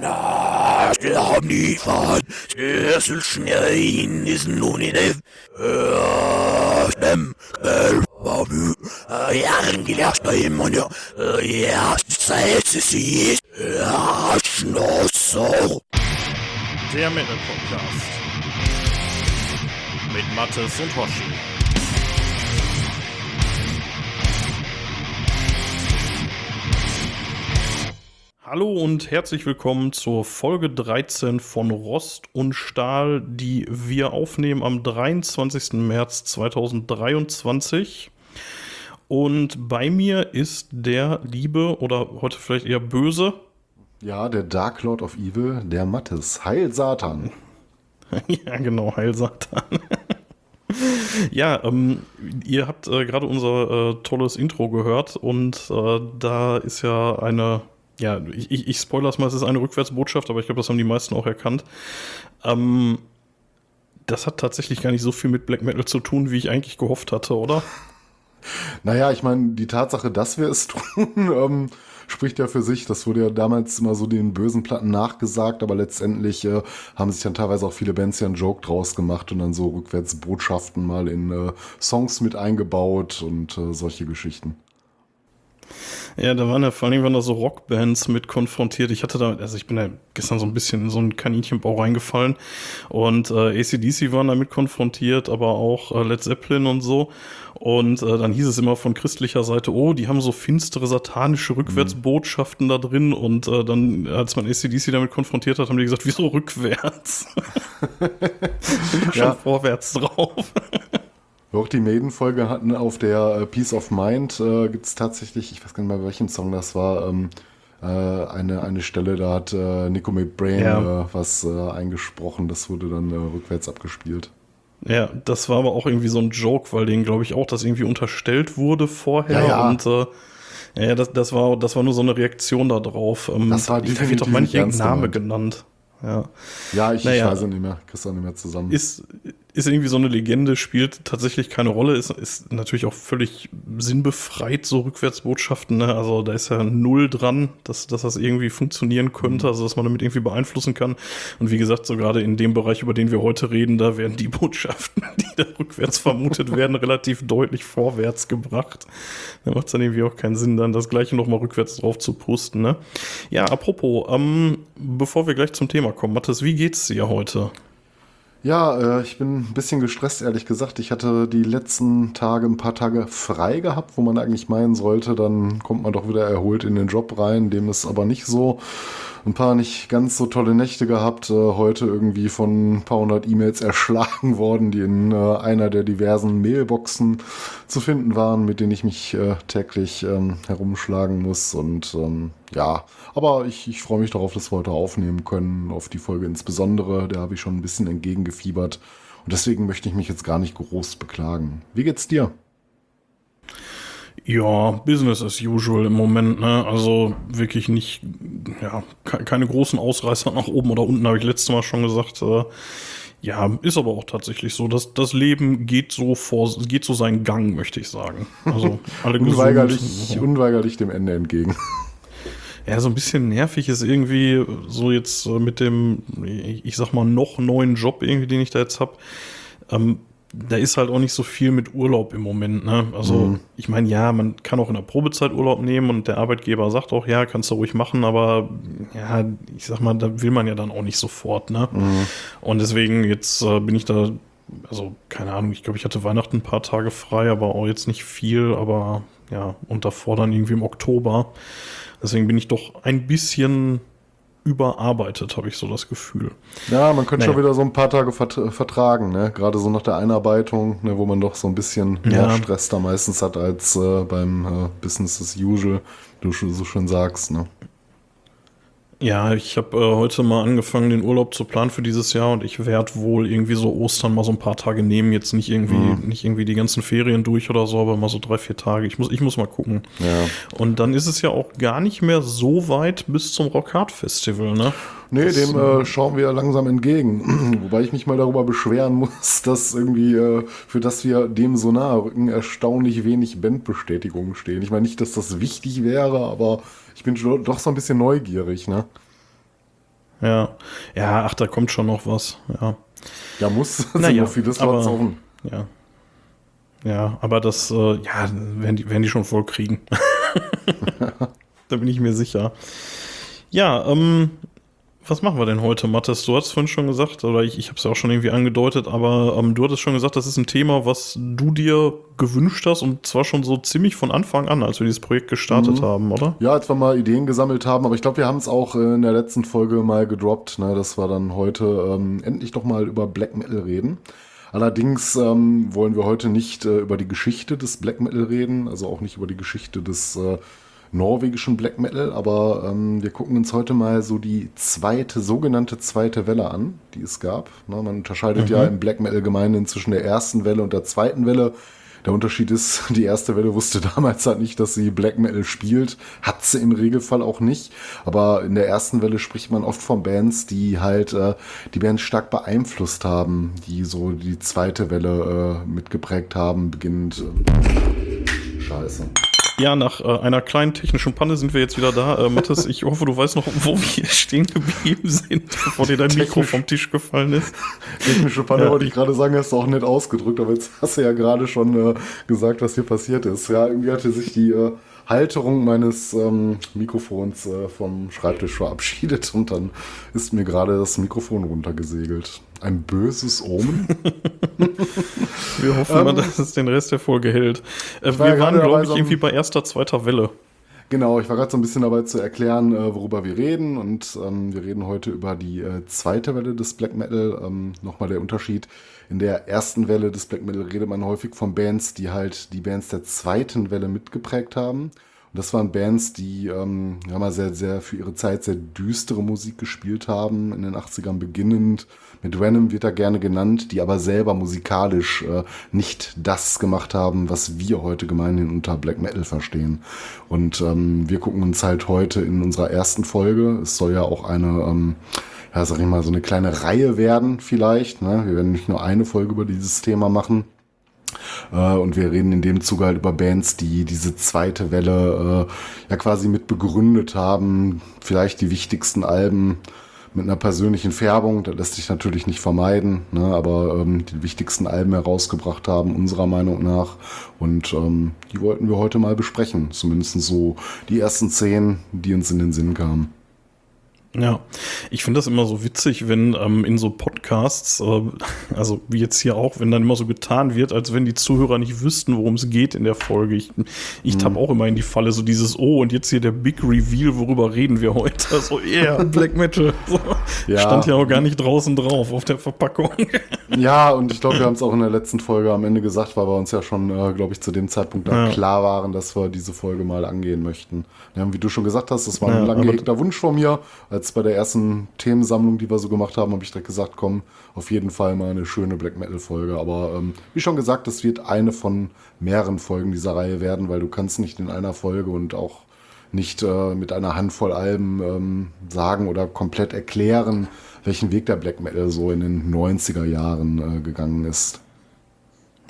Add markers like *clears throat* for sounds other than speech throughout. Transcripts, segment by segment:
Na, det har ni fan. Stöselschneien ist nun in det. Stem, Babu. Jahren gelehrt bei ihm und ja, ja, seit sie ist. Ja, Schnauzer. Der Metal Podcast. Mit Mattes und Hoshi. Hallo und herzlich willkommen zur Folge 13 von Rost und Stahl, die wir aufnehmen am 23. März 2023. Und bei mir ist der liebe oder heute vielleicht eher böse. Ja, der Dark Lord of Evil, der Mattes. Heil Satan. *laughs* ja, genau, Heil Satan. *laughs* ja, ähm, ihr habt äh, gerade unser äh, tolles Intro gehört und äh, da ist ja eine ja, ich, ich, spoilere es mal, es ist eine Rückwärtsbotschaft, aber ich glaube, das haben die meisten auch erkannt. Ähm, das hat tatsächlich gar nicht so viel mit Black Metal zu tun, wie ich eigentlich gehofft hatte, oder? *laughs* Naja, ich meine, die Tatsache, dass wir es *laughs* tun, ähm, spricht ja für sich. Das wurde ja damals immer so den bösen Platten nachgesagt, aber letztendlich äh, haben sich dann teilweise auch viele Bands ja einen Joke draus gemacht und dann so Rückwärtsbotschaften mal in äh, Songs mit eingebaut und äh, solche Geschichten. Ja, da waren ja vor allem waren da so Rockbands mit konfrontiert. Ich hatte da, also ich bin da gestern so ein bisschen in so einen Kaninchenbau reingefallen und äh, ACDC waren damit konfrontiert, aber auch äh, Led Zeppelin und so. Und äh, dann hieß es immer von christlicher Seite, oh, die haben so finstere, satanische Rückwärtsbotschaften mhm. da drin. Und äh, dann, als man ACDC damit konfrontiert hat, haben die gesagt, wieso rückwärts? *laughs* Schon ja. vorwärts drauf. Auch die Maiden-Folge hatten auf der äh, Peace of Mind äh, gibt es tatsächlich, ich weiß gar nicht mehr, welchen Song das war, ähm, äh, eine, eine Stelle, da hat äh, Nico McBrain ja. äh, was äh, eingesprochen, das wurde dann äh, rückwärts abgespielt. Ja, das war aber auch irgendwie so ein Joke, weil denen, glaube ich, auch das irgendwie unterstellt wurde vorher ja, ja. und ja, das, das, war, das war nur so eine Reaktion darauf. Ähm, das war definitiv wird doch manche Name genannt. Ja, ja ich, naja, ich weiß es nicht mehr. Kriegst du nicht mehr zusammen. Ist, ist irgendwie so eine Legende, spielt tatsächlich keine Rolle, ist, ist natürlich auch völlig sinnbefreit, so Rückwärtsbotschaften. Ne? Also da ist ja null dran, dass, dass das irgendwie funktionieren könnte, also dass man damit irgendwie beeinflussen kann. Und wie gesagt, so gerade in dem Bereich, über den wir heute reden, da werden die *laughs* Botschaften, die da rückwärts vermutet *laughs* werden, relativ deutlich vorwärts gebracht. Da macht es dann irgendwie auch keinen Sinn, dann das gleiche nochmal rückwärts drauf zu pusten. Ne? Ja, apropos, ähm, bevor wir gleich zum Thema kommen, Mathis, wie geht's dir heute? Ja, äh, ich bin ein bisschen gestresst, ehrlich gesagt. Ich hatte die letzten Tage ein paar Tage frei gehabt, wo man eigentlich meinen sollte, dann kommt man doch wieder erholt in den Job rein. Dem ist aber nicht so ein paar nicht ganz so tolle Nächte gehabt. Äh, heute irgendwie von ein paar hundert E-Mails *laughs* erschlagen worden, die in äh, einer der diversen Mailboxen zu finden waren, mit denen ich mich äh, täglich ähm, herumschlagen muss. Und ähm, ja, aber ich, ich freue mich darauf, dass wir heute aufnehmen können, auf die Folge insbesondere. Da habe ich schon ein bisschen entgegengefiebert. Und deswegen möchte ich mich jetzt gar nicht groß beklagen. Wie geht's dir? Ja, Business as usual im Moment, ne? Also wirklich nicht, ja, keine großen Ausreißer nach oben oder unten, habe ich letztes Mal schon gesagt. Äh, ja, ist aber auch tatsächlich so, dass das Leben geht so vor, geht so seinen Gang, möchte ich sagen. Also *laughs* alle unweigerlich, gesund. unweigerlich dem Ende entgegen. Ja, so ein bisschen nervig ist irgendwie so jetzt äh, mit dem, ich sag mal, noch neuen Job irgendwie, den ich da jetzt habe. Ähm, da ist halt auch nicht so viel mit Urlaub im Moment. Ne? Also mhm. ich meine, ja, man kann auch in der Probezeit Urlaub nehmen und der Arbeitgeber sagt auch, ja, kannst du ruhig machen, aber ja, ich sag mal, da will man ja dann auch nicht sofort. Ne? Mhm. Und deswegen jetzt äh, bin ich da, also keine Ahnung, ich glaube, ich hatte Weihnachten ein paar Tage frei, aber auch jetzt nicht viel, aber ja, und davor dann irgendwie im Oktober. Deswegen bin ich doch ein bisschen überarbeitet, habe ich so das Gefühl. Ja, man könnte naja. schon wieder so ein paar Tage vert vertragen, ne? Gerade so nach der Einarbeitung, ne, wo man doch so ein bisschen mehr ja. Stress da meistens hat als äh, beim äh, Business as usual, du so schön sagst, ne? Ja, ich habe äh, heute mal angefangen, den Urlaub zu planen für dieses Jahr und ich werde wohl irgendwie so Ostern mal so ein paar Tage nehmen. Jetzt nicht irgendwie, mhm. nicht irgendwie die ganzen Ferien durch oder so, aber mal so drei, vier Tage. Ich muss, ich muss mal gucken. Ja. Und dann ist es ja auch gar nicht mehr so weit bis zum Rockhard Festival, ne? Nee, das, dem äh, schauen wir langsam entgegen. *clears throat* Wobei ich mich mal darüber beschweren *laughs* muss, dass irgendwie, äh, für das wir dem so nahe rücken, erstaunlich wenig Bandbestätigungen stehen. Ich meine nicht, dass das wichtig wäre, aber ich bin doch so ein bisschen neugierig, ne? Ja. Ja, ach, da kommt schon noch was. Ja. Ja, muss. *laughs* Naja, noch viele Slots aber- offen. Ja. Ja, aber das, äh, ja, werden die, werden die schon voll kriegen. *laughs* da bin ich mir sicher. Ja, ähm, was machen wir denn heute, Mathis? Du hast vorhin schon gesagt, oder ich, ich habe es ja auch schon irgendwie angedeutet, aber ähm, du hattest schon gesagt, das ist ein Thema, was du dir gewünscht hast und zwar schon so ziemlich von Anfang an, als wir dieses Projekt gestartet haben, oder? Ja, als wir mal Ideen gesammelt haben, aber ich glaube, wir haben es auch äh, in der letzten Folge mal gedroppt, ne, dass wir dann heute ähm, endlich doch mal über Black Metal reden. Allerdings ähm, wollen wir heute nicht äh, über die Geschichte des Black Metal reden, also auch nicht über die Geschichte des äh, norwegischen Black Metal, aber ähm, wir gucken uns heute mal so die zweite, sogenannte zweite Welle an, die es gab. Ne, man unterscheidet ja im Black Metal Gemeinden zwischen der ersten Welle und der zweiten Welle. Der Unterschied ist, *laughs* die erste Welle wusste damals halt nicht, dass sie Black Metal spielt. Hat sie im Regelfall auch nicht. Aber in der ersten Welle spricht man oft von Bands, die halt äh, die Bands stark beeinflusst haben, die so die zweite Welle äh, mitgeprägt haben, beginnend. Äh, Scheiße. Ja, nach äh, einer kleinen technischen Panne sind wir jetzt wieder da. Äh, Mathis, ich hoffe, du weißt noch, wo wir stehen geblieben sind, bevor dir dein Mikro vom Tisch gefallen ist. Technische Panne Ja. wollte ich gerade sagen, hast du auch nett ausgedrückt, aber jetzt hast du ja gerade schon äh, gesagt, was hier passiert ist. Ja, irgendwie hatte sich die äh, Halterung meines ähm, Mikrofons äh, vom Schreibtisch verabschiedet und dann ist mir gerade das Mikrofon runtergesegelt. Ein böses Omen. *laughs* Wir hoffen mal, dass es den Rest der Folge hält. Äh, war wir waren, gerade dabei, glaube ich, so irgendwie bei erster, zweiter Welle. Genau, ich war gerade so ein bisschen dabei zu erklären, äh, worüber wir reden. Und ähm, wir reden heute über die äh, zweite Welle des Black Metal. Ähm, Nochmal der Unterschied. In der ersten Welle des Black Metal redet man häufig von Bands, die halt die Bands der zweiten Welle mitgeprägt haben. Und das waren Bands, die ähm, ja mal sehr, sehr für ihre Zeit sehr düstere Musik gespielt haben, in den 80ern beginnend. Mit Venom wird er gerne genannt, die aber selber musikalisch äh, nicht das gemacht haben, was wir heute gemeinhin unter Black Metal verstehen. Und ähm, wir gucken uns halt heute in unserer ersten Folge, es soll ja auch eine, ähm, ja, sag ich mal, so eine kleine Reihe werden vielleicht. Ne? Wir werden nicht nur eine Folge über dieses Thema machen. Äh, und wir reden in dem Zuge halt über Bands, die diese zweite Welle äh, ja quasi mit begründet haben. Vielleicht die wichtigsten Alben mit einer persönlichen Färbung, das lässt sich natürlich nicht vermeiden, ne? aber ähm, die wichtigsten Alben herausgebracht haben, unserer Meinung nach. Und ähm, die wollten wir heute mal besprechen. Zumindest so die ersten zehn, die uns in den Sinn kamen. Ja, ich finde das immer so witzig, wenn ähm, in so Podcasts, äh, also wie jetzt hier auch, wenn dann immer so getan wird, als wenn die Zuhörer nicht wüssten, worum es geht in der Folge. Ich, ich tapp auch immer in die Falle, so dieses, oh, und jetzt hier der Big Reveal, worüber reden wir heute? *laughs* So, yeah, *laughs* Black Metal. So, Ja. Stand ja auch gar nicht draußen drauf auf der Verpackung. *laughs* Ja, und ich glaube, wir haben es auch in der letzten Folge am Ende gesagt, weil wir uns ja schon, äh, glaube ich, zu dem Zeitpunkt Ja. klar waren, dass wir diese Folge mal angehen möchten. Ja, wie du schon gesagt hast, das war Ja, ein lang aber- gehegter Wunsch von mir. Als bei der ersten Themensammlung, die wir so gemacht haben, habe ich direkt gesagt, komm, auf jeden Fall mal eine schöne Black Metal-Folge. Aber ähm, wie schon gesagt, das wird eine von mehreren Folgen dieser Reihe werden, weil du kannst nicht in einer Folge und auch nicht äh, mit einer Handvoll Alben ähm, sagen oder komplett erklären, welchen Weg der Black Metal so in den 90er Jahren äh, gegangen ist.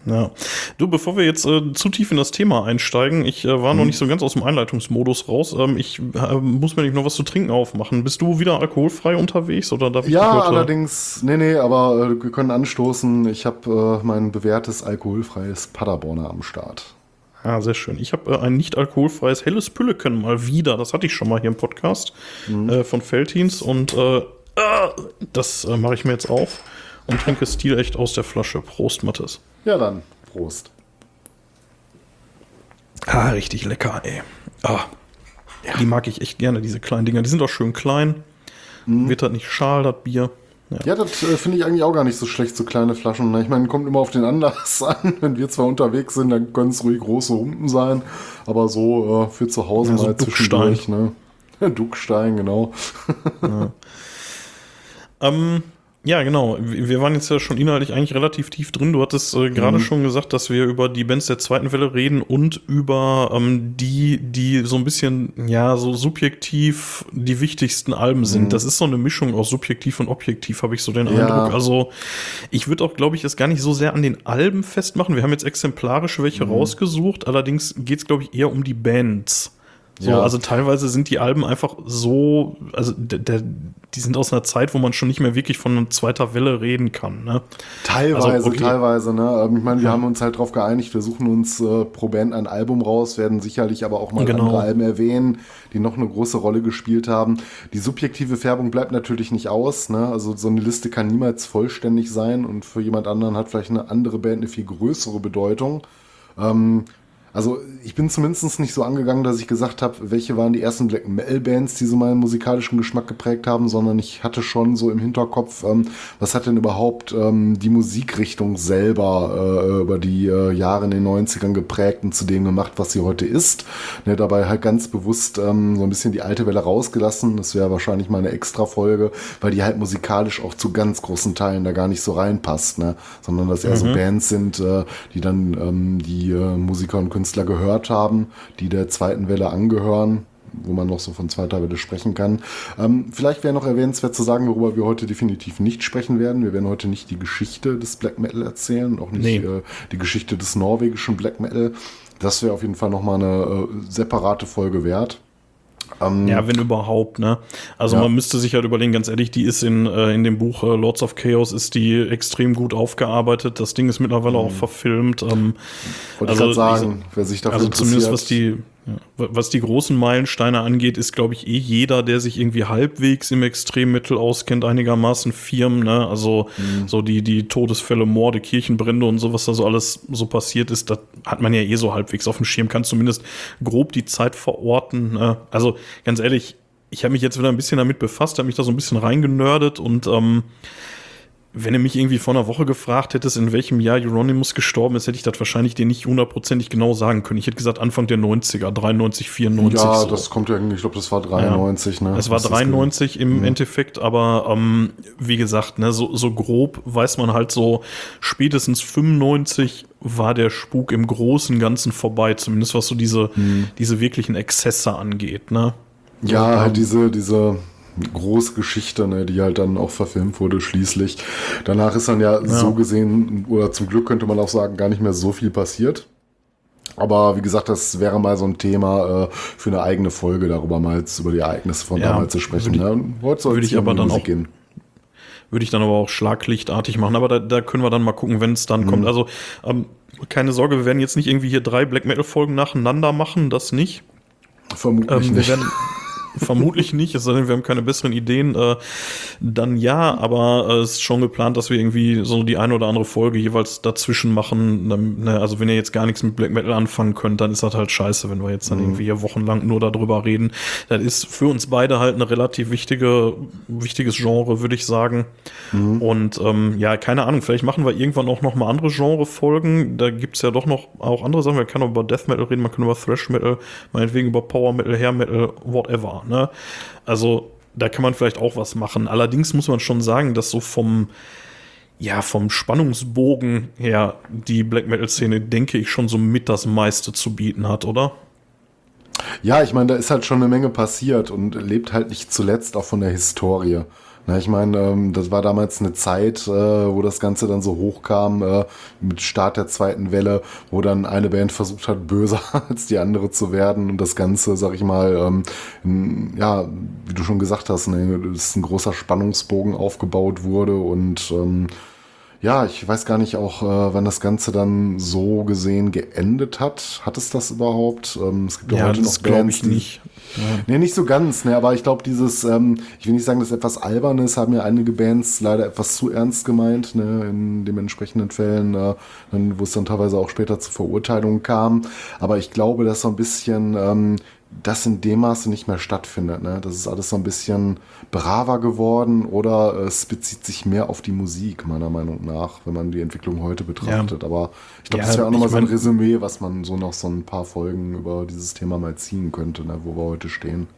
Ja. Du, bevor wir jetzt äh, zu tief in das Thema einsteigen, ich äh, war noch nicht so ganz aus dem Einleitungsmodus raus. Ähm, ich äh, muss mir nicht noch was zu trinken aufmachen. Bist du wieder alkoholfrei unterwegs oder darf ich Ja, allerdings, nee, nee, aber äh, wir können anstoßen. Ich habe äh, mein bewährtes alkoholfreies Paderborner am Start. Ah, sehr schön. Ich habe äh, ein nicht alkoholfreies helles Pülleken mal wieder. Das hatte ich schon mal hier im Podcast äh, von Feltins und äh, ah, das äh, mache ich mir jetzt auf und trinke stilecht aus der Flasche. Prost, Mattes. Ja, dann, Prost. Ah, richtig lecker, ey. Ah, Die mag ich echt gerne, diese kleinen Dinger. Die sind auch schön klein. Wird halt nicht schal, das Bier. Ja. Ja, das äh, finde ich eigentlich auch gar nicht so schlecht, so kleine Flaschen. ne? Ich meine, kommt immer auf den Anlass *laughs* an. Wenn wir zwar unterwegs sind, dann können es ruhig große Humpen sein, aber so äh, für zu Hause Ja, so mal Duckstein. zwischendurch, ne? *laughs* Duckstein, genau. *laughs* Ähm, ja, genau. Wir waren jetzt ja schon inhaltlich eigentlich relativ tief drin. Du hattest äh, gerade schon gesagt, dass wir über die Bands der zweiten Welle reden und über ähm, die, die so ein bisschen, ja, so subjektiv die wichtigsten Alben sind. Das ist so eine Mischung aus subjektiv und objektiv, habe ich so den Ja. Eindruck. Also ich würde auch, glaube ich, es gar nicht so sehr an den Alben festmachen. Wir haben jetzt exemplarisch welche rausgesucht. Allerdings geht es, glaube ich, eher um die Bands. So, Ja. also teilweise sind die Alben einfach so, also der, der, die sind aus einer Zeit, wo man schon nicht mehr wirklich von einer zweiter Welle reden kann. Ne? Teilweise, Also, okay. teilweise, ne? Ähm, Ich meine, wir Ja. haben uns halt darauf geeinigt, wir suchen uns äh, pro Band ein Album raus, werden sicherlich aber auch mal Genau. andere Alben erwähnen, die noch eine große Rolle gespielt haben. Die subjektive Färbung bleibt natürlich nicht aus, ne? Also so eine Liste kann niemals vollständig sein und für jemand anderen hat vielleicht eine andere Band eine viel größere Bedeutung. Ähm, also ich bin zumindest nicht so angegangen, dass ich gesagt habe, welche waren die ersten Black Metal Bands, die so meinen musikalischen Geschmack geprägt haben, sondern ich hatte schon so im Hinterkopf, ähm, was hat denn überhaupt ähm, die Musikrichtung selber äh, über die äh, Jahre in den 90ern geprägt und zu dem gemacht, was sie heute ist. Ne, dabei halt ganz bewusst ähm, so ein bisschen die alte Welle rausgelassen. Das wäre wahrscheinlich mal eine extra Folge, weil die halt musikalisch auch zu ganz großen Teilen da gar nicht so reinpasst, ne? sondern dass eher so Bands sind, äh, die dann ähm, die äh, Musiker und Künstler gehört haben, die der zweiten Welle angehören wo man noch so von zweiter Welle sprechen kann. Ähm, vielleicht wäre noch erwähnenswert zu sagen, worüber wir heute definitiv nicht sprechen werden. Wir werden heute nicht die Geschichte des Black Metal erzählen, auch nicht Nee. äh, die Geschichte des norwegischen Black Metal. Das wäre auf jeden Fall nochmal eine äh, separate Folge wert. Ähm, Ja, wenn überhaupt, ne? Also Ja. man müsste sich halt überlegen, ganz ehrlich, die ist in, äh, in dem Buch äh, Lords of Chaos ist die extrem gut aufgearbeitet. Das Ding ist mittlerweile auch verfilmt. Ähm, Wollte also ich sagen, wer sich dafür also zumindest was die, ja, wa- was die großen Meilensteine angeht, ist, glaube ich, eh jeder, der sich irgendwie halbwegs im Extremmittel auskennt, einigermaßen Firmen, ne? Also Mhm. so die, die Todesfälle, Morde, Kirchenbrände und so, was da so alles so passiert ist, das hat man ja eh so halbwegs auf dem Schirm, kann zumindest grob die Zeit verorten. Ne? Also ganz ehrlich, ich habe mich jetzt wieder ein bisschen damit befasst, habe mich da so ein bisschen reingenördet und ähm, wenn du mich irgendwie vor einer Woche gefragt hättest, in welchem Jahr Euronymous gestorben ist, hätte ich das wahrscheinlich dir nicht hundertprozentig genau sagen können. Ich hätte gesagt Anfang der 90er, 93, 94. Ja, so. das kommt ja, ich glaube, das war 93, ne? Es war Das ist 93 im Endeffekt, aber ähm, wie gesagt, ne, so, so grob weiß man halt so, spätestens 95 war der Spuk im Großen und Ganzen vorbei, zumindest was so diese, diese wirklichen Exzesse angeht. Ne? Ja, halt diese, diese große Geschichte, ne, die halt dann auch verfilmt wurde schließlich. Danach ist dann ja, so gesehen, oder zum Glück könnte man auch sagen, gar nicht mehr so viel passiert. Aber wie gesagt, das wäre mal so ein Thema äh, für eine eigene Folge, darüber mal jetzt über die Ereignisse von Ja, damals zu sprechen. würde ich- ne? Heute soll würde es ich aber um dann Musik auch- gehen. Würde ich dann aber auch schlaglichtartig machen. Aber da, da können wir dann mal gucken, wenn es dann kommt. Also ähm, keine Sorge, wir werden jetzt nicht irgendwie hier drei Black Metal-Folgen nacheinander machen, das nicht. Vermutlich Ähm, nicht. *laughs* vermutlich nicht, es sei denn, wir haben keine besseren Ideen. Äh, dann ja, aber äh, es ist schon geplant, dass wir irgendwie so die eine oder andere Folge jeweils dazwischen machen. Dann, ne, also wenn ihr jetzt gar nichts mit Black Metal anfangen könnt, dann ist das halt scheiße, wenn wir jetzt dann irgendwie hier wochenlang nur darüber reden. Das ist für uns beide halt eine relativ wichtige, wichtiges Genre, würde ich sagen. Und ähm, ja, keine Ahnung, vielleicht machen wir irgendwann auch noch mal andere Genre-Folgen. Da gibt's ja doch noch auch andere Sachen. Man kann auch über Death Metal reden, man kann über Thrash Metal, meinetwegen über Power Metal, Hair Metal, whatever. Ne? Also da kann man vielleicht auch was machen. Allerdings muss man schon sagen, dass so vom ja, vom Spannungsbogen her die Black Metal-Szene, denke ich, schon so mit das meiste zu bieten hat, oder? Ja, ich meine, da ist halt schon eine Menge passiert und lebt halt nicht zuletzt auch von der Historie. Na, ich meine, ähm, das war damals eine Zeit, äh, wo das Ganze dann so hochkam, äh, mit Start der zweiten Welle, wo dann eine Band versucht hat, böser *laughs* als die andere zu werden und das Ganze, sag ich mal, ähm, in, ja, wie du schon gesagt hast, ne, dass ein großer Spannungsbogen aufgebaut wurde und ähm, ja, ich weiß gar nicht auch, äh, wann das Ganze dann so gesehen geendet hat. Hat es das überhaupt? Ähm, es gibt ja, heute noch glaube Bands, ich nicht. Nee, nicht so ganz, ne, aber ich glaube, dieses, ähm, ich will nicht sagen, das ist etwas Albernes, haben ja einige Bands leider etwas zu ernst gemeint, ne, in den entsprechenden Fällen, äh, wo es dann teilweise auch später zu Verurteilungen kam. Aber ich glaube, dass so ein bisschen ähm, das in dem Maße nicht mehr stattfindet. Ne? Das ist alles so ein bisschen braver geworden oder es bezieht sich mehr auf die Musik, meiner Meinung nach, wenn man die Entwicklung heute betrachtet. Aber ich glaube, Ja, das wäre auch nochmal so ein Resümee, was man so noch so ein paar Folgen über dieses Thema mal ziehen könnte, ne, wo wir heute stehen.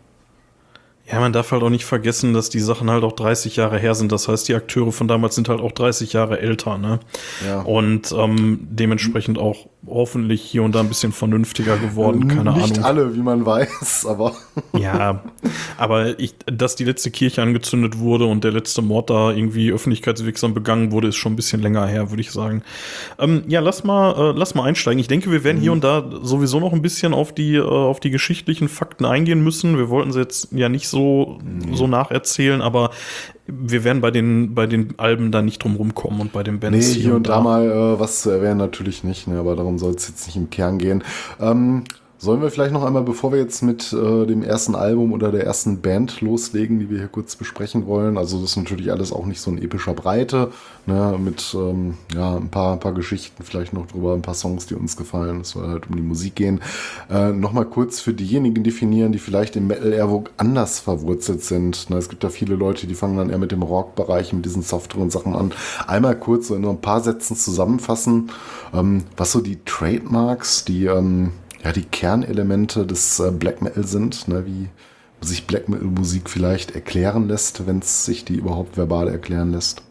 Ja, man darf halt auch nicht vergessen, dass die Sachen halt auch 30 Jahre her sind. Das heißt, die Akteure von damals sind halt auch 30 Jahre älter, ne? Ja. Und ähm, dementsprechend auch hoffentlich hier und da ein bisschen vernünftiger geworden, keine Nicht Ahnung. alle, wie man weiß, *laughs* aber Ja, aber ich, dass die letzte Kirche angezündet wurde und der letzte Mord da irgendwie öffentlichkeitswirksam begangen wurde, ist schon ein bisschen länger her, würde ich sagen. Ähm, ja, lass mal, äh, lass mal einsteigen. Ich denke, wir werden hier und da sowieso noch ein bisschen auf die, äh, auf die geschichtlichen Fakten eingehen müssen. Wir wollten sie jetzt ja nicht so, so nacherzählen, aber wir werden bei den, bei den Alben da nicht drum rumkommen und bei den nee, Bands hier und da mal äh, was zu erwähnen natürlich nicht, ne, aber darum soll es jetzt nicht im Kern gehen. Ähm, sollen wir vielleicht noch einmal, bevor wir jetzt mit äh, dem ersten Album oder der ersten Band loslegen, die wir hier kurz besprechen wollen, also das ist natürlich alles auch nicht so in epischer Breite, ne, mit ähm, ja, ein paar, ein paar Geschichten vielleicht noch drüber, ein paar Songs, die uns gefallen, es soll halt um die Musik gehen. Äh, Nochmal kurz für diejenigen definieren, die vielleicht im Metal eher anders verwurzelt sind. Ne, es gibt da viele Leute, die fangen dann eher mit dem Rock-Bereich, mit diesen softeren Sachen an. Einmal kurz so in nur ein paar Sätzen zusammenfassen, ähm, was so die Trademarks, die, ähm, ja, die Kernelemente des äh, Black Metal sind, ne, wie sich Black Metal Musik vielleicht erklären lässt, wenn es sich die überhaupt verbal erklären lässt.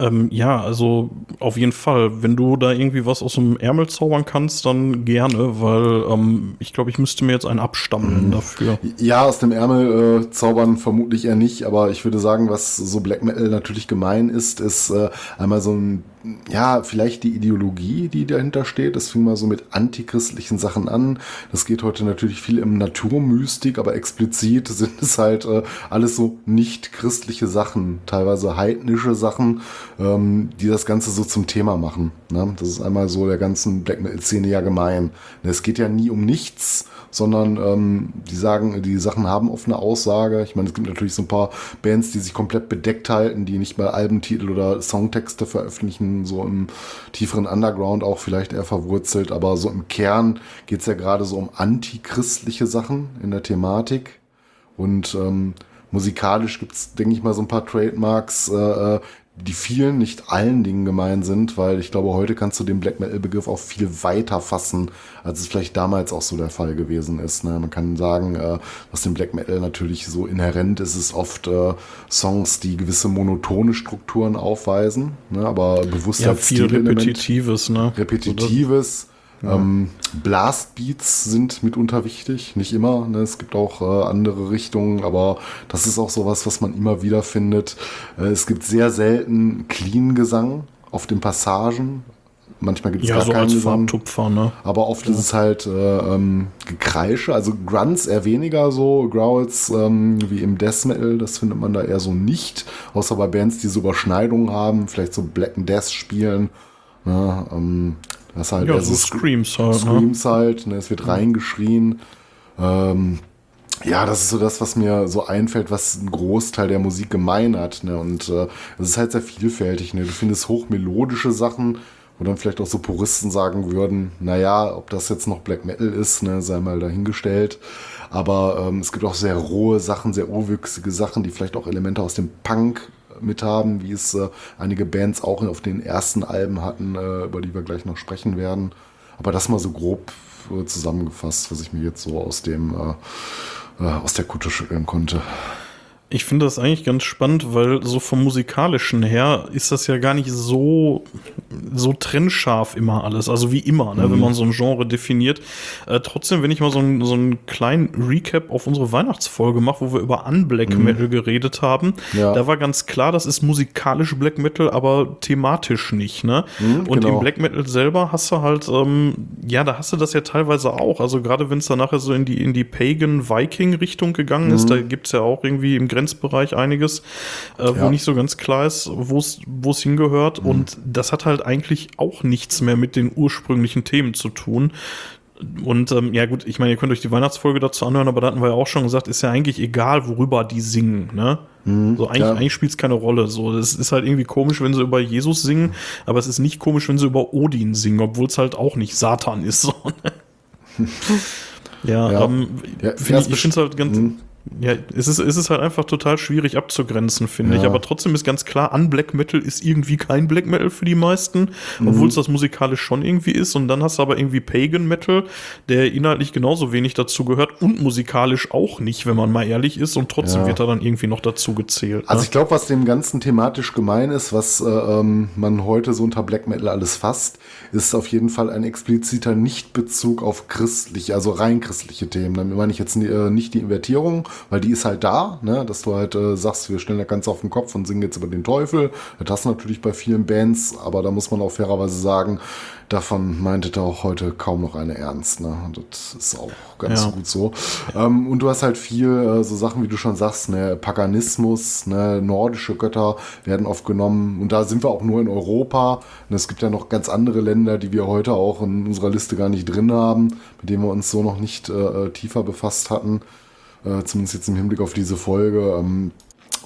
Ähm, ja, also auf jeden Fall. Wenn du da irgendwie was aus dem Ärmel zaubern kannst, dann gerne, weil ähm, ich glaube, ich müsste mir jetzt einen abstammeln dafür. Ja, aus dem Ärmel äh, zaubern vermutlich eher nicht, aber ich würde sagen, was so Black Metal natürlich gemein ist, ist äh, einmal so ein, ja, vielleicht die Ideologie, die dahinter steht. Das fing mal so mit antichristlichen Sachen an. Das geht heute natürlich viel im Naturmystik, aber explizit *laughs* sind es halt äh, alles so nicht christliche Sachen, teilweise heidnische Sachen, ähm, die das Ganze so zum Thema machen. Ne? Das ist einmal so der ganzen Black Metal-Szene ja gemein. Es geht ja nie um nichts, sondern ähm, die sagen, die Sachen haben oft eine Aussage. Ich meine, es gibt natürlich so ein paar Bands, die sich komplett bedeckt halten, die nicht mal Albentitel oder Songtexte veröffentlichen, so im tieferen Underground auch vielleicht eher verwurzelt, aber so im Kern geht es ja gerade so um antichristliche Sachen in der Thematik. Und ähm, musikalisch gibt es, denke ich mal, so ein paar Trademarks, äh, äh, die vielen, nicht allen Dingen gemein sind, weil ich glaube, heute kannst du den Black Metal-Begriff auch viel weiter fassen, als es vielleicht damals auch so der Fall gewesen ist. Ne? Man kann sagen, äh, was dem Black Metal natürlich so inhärent ist, ist oft äh, Songs, die gewisse monotone Strukturen aufweisen, ne? aber bewusst Ja, viel. Repetitives, ne? Repetitives. Ähm, Blastbeats sind mitunter wichtig, nicht immer. Ne? Es gibt auch äh, andere Richtungen, aber das ist auch sowas, was man immer wieder findet. Äh, es gibt sehr selten Clean-Gesang auf den Passagen. Manchmal gibt es Ja, gar so keinen als Gesang. Farbtupfer, ne? Aber oft ist es halt äh, ähm, Gekreische, also Grunts eher weniger so, Growls ähm, wie im Death Metal, das findet man da eher so nicht, außer bei Bands, die so Überschneidungen haben, vielleicht so Black and Death spielen. Ne, ähm, das ist halt Ja, eher so Screams halt, ne? Screams halt, ne, es wird reingeschrien. Ähm, ja, das ist so das, was mir so einfällt, was ein Großteil der Musik gemein hat. Ne? Und äh, es ist halt sehr vielfältig. Ne? Du findest hochmelodische Sachen, wo dann vielleicht auch so Puristen sagen würden, naja, ob das jetzt noch Black Metal ist, ne, sei mal dahingestellt. Aber ähm, es gibt auch sehr rohe Sachen, sehr urwüchsige Sachen, die vielleicht auch Elemente aus dem Punk mit haben, wie es äh, einige Bands auch auf den ersten Alben hatten, äh, über die wir gleich noch sprechen werden. Aber das mal so grob äh, zusammengefasst, was ich mir jetzt so aus dem äh, äh, aus der Kutte schütteln konnte. Ich finde das eigentlich ganz spannend, weil so vom musikalischen her ist das ja gar nicht so, so trennscharf immer alles. Also wie immer, ne, Mhm. wenn man so ein Genre definiert. Äh, trotzdem, wenn ich mal so, einen- so einen kleinen Recap auf unsere Weihnachtsfolge mache, wo wir über Unblack Metal geredet haben, Mhm. Ja. da war ganz klar, das ist musikalisch Black Metal, aber thematisch nicht. Ne? Mhm, Und genau. im Black Metal selber hast du halt, ähm, ja, da hast du das ja teilweise auch. Also gerade wenn es dann nachher so in die, in die Pagan-Viking-Richtung gegangen ist, da gibt's ja auch irgendwie im Grenzbereich einiges, äh, Ja. wo nicht so ganz klar ist, wo es hingehört. Und das hat halt eigentlich auch nichts mehr mit den ursprünglichen Themen zu tun. Und ähm, ja gut, ich meine, ihr könnt euch die Weihnachtsfolge dazu anhören, aber da hatten wir ja auch schon gesagt, ist ja eigentlich egal, worüber die singen, ne? so eigentlich, ja. eigentlich spielt es keine Rolle. So, das ist halt irgendwie komisch, wenn sie über Jesus singen, aber es ist nicht komisch, wenn sie über Odin singen, obwohl es halt auch nicht Satan ist. *laughs* So, ne? *laughs* ja, Ja. ähm, Ja, find ja, ich, ich finde es halt ganz, Ja, es ist, es ist halt einfach total schwierig abzugrenzen, finde Ja. ich. Aber trotzdem ist ganz klar, an Black Metal ist irgendwie kein Black Metal für die meisten, obwohl es das musikalisch schon irgendwie ist. Und dann hast du aber irgendwie Pagan Metal, der inhaltlich genauso wenig dazu gehört und musikalisch auch nicht, wenn man mal ehrlich ist. Und trotzdem Ja. wird er dann irgendwie noch dazu gezählt. Also ne? ich glaube, was dem Ganzen thematisch gemein ist, was äh, ähm, man heute so unter Black Metal alles fasst, ist auf jeden Fall ein expliziter Nichtbezug auf christliche, also rein christliche Themen. Damit meine ich jetzt äh, nicht die Invertierung, weil die ist halt da, ne? dass du halt äh, sagst, wir stellen das Ganze auf den Kopf und singen jetzt über den Teufel. Das hast du natürlich bei vielen Bands, aber da muss man auch fairerweise sagen, davon meinte da auch heute kaum noch eine ernst. Ne? Und Das ist auch ganz Ja. gut so. Ähm, und du hast halt viel äh, so Sachen, wie du schon sagst, ne, Paganismus, ne, nordische Götter werden oft genommen. Und da sind wir auch nur in Europa. Und es gibt ja noch ganz andere Länder, die wir heute auch in unserer Liste gar nicht drin haben, mit denen wir uns so noch nicht äh, äh, tiefer befasst hatten. Äh, zumindest jetzt im Hinblick auf diese Folge. Ähm,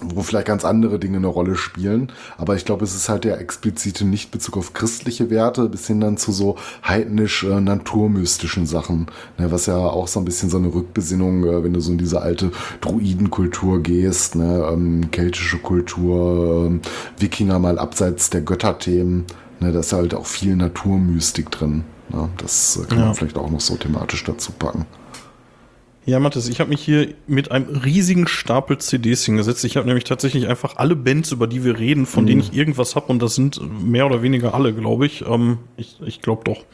wo vielleicht ganz andere Dinge eine Rolle spielen. Aber ich glaube, es ist halt der explizite Nichtbezug auf christliche Werte bis hin dann zu so heidnisch äh, Sachen. Ne, was ja auch so ein bisschen so eine Rückbesinnung, äh, wenn du so in diese alte Druidenkultur gehst, ne, ähm, keltische Kultur, ähm, Wikinger mal abseits der Götterthemen. Ne, da ist halt auch viel Naturmystik drin. Ne, das äh, kann Ja. man vielleicht auch noch so thematisch dazu packen. Ja, Mathis, ich habe mich hier mit einem riesigen Stapel CDs hingesetzt. Ich habe nämlich tatsächlich einfach alle Bands, über die wir reden, von denen ich irgendwas habe, und das sind mehr oder weniger alle, glaube ich. Ähm, ich ich glaube doch.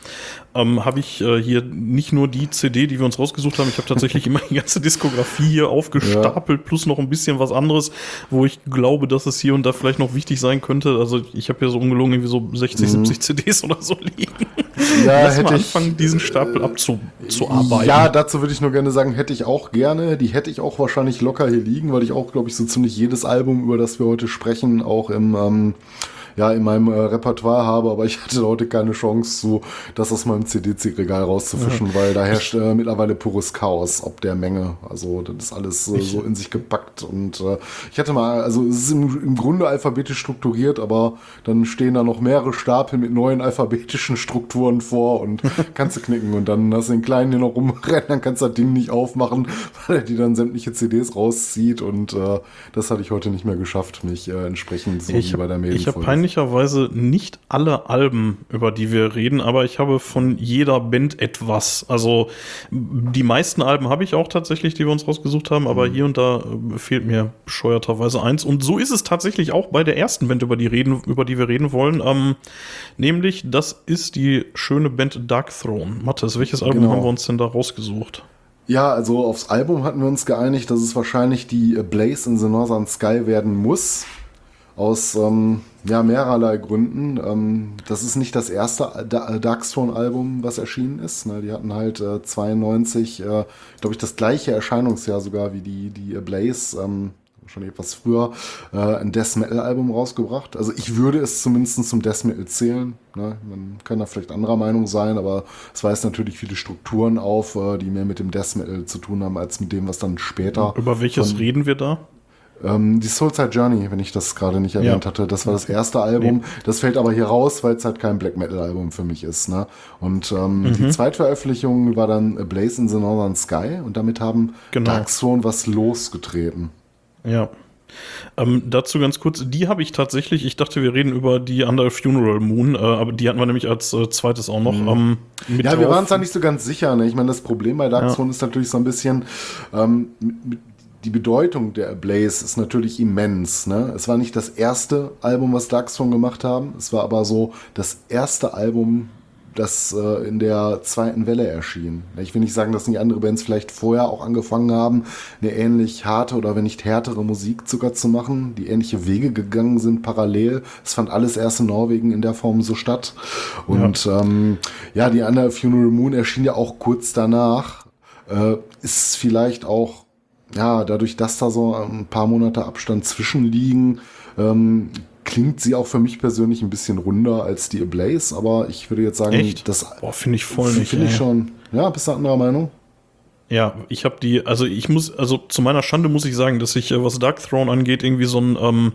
Ähm, habe ich äh, hier nicht nur die CD, die wir uns rausgesucht haben, ich habe tatsächlich *laughs* immer die ganze Diskografie hier aufgestapelt, plus noch ein bisschen was anderes, wo ich glaube, dass es hier und da vielleicht noch wichtig sein könnte. Also ich habe hier so ungelogen irgendwie so 60, 70 CDs oder so liegen. Ja, Lass mal hätte ich- anfangen, diesen Stapel abzuarbeiten. Ja, dazu würde ich nur gerne sagen, hätte ich auch gerne. Die hätte ich auch wahrscheinlich locker hier liegen, weil ich auch, glaube ich, so ziemlich jedes Album, über das wir heute sprechen, auch im, ähm, ja, in meinem äh, Repertoire habe. Aber ich hatte heute keine Chance, so das aus meinem CD-Regal rauszufischen, weil da herrscht äh, mittlerweile pures Chaos ob der Menge. Also das ist alles äh, so in sich gepackt. Und äh, ich hatte mal, also es ist im, im Grunde alphabetisch strukturiert, aber dann stehen da noch mehrere Stapel mit neuen alphabetischen Strukturen vor und *laughs* kannst du knicken und dann hast du den Kleinen hier noch rumrennen, dann kannst du das Ding nicht aufmachen, *laughs* weil er die dann sämtliche CDs rauszieht und äh, das hatte ich heute nicht mehr geschafft, mich äh, entsprechend so Ich wie bei der habe hab Mail-Folge. peinlicherweise nicht alle Alben, über die wir reden, aber ich habe von jeder Band etwas. Also die meisten Alben habe ich auch tatsächlich, die wir uns rausgesucht haben, aber hier und da äh, fehlt mir bescheuerterweise eins. Und so ist es tatsächlich auch bei der ersten Band, über die, reden, über die wir reden wollen. Ähm, nämlich, das ist die schöne Band Dark Throne. Mathis, welches Album Genau. haben wir uns denn da rausgesucht? Ja, also aufs Album hatten wir uns geeinigt, dass es wahrscheinlich die Blaze in the Northern Sky werden muss. Aus ähm, ja, mehrerlei Gründen. Ähm, das ist nicht das erste Da- Darkstone-Album, was erschienen ist. Ne? Die hatten halt äh, 92, äh, glaube ich, das gleiche Erscheinungsjahr sogar wie die, die Blaze. Ähm, schon etwas früher äh, ein Death Metal Album rausgebracht. Also ich würde es zumindest zum Death Metal zählen. Ne? Man kann da vielleicht anderer Meinung sein, aber es weist natürlich viele Strukturen auf, äh, die mehr mit dem Death Metal zu tun haben, als mit dem, was dann später. Über welches reden wir da? Ähm, die Soulside Journey, wenn ich das gerade nicht erwähnt Ja. hatte, das war das erste Album. Das fällt aber hier raus, weil es halt kein Black Metal Album für mich ist. Ne? Und ähm, Mhm. die Zweitveröffentlichung war dann A Blaze in the Northern Sky und damit haben Genau. Dark Throne was losgetreten. Ja. Ähm, dazu ganz kurz, die habe ich tatsächlich, ich dachte, wir reden über die Under Funeral Moon, äh, aber die hatten wir nämlich als äh, zweites auch noch. Ähm, mit Mhm. Ja, wir waren uns da nicht so ganz sicher. Ne? Ich meine, das Problem bei Dark Ja. Throne ist natürlich so ein bisschen, ähm, mit, die Bedeutung der Blaze ist natürlich immens. Ne? Es war nicht das erste Album, was Dark Throne gemacht haben. Es war aber so das erste Album, das äh, in der zweiten Welle erschien. Ich will nicht sagen, dass nicht andere Bands vielleicht vorher auch angefangen haben, eine ähnlich harte oder wenn nicht härtere Musik sogar zu machen, die ähnliche Wege gegangen sind parallel. Es fand alles erst in Norwegen in der Form so statt. Und ja, ähm, ja die Under Funeral Moon erschien ja auch kurz danach. Äh, ist vielleicht auch, ja, dadurch, dass da so ein paar Monate Abstand zwischenliegen, ähm, klingt sie auch für mich persönlich ein bisschen runder als die Ablaze, aber ich würde jetzt sagen, Echt? das Boah, finde ich voll nicht. finde ich schon. Ja, bist du anderer Meinung? Ja, ich habe die, also ich muss, also zu meiner Schande muss ich sagen, dass ich, äh, was Dark Throne angeht, irgendwie so ein, ähm,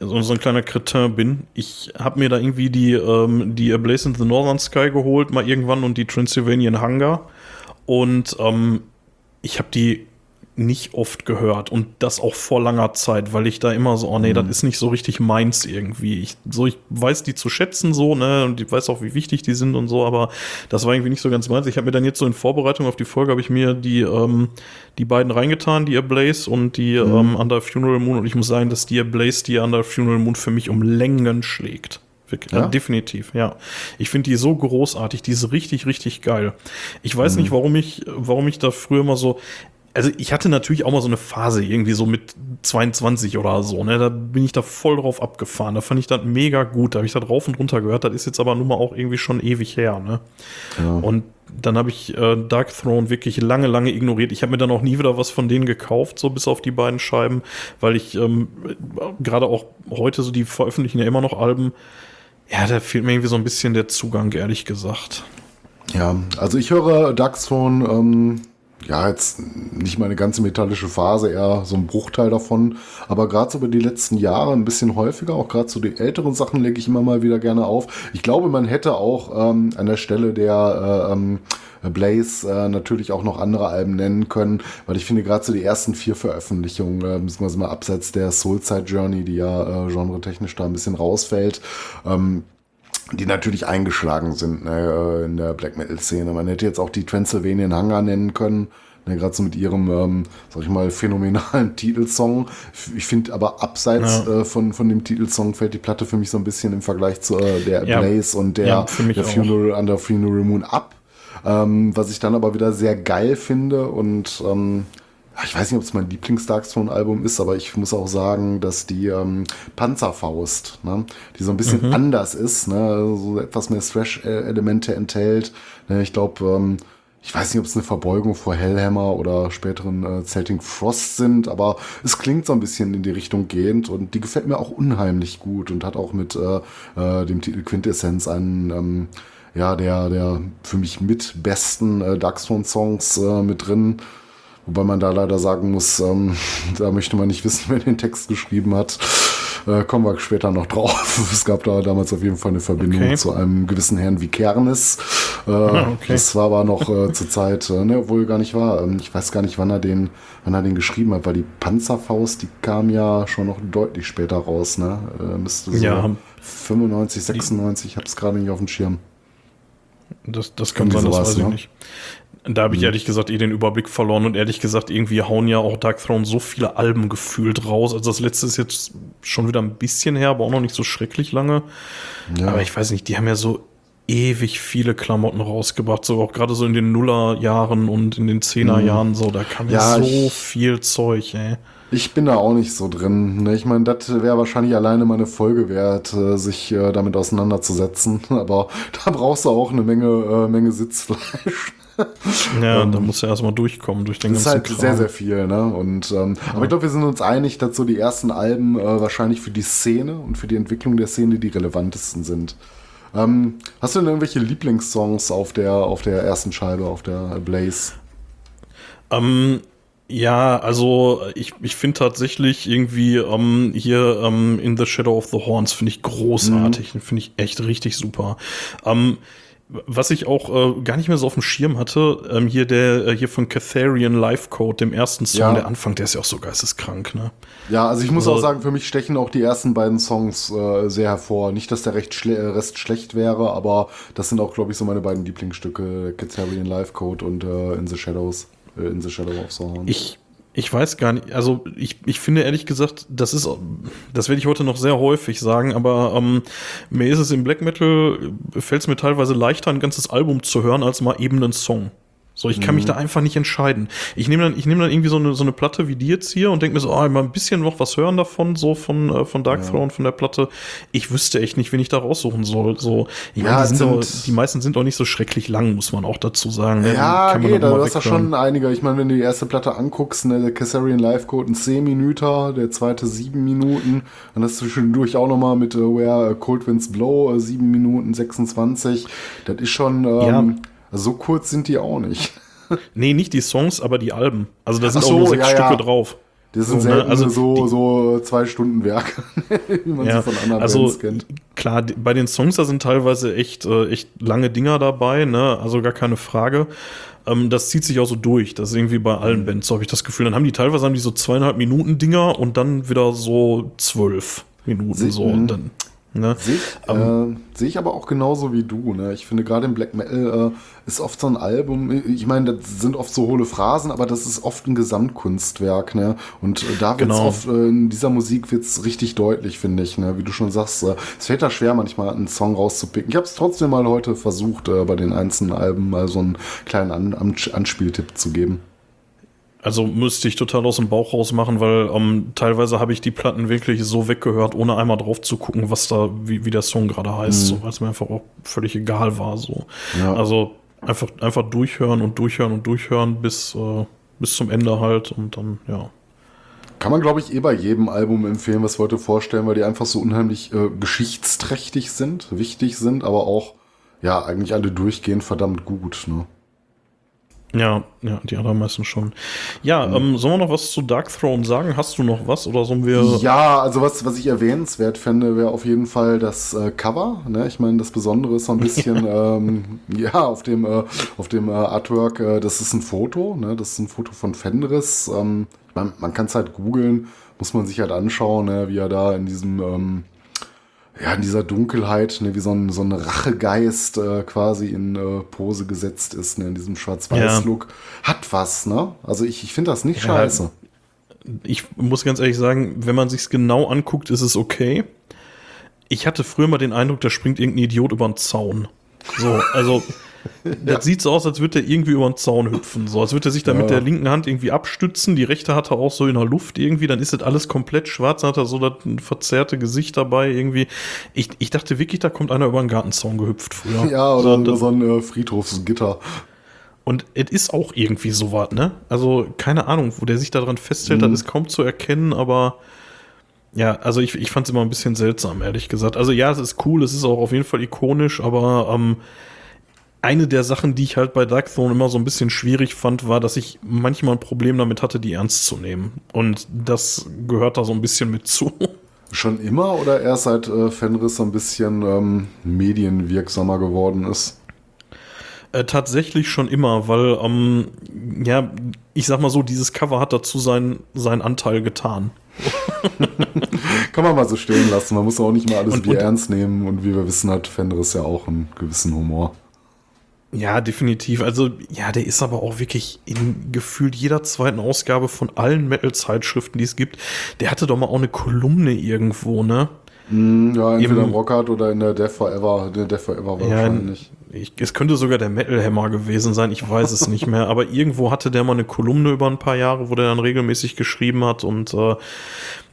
so, so ein kleiner Kretin bin. Ich habe mir da irgendwie die, ähm, die A Blaze in the Northern Sky geholt, mal irgendwann und die Transylvanian Hunger. Und ähm, ich habe die nicht oft gehört und das auch vor langer Zeit, weil ich da immer so, oh nee, mhm. das ist nicht so richtig meins irgendwie. Ich, so, ich weiß die zu schätzen so, ne, und ich weiß auch, wie wichtig die sind und so, aber das war irgendwie nicht so ganz meins. Ich habe mir dann jetzt so in Vorbereitung auf die Folge, habe ich mir die, ähm, die beiden reingetan, die Ablaze und die mhm. ähm, Under Funeral Moon und ich muss sagen, dass die Ablaze die Under Funeral Moon für mich um Längen schlägt. Ja? Definitiv, ja. Ich finde die so großartig, die ist richtig, richtig geil. Ich weiß mhm. nicht, warum ich, warum ich da früher immer so, also ich hatte natürlich auch mal so eine Phase irgendwie so mit 22 oder so, ne, da bin ich da voll drauf abgefahren, da fand ich das mega gut, da habe ich da drauf und runter gehört, das ist jetzt aber nun mal auch irgendwie schon ewig her, ne. Ja. Und dann habe ich äh, Dark Throne wirklich lange, lange ignoriert. Ich habe mir dann auch nie wieder was von denen gekauft, so bis auf die beiden Scheiben, weil ich ähm, gerade auch heute so, die veröffentlichen ja immer noch Alben, ja, da fehlt mir irgendwie so ein bisschen der Zugang, ehrlich gesagt. Ja, also ich höre Dark Throne, ähm ja, jetzt nicht mal eine ganze metallische Phase, eher so ein Bruchteil davon. Aber gerade so über die letzten Jahre ein bisschen häufiger, auch gerade so die älteren Sachen lege ich immer mal wieder gerne auf. Ich glaube, man hätte auch ähm, an der Stelle der äh, ähm, Blaze äh, natürlich auch noch andere Alben nennen können, weil ich finde gerade so die ersten vier Veröffentlichungen, äh, beziehungsweise mal abseits der Soulside Journey, die ja äh, genretechnisch da ein bisschen rausfällt, ähm, die natürlich eingeschlagen sind ne, äh, in der Black Metal Szene. Man hätte jetzt auch die Transylvanian Hunger nennen können, ne, gerade so mit ihrem, ähm, sag ich mal, phänomenalen *laughs* Titelsong. Ich finde aber abseits ja. äh, von, von dem Titelsong fällt die Platte für mich so ein bisschen im Vergleich zu äh, der ja. Blaze und der, ja, der Funeral Under Funeral Moon ab. Ähm, was ich dann aber wieder sehr geil finde und ähm, ich weiß nicht, ob es mein Lieblings-Darkstone-Album ist, aber ich muss auch sagen, dass die ähm, Panzerfaust, ne, die so ein bisschen mhm. anders ist, ne, so etwas mehr Thrash-Elemente enthält. Ne, ich glaube, ähm, ich weiß nicht, ob es eine Verbeugung vor Hellhammer oder späteren äh, Celtic Frost sind, aber es klingt so ein bisschen in die Richtung gehend und die gefällt mir auch unheimlich gut und hat auch mit äh, äh, dem Titel Quintessenz einen ähm, ja, der, der für mich mit besten äh, Darkstone-Songs äh, mit drin. Wobei man da leider sagen muss, ähm, *laughs* da möchte man nicht wissen, *laughs* wer den Text geschrieben hat. Äh, kommen wir später noch drauf. *laughs* Es gab da damals auf jeden Fall eine Verbindung okay. zu einem gewissen Herrn wie Kernes. Äh, ah, okay. Das war aber noch äh, zur Zeit, äh, ne, obwohl gar nicht war. Ähm, ich weiß gar nicht, wann er den, wann er den geschrieben hat, weil die Panzerfaust, die kam ja schon noch deutlich später raus, ne? Äh, müsste so ja, 95, 96, ich habe es gerade nicht auf dem Schirm. Das, das kann sein, das weiß ich ne? nicht. Da habe ich mhm. ehrlich gesagt eh den Überblick verloren und ehrlich gesagt, irgendwie hauen ja auch Dark Throne so viele Alben gefühlt raus. Also das letzte ist jetzt schon wieder ein bisschen her, aber auch noch nicht so schrecklich lange. Ja. Aber ich weiß nicht, die haben ja so ewig viele Klamotten rausgebracht, so auch gerade so in den Nullerjahren und in den Zehnerjahren, mhm. so, da kam ja, ja so viel Zeug, ey. Ich bin da auch nicht so drin. Ne? Ich meine, das wäre wahrscheinlich alleine mal eine Folge wert, äh, sich äh, damit auseinanderzusetzen. *laughs* Aber da brauchst du auch eine Menge, äh, Menge Sitzfleisch. Ja, ähm, da muss ja erstmal durchkommen durch den ganzen Das ist halt Kram. sehr, sehr viel, ne? Und, ähm, ja. Aber ich glaube, wir sind uns einig, dass so die ersten Alben äh, wahrscheinlich für die Szene und für die Entwicklung der Szene die relevantesten sind. Ähm, hast du denn irgendwelche Lieblingssongs auf der, auf der ersten Scheibe, auf der Blaze? Ähm, ja, also ich, ich finde tatsächlich irgendwie ähm, hier ähm, In the Shadow of the Horns finde ich großartig, mhm. finde ich echt richtig super. Ähm, was ich auch äh, gar nicht mehr so auf dem Schirm hatte, ähm, hier der äh, hier von Catharian Life Code, dem ersten Song, ja. der Anfang, der ist ja auch so geisteskrank, ne? Ja, also ich muss also, auch sagen, für mich stechen auch die ersten beiden Songs äh, sehr hervor. Nicht, dass der recht schle äh, Rest schlecht wäre, aber das sind auch, glaube ich, so meine beiden Lieblingsstücke, Catharian Life Code und äh, In the Shadows, äh, In the Shadow of the Horn. Ich ich weiß gar nicht, also ich, ich finde ehrlich gesagt, das ist, das werde ich heute noch sehr häufig sagen, aber ähm, mir ist es im Black Metal, fällt es mir teilweise leichter, ein ganzes Album zu hören, als mal eben einen Song. So, ich kann mhm. mich da einfach nicht entscheiden. Ich nehme dann, ich nehme dann irgendwie so eine, so eine Platte wie die jetzt hier und denke mir so, ah, mal ein bisschen noch was hören davon, so von, äh, von Dark ja. Throne, von der Platte. Ich wüsste echt nicht, wen ich da raussuchen soll. So, ich ja, meine, die, sind auch, die meisten sind auch nicht so schrecklich lang, muss man auch dazu sagen. Ne? Ja, okay, da hast du schon einige. Ich meine, wenn du die erste Platte anguckst, ne, der Caesarian Live Code ein 10 Minuten, der zweite 7 Minuten, dann hast du zwischendurch auch nochmal mit uh, Where Cold Winds Blow uh, 7 Minuten 26. Das ist schon, ähm, ja so kurz sind die auch nicht. *laughs* nee, nicht die Songs, aber die Alben. Also da sind so, auch nur sechs ja, Stücke ja. drauf. Das sind so, ne? also so, so zwei Stunden Werke, *laughs* wie man ja, sie von anderen also, Bands kennt. klar, bei den Songs, da sind teilweise echt, äh, echt lange Dinger dabei, ne? Also gar keine Frage. Ähm, das zieht sich auch so durch. Das ist irgendwie bei allen mhm. Bands, so habe ich das Gefühl. Dann haben die teilweise haben die so zweieinhalb Minuten Dinger und dann wieder so zwölf Minuten Sie, so. Und dann Ne? Sehe ich, ähm, äh, seh ich aber auch genauso wie du. Ne? Ich finde gerade im Black Metal äh, ist oft so ein Album, ich meine, das sind oft so hohle Phrasen, aber das ist oft ein Gesamtkunstwerk. Ne? Und äh, da wird es genau. oft, äh, in dieser Musik wird es richtig deutlich, finde ich. Ne? Wie du schon sagst, äh, es fällt da schwer, manchmal einen Song rauszupicken. Ich habe es trotzdem mal heute versucht, äh, bei den einzelnen Alben mal so einen kleinen An Anspieltipp zu geben. Also müsste ich total aus dem Bauch raus machen, weil ähm, teilweise habe ich die Platten wirklich so weggehört, ohne einmal drauf zu gucken, was da, wie, wie der Song gerade heißt, mhm. so, weil es mir einfach auch völlig egal war. So. Ja. Also einfach, einfach durchhören und durchhören und durchhören bis, äh, bis zum Ende halt und dann, ja. Kann man, glaube ich, eh bei jedem Album empfehlen, was wir heute vorstellen, weil die einfach so unheimlich äh, geschichtsträchtig sind, wichtig sind, aber auch, ja, eigentlich alle durchgehend verdammt gut, ne? Ja, ja, die allermeisten schon. Ja, mhm. ähm, sollen wir noch was zu Dark Throne sagen? Hast du noch was oder sollen wir. Ja, also was, was ich erwähnenswert fände, wäre auf jeden Fall das äh, Cover. Ne? Ich meine, das Besondere ist so ein *laughs* bisschen, ähm, ja, auf dem, äh, auf dem äh, Artwork, äh, das ist ein Foto, ne? Das ist ein Foto von Fenris. Ähm, man man kann es halt googeln, muss man sich halt anschauen, ne? wie er da in diesem ähm, ja, in dieser Dunkelheit, ne, wie so ein, so ein Rachegeist äh, quasi in äh, Pose gesetzt ist, ne, in diesem Schwarz-Weiß-Look. Ja. Hat was, ne? Also ich, ich finde das nicht ja, scheiße. Ich muss ganz ehrlich sagen, wenn man sich's genau anguckt, ist es okay. Ich hatte früher mal den Eindruck, da springt irgendein Idiot über den Zaun. So, also *laughs* Das ja. sieht so aus, als würde er irgendwie über den Zaun hüpfen. So, als würde er sich da ja. mit der linken Hand irgendwie abstützen. Die rechte hat er auch so in der Luft irgendwie. Dann ist das alles komplett schwarz. Dann hat er so das verzerrte Gesicht dabei irgendwie. Ich, ich dachte wirklich, da kommt einer über den Gartenzaun gehüpft früher. *laughs* Ja, oder so, so ein äh, Friedhofsgitter. Und es ist auch irgendwie so was, ne? Also, keine Ahnung, wo der sich daran festhält, mhm. das ist kaum zu erkennen, aber ja, also ich, ich fand es immer ein bisschen seltsam, ehrlich gesagt. Also ja, es ist cool, es ist auch auf jeden Fall ikonisch, aber ähm, eine der Sachen, die ich halt bei Dark Throne immer so ein bisschen schwierig fand, war, dass ich manchmal ein Problem damit hatte, die ernst zu nehmen. Und das gehört da so ein bisschen mit zu. Schon immer oder erst seit äh, Fenris so ein bisschen ähm, medienwirksamer geworden ist? Äh, tatsächlich schon immer, weil, ähm, ja, ich sag mal so, dieses Cover hat dazu seinen, seinen Anteil getan. *laughs* Kann man mal so stehen lassen. Man muss auch nicht mal alles und, wie und, ernst nehmen. Und wie wir wissen, hat Fenris ja auch einen gewissen Humor. Ja, definitiv. Also, ja, der ist aber auch wirklich in gefühlt jeder zweiten Ausgabe von allen Metal-Zeitschriften, die es gibt. Der hatte doch mal auch eine Kolumne irgendwo, ne? Mm, ja, entweder Im, Rockart oder in der Death Forever. Der Death Forever wahrscheinlich. Ich, es könnte sogar der Metal Hammer gewesen sein, ich weiß es nicht mehr. Aber irgendwo hatte der mal eine Kolumne über ein paar Jahre, wo der dann regelmäßig geschrieben hat. Und äh,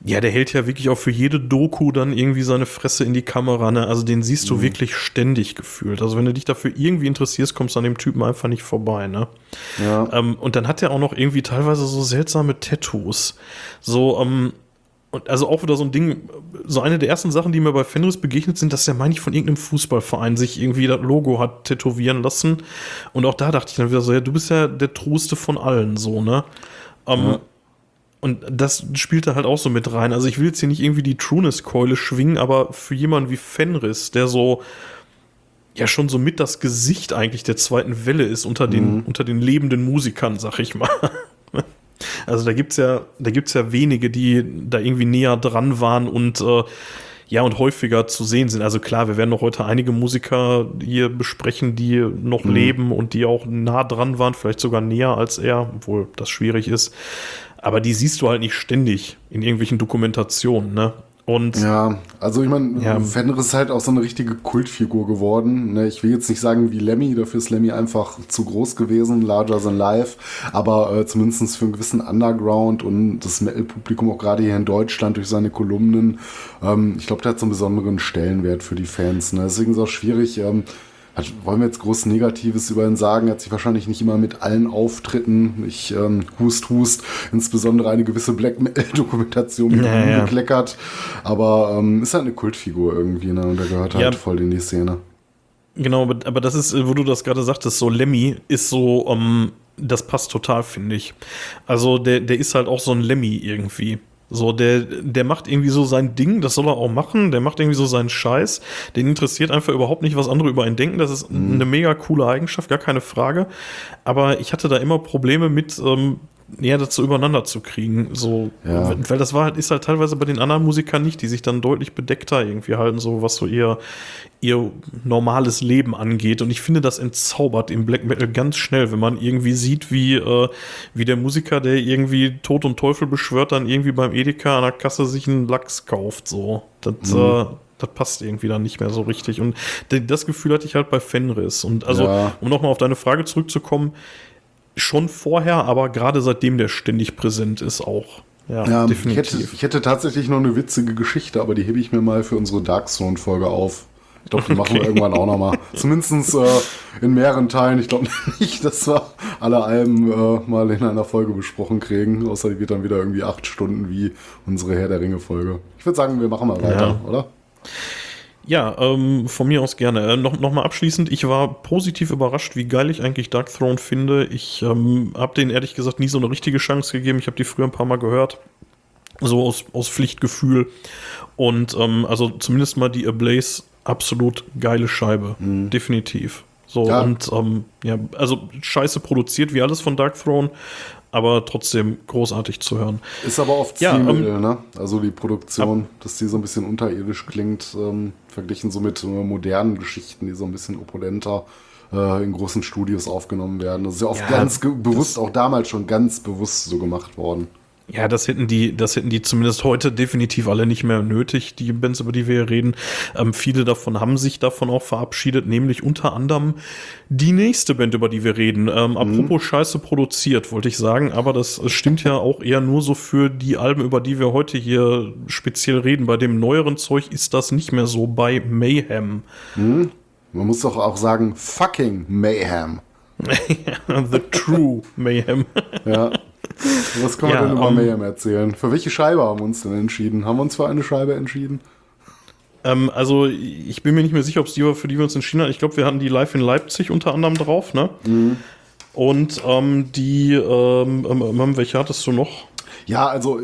ja, der hält ja wirklich auch für jede Doku dann irgendwie seine Fresse in die Kamera. Ne? Also den siehst du mhm. wirklich ständig gefühlt. Also wenn du dich dafür irgendwie interessierst, kommst du an dem Typen einfach nicht vorbei. Ne? Ja. Ähm, und dann hat er auch noch irgendwie teilweise so seltsame Tattoos. So, ähm, und also auch wieder so ein Ding, so eine der ersten Sachen, die mir bei Fenris begegnet sind, dass der, meine ich, von irgendeinem Fußballverein sich irgendwie das Logo hat tätowieren lassen. Und auch da dachte ich dann wieder so, ja, du bist ja der Truste von allen, so, ne? Ähm, ja. Und das spielt da halt auch so mit rein. Also ich will jetzt hier nicht irgendwie die Trueness-Keule schwingen, aber für jemanden wie Fenris, der so, ja schon so mit das Gesicht eigentlich der zweiten Welle ist unter den, mhm. unter den lebenden Musikern, sag ich mal. *laughs* Also da gibt's ja, da gibt's ja wenige, die da irgendwie näher dran waren und äh, ja und häufiger zu sehen sind. Also klar, wir werden noch heute einige Musiker hier besprechen, die noch mhm. leben und die auch nah dran waren, vielleicht sogar näher als er, obwohl das schwierig ist. Aber die siehst du halt nicht ständig in irgendwelchen Dokumentationen, ne? Und ja, also ich meine, ja. Fenris ist halt auch so eine richtige Kultfigur geworden. Ne? Ich will jetzt nicht sagen wie Lemmy, dafür ist Lemmy einfach zu groß gewesen, larger than life, aber äh, zumindest für einen gewissen Underground und das Metal-Publikum auch gerade hier in Deutschland durch seine Kolumnen. Ähm, ich glaube, der hat so einen besonderen Stellenwert für die Fans. Ne? Deswegen ist es auch schwierig, ähm, hat, wollen wir jetzt groß Negatives über ihn sagen? Er hat sich wahrscheinlich nicht immer mit allen Auftritten, ich ähm, hust, hust, insbesondere eine gewisse Black Metal-Dokumentation mit ja, ja. gekleckert. Aber ähm, ist halt eine Kultfigur irgendwie, ne? Und er gehört halt ja. voll in die Szene. Genau, aber, aber das ist, wo du das gerade sagtest, so Lemmy ist so, um, ähm, das passt total, finde ich. Also der, der ist halt auch so ein Lemmy irgendwie. So, der, der macht irgendwie so sein Ding, das soll er auch machen, der macht irgendwie so seinen Scheiß, den interessiert einfach überhaupt nicht, was andere über ihn denken. Das ist Mhm. eine mega coole Eigenschaft, gar keine Frage. Aber ich hatte da immer Probleme mit, ähm, das so übereinander zu kriegen. So, Ja. weil das war halt, ist halt teilweise bei den anderen Musikern nicht, die sich dann deutlich bedeckter irgendwie halten, so was so ihr, ihr normales Leben angeht. Und ich finde, das entzaubert im Black Metal ganz schnell, wenn man irgendwie sieht, wie, äh, wie der Musiker, der irgendwie Tod und Teufel beschwört, dann irgendwie beim Edeka an der Kasse sich einen Lachs kauft. So. Das, äh, das passt irgendwie dann nicht mehr so richtig. Und das Gefühl hatte ich halt bei Fenris. Und also, Ja. um nochmal auf deine Frage zurückzukommen, schon vorher, aber gerade seitdem der ständig präsent ist auch. Ja, Ja, ich, definitiv. hätte, ich hätte tatsächlich noch eine witzige Geschichte, aber die hebe ich mir mal für unsere Dark Zone-Folge auf. Ich glaube, die machen wir Okay. irgendwann auch nochmal. *laughs* Zumindest äh, in mehreren Teilen. Ich glaube *laughs* nicht, dass wir alle Alben äh, mal in einer Folge besprochen kriegen. Außer die wird dann wieder irgendwie acht Stunden wie unsere Herr der Ringe-Folge. Ich würde sagen, wir machen mal weiter, Ja. oder? Ja, ähm, von mir aus gerne. Äh, noch, noch mal abschließend, ich war positiv überrascht, wie geil ich eigentlich Dark Throne finde. Ich ähm, habe denen ehrlich gesagt nie so eine richtige Chance gegeben. Ich habe die früher ein paar Mal gehört. So aus, aus Pflichtgefühl. Und ähm, also zumindest mal die Ablaze, absolut geile Scheibe. Definitiv. So, Ja. und ähm, ja, also scheiße produziert wie alles von Dark Throne, aber trotzdem großartig zu hören. Ist aber oft Ja, Zielmittel, ähm, ne? Also die Produktion, dass die so ein bisschen unterirdisch klingt, ähm, verglichen so mit äh, modernen Geschichten, die so ein bisschen opulenter äh, in großen Studios aufgenommen werden. Das ist ja oft Ja, ganz bewusst, auch damals schon ganz bewusst so gemacht worden. Ja, das hätten die, das hätten die zumindest heute definitiv alle nicht mehr nötig, die Bands, über die wir hier reden. Ähm, viele davon haben sich davon auch verabschiedet, nämlich unter anderem die nächste Band, über die wir reden. Ähm, apropos Scheiße produziert, wollte ich sagen, aber das stimmt ja auch eher nur so für die Alben, über die wir heute hier speziell reden. Bei dem neueren Zeug ist das nicht mehr so bei Mayhem. Man muss doch auch sagen, fucking Mayhem. *laughs* The True Mayhem. Ja. *laughs* Was kann man Ja, denn über ähm, Mayhem erzählen? Für welche Scheibe haben wir uns denn entschieden? Haben wir uns für eine Scheibe entschieden? Ähm, also ich bin mir nicht mehr sicher, ob es die war, für die wir uns entschieden haben. Ich glaube, wir hatten die live in Leipzig unter anderem drauf, ne? Und ähm, die, ähm, ähm, welche hattest du noch? Ja, also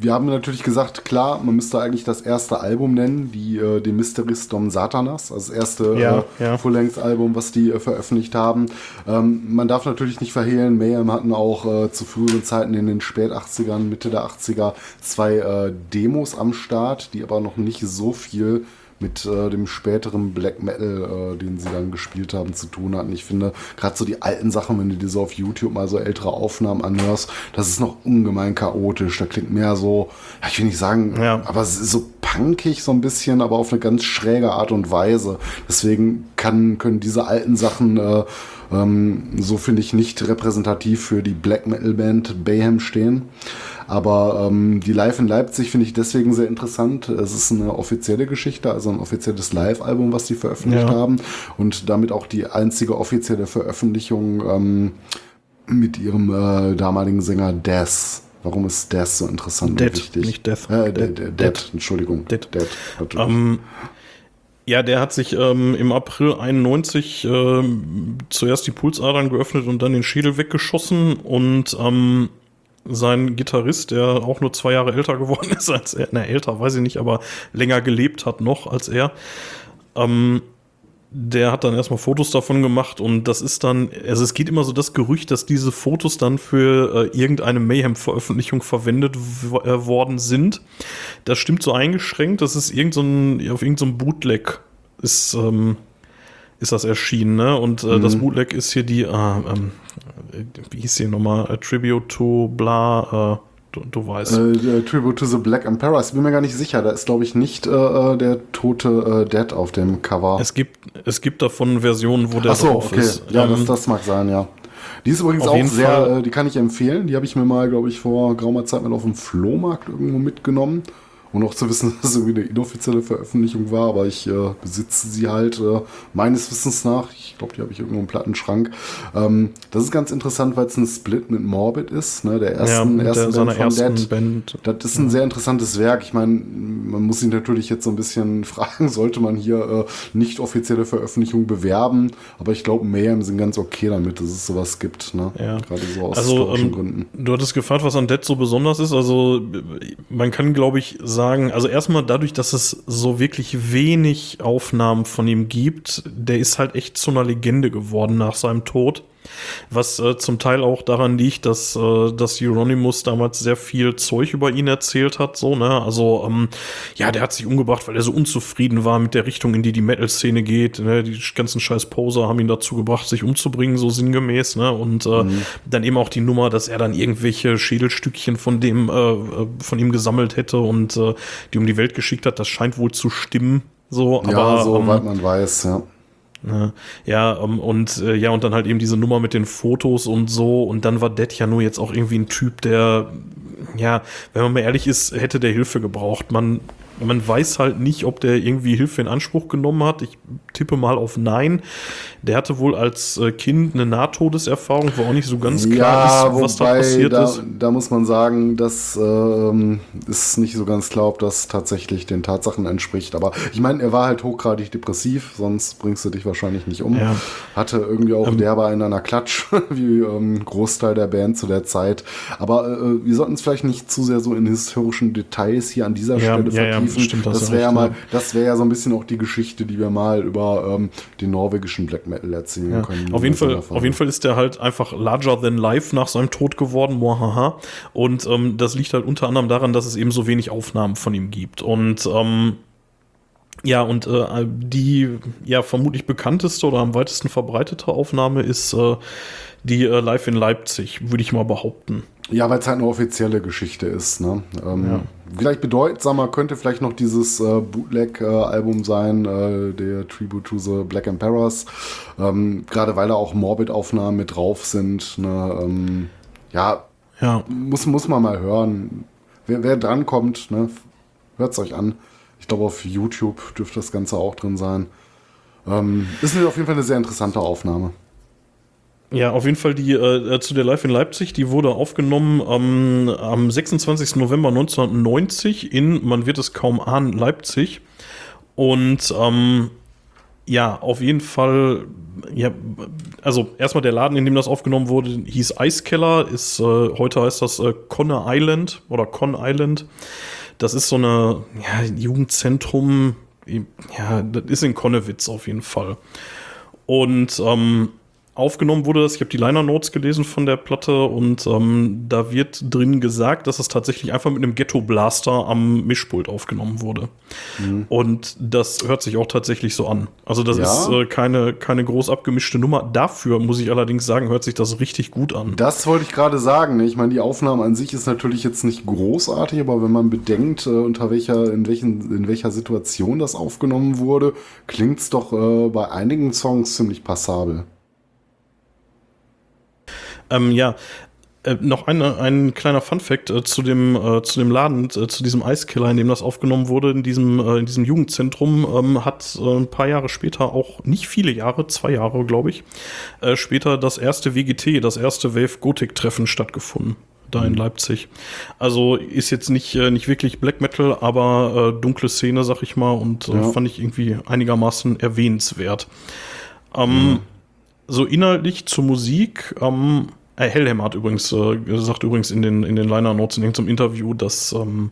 wir haben natürlich gesagt, klar, man müsste eigentlich das erste Album nennen, die äh, die Mysteries Dom Satanas, also das erste Ja, äh, ja. Full-Length-Album, was die äh, veröffentlicht haben. Ähm, man darf natürlich nicht verhehlen, Mayhem hatten auch äh, zu früheren Zeiten in den spät 80ern, Mitte der 80er zwei äh, Demos am Start, die aber noch nicht so viel mit äh, dem späteren Black Metal, äh, den sie dann gespielt haben, zu tun hatten. Ich finde, gerade so die alten Sachen, wenn du dir so auf YouTube mal so ältere Aufnahmen anhörst, das ist noch ungemein chaotisch. Da klingt mehr so, ja, ich will nicht sagen, Ja. aber es ist so punkig so ein bisschen, aber auf eine ganz schräge Art und Weise. Deswegen kann, können diese alten Sachen äh, ähm, so finde ich nicht repräsentativ für die Black Metal Band Bayhem stehen. Aber ähm, die Live in Leipzig finde ich deswegen sehr interessant. Es ist eine offizielle Geschichte, also ein offizielles Live-Album, was die veröffentlicht Ja. haben. Und damit auch die einzige offizielle Veröffentlichung ähm, mit ihrem äh, damaligen Sänger Death. Warum ist Death so interessant Dead, und wichtig? nicht Death. Äh, Dead. Dead, Dead, Entschuldigung. Dead. Dead natürlich. Ähm, ja, der hat sich ähm, im April 91 ähm, zuerst die Pulsadern geöffnet und dann den Schädel weggeschossen und ähm, sein Gitarrist, der auch nur zwei Jahre älter *laughs* geworden ist als er, na älter, weiß ich nicht, aber länger gelebt hat noch als er, ähm, der hat dann erstmal Fotos davon gemacht und das ist dann, also es geht immer so das Gerücht, dass diese Fotos dann für äh, irgendeine Mayhem-Veröffentlichung verwendet äh, worden sind. Das stimmt so eingeschränkt, das ist irgend so ein, auf irgendeinem so Bootleg ist, ähm, ist das erschienen, ne? Und äh, das Bootleg ist hier die, äh, ähm, äh, wie hieß hier nochmal, A Tribute to bla, äh, du, du weißt. Äh, der Tribute to the Black Emperor. Ich bin mir gar nicht sicher. Da ist, glaube ich, nicht äh, äh, der tote äh, Dead auf dem Cover. es gibt, es gibt davon Versionen, wo der Ach so, drauf okay. ist. Ja, Ähm, das, das mag sein, ja. Die ist übrigens auch sehr, Fall- äh, die kann ich empfehlen. Die habe ich mir mal, glaube ich, vor geraumer Zeit mal auf dem Flohmarkt irgendwo mitgenommen. Und auch zu wissen, *laughs* dass es irgendwie eine inoffizielle Veröffentlichung war, aber ich äh, besitze sie halt äh, meines Wissens nach. Ich glaube, die habe ich irgendwo im Plattenschrank. Ähm, das ist ganz interessant, weil es ein Split mit Morbid ist, ne? der ersten, ja, ersten der, Band von ersten Dead. Band. Das ist ein sehr interessantes Werk. Ich meine, man muss sich natürlich jetzt so ein bisschen *laughs* fragen, sollte man hier äh, nicht offizielle Veröffentlichung bewerben? Aber ich glaube, Mayhem sind ganz okay damit, dass es sowas gibt. Ne? Ja. Gerade so aus Also, historischen ähm, Gründen. Du hattest gefragt, was an Dead so besonders ist. Also, man kann, glaube ich, sagen, also erstmal dadurch, dass es so wirklich wenig Aufnahmen von ihm gibt, der ist halt echt zu einer Legende geworden nach seinem Tod. Was äh, zum Teil auch daran liegt, dass, äh, dass Euronymous damals sehr viel Zeug über ihn erzählt hat. So, ne? Also, ähm, ja, der hat sich umgebracht, weil er so unzufrieden war mit der Richtung, in die die Metal-Szene geht. Ne? Die ganzen scheiß Poser haben ihn dazu gebracht, sich umzubringen, so sinngemäß. Ne? Und äh, dann eben auch die Nummer, dass er dann irgendwelche Schädelstückchen von dem, äh, äh, von ihm gesammelt hätte und äh, die um die Welt geschickt hat. Das scheint wohl zu stimmen. So, Ja, aber, soweit ähm, man weiß, ja. Ne? Ja, ähm, und äh, ja, und dann halt eben diese Nummer mit den Fotos und so. Und dann war Dead ja nur jetzt auch irgendwie ein Typ, der, ja, wenn man mal ehrlich ist, hätte der Hilfe gebraucht. Man, man weiß halt nicht, ob der irgendwie Hilfe in Anspruch genommen hat. Ich tippe mal auf Nein. Der hatte wohl als äh, Kind eine Nahtodeserfahrung, wo auch nicht so ganz klar ist, was da passiert da, ist. da muss man sagen, das ähm, ist nicht so ganz klar, ob das tatsächlich den Tatsachen entspricht. Aber ich meine, er war halt hochgradig depressiv, sonst bringst du dich wahrscheinlich nicht um. Ja. Hatte irgendwie auch Ähm. derbe in einer Klatsch, *laughs* wie ähm, Großteil der Band zu der Zeit. Aber äh, wir sollten es vielleicht nicht zu sehr so in historischen Details hier an dieser Ja, Stelle ja, ja, vertiefen. das wäre ja mal, ja. das wäre ja so ein bisschen auch die Geschichte, die wir mal über ähm, den norwegischen Black Metal erzählen Ja, können. auf jeden Fall, Sonderfall. auf jeden Fall ist der halt einfach larger than life nach seinem Tod geworden, mohaha. Und ähm, das liegt halt unter anderem daran, dass es eben so wenig Aufnahmen von ihm gibt. Und ähm, ja, und äh, die ja vermutlich bekannteste oder am weitesten verbreitete Aufnahme ist äh, die äh, Live in Leipzig, würde ich mal behaupten. Ja, weil es halt eine offizielle Geschichte ist. Ne? Ähm, Ja. Vielleicht bedeutsamer könnte vielleicht noch dieses äh, Bootleg-Album sein, äh, der Tribute to the Black Emperors. Ähm, Gerade weil da auch Morbid-Aufnahmen mit drauf sind. Ne? Ähm, ja, Ja, muss, muss man mal hören. Wer, wer drankommt, ne? hört es euch an. Ich glaube, auf YouTube dürfte das Ganze auch drin sein. Ähm, ist auf jeden Fall eine sehr interessante Aufnahme. Ja, auf jeden Fall die äh, zu der Live in Leipzig, die wurde aufgenommen ähm, am 26. November 1990 in, man wird es kaum ahnen, Leipzig. Und ähm, ja, auf jeden Fall, ja, also erstmal der Laden, in dem das aufgenommen wurde, hieß Eiskeller, ist, äh, heute heißt das äh, Conne Island oder Con Island. Das ist so eine, ja, Jugendzentrum, ja, das ist in Konnewitz auf jeden Fall. Und ähm, aufgenommen wurde das, ich habe die Liner Notes gelesen von der Platte und ähm, da wird drin gesagt, dass es tatsächlich einfach mit einem Ghetto Blaster am Mischpult aufgenommen wurde. Und das hört sich auch tatsächlich so an. Also das Ja? ist äh, keine, keine groß abgemischte Nummer. Dafür muss ich allerdings sagen, hört sich das richtig gut an. Das wollte ich gerade sagen. Ne? Ich meine, die Aufnahme an sich ist natürlich jetzt nicht großartig, aber wenn man bedenkt, äh, unter welcher, in, welchen, in welcher Situation das aufgenommen wurde, klingt es doch äh, bei einigen Songs ziemlich passabel. Ähm, ja, äh, noch eine, ein kleiner Funfact äh, zu, dem, äh, zu dem Laden, äh, zu diesem Eiskiller, in dem das aufgenommen wurde, in diesem, äh, in diesem Jugendzentrum, ähm, hat äh, ein paar Jahre später, auch nicht viele Jahre, zwei Jahre, glaube ich, äh, später das erste WGT, das erste Wave Gothic Treffen stattgefunden. Da in Leipzig. Also ist jetzt nicht, äh, nicht wirklich Black Metal, aber äh, dunkle Szene, sag ich mal, und äh, Ja. fand ich irgendwie einigermaßen erwähnenswert. Ähm, so inhaltlich zur Musik, ähm, äh, Hellhammer hat übrigens, äh, sagt übrigens in den, in den Liner Notes in irgendeinem Interview, dass, ähm,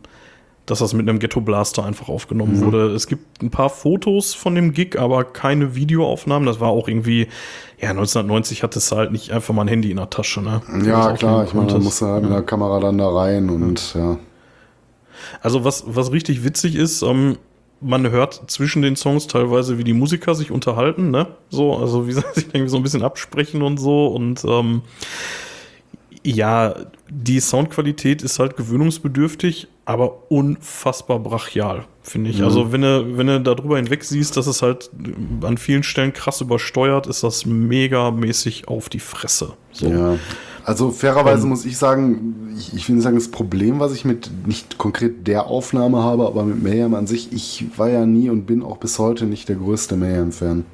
dass das mit einem Ghetto Blaster einfach aufgenommen wurde. Es gibt ein paar Fotos von dem Gig, aber keine Videoaufnahmen. Das war auch irgendwie, ja, 1990 hatte es halt nicht einfach mal ein Handy in der Tasche, ne? Ja, klar. Ich meine, da konntest. muss er halt mit der Kamera dann da rein und ja. Also was, was richtig witzig ist, ähm, man hört zwischen den Songs teilweise, wie die Musiker sich unterhalten, ne? So, also wie sie *laughs* sich irgendwie so ein bisschen absprechen und so. Und ähm, ja, die Soundqualität ist halt gewöhnungsbedürftig, aber unfassbar brachial, finde ich. Mhm. Also wenn du, wenn du darüber hinweg siehst, dass es halt an vielen Stellen krass übersteuert, ist das mega mäßig auf die Fresse. So. Ja. Also fairerweise muss ich sagen, ich, ich will nicht sagen, das Problem, was ich mit nicht konkret der Aufnahme habe, aber mit Mayhem an sich, ich war ja nie und bin auch bis heute nicht der größte Mayhem-Fan.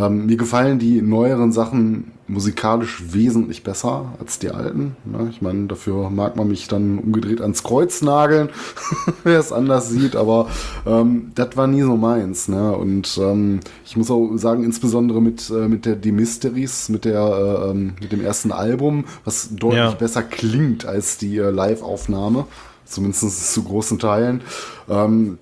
Ähm, mir gefallen die neueren Sachen musikalisch wesentlich besser als die alten. Ne? Ich meine, dafür mag man mich dann umgedreht ans Kreuz nageln, *laughs* wer es anders sieht, aber ähm, das war nie so meins. Ne? Und ähm, ich muss auch sagen, insbesondere mit, äh, mit der Die Mysteries, mit, der, äh, ähm, mit dem ersten Album, was deutlich Ja. besser klingt als die äh, Live-Aufnahme, zumindest zu großen Teilen. Ähm,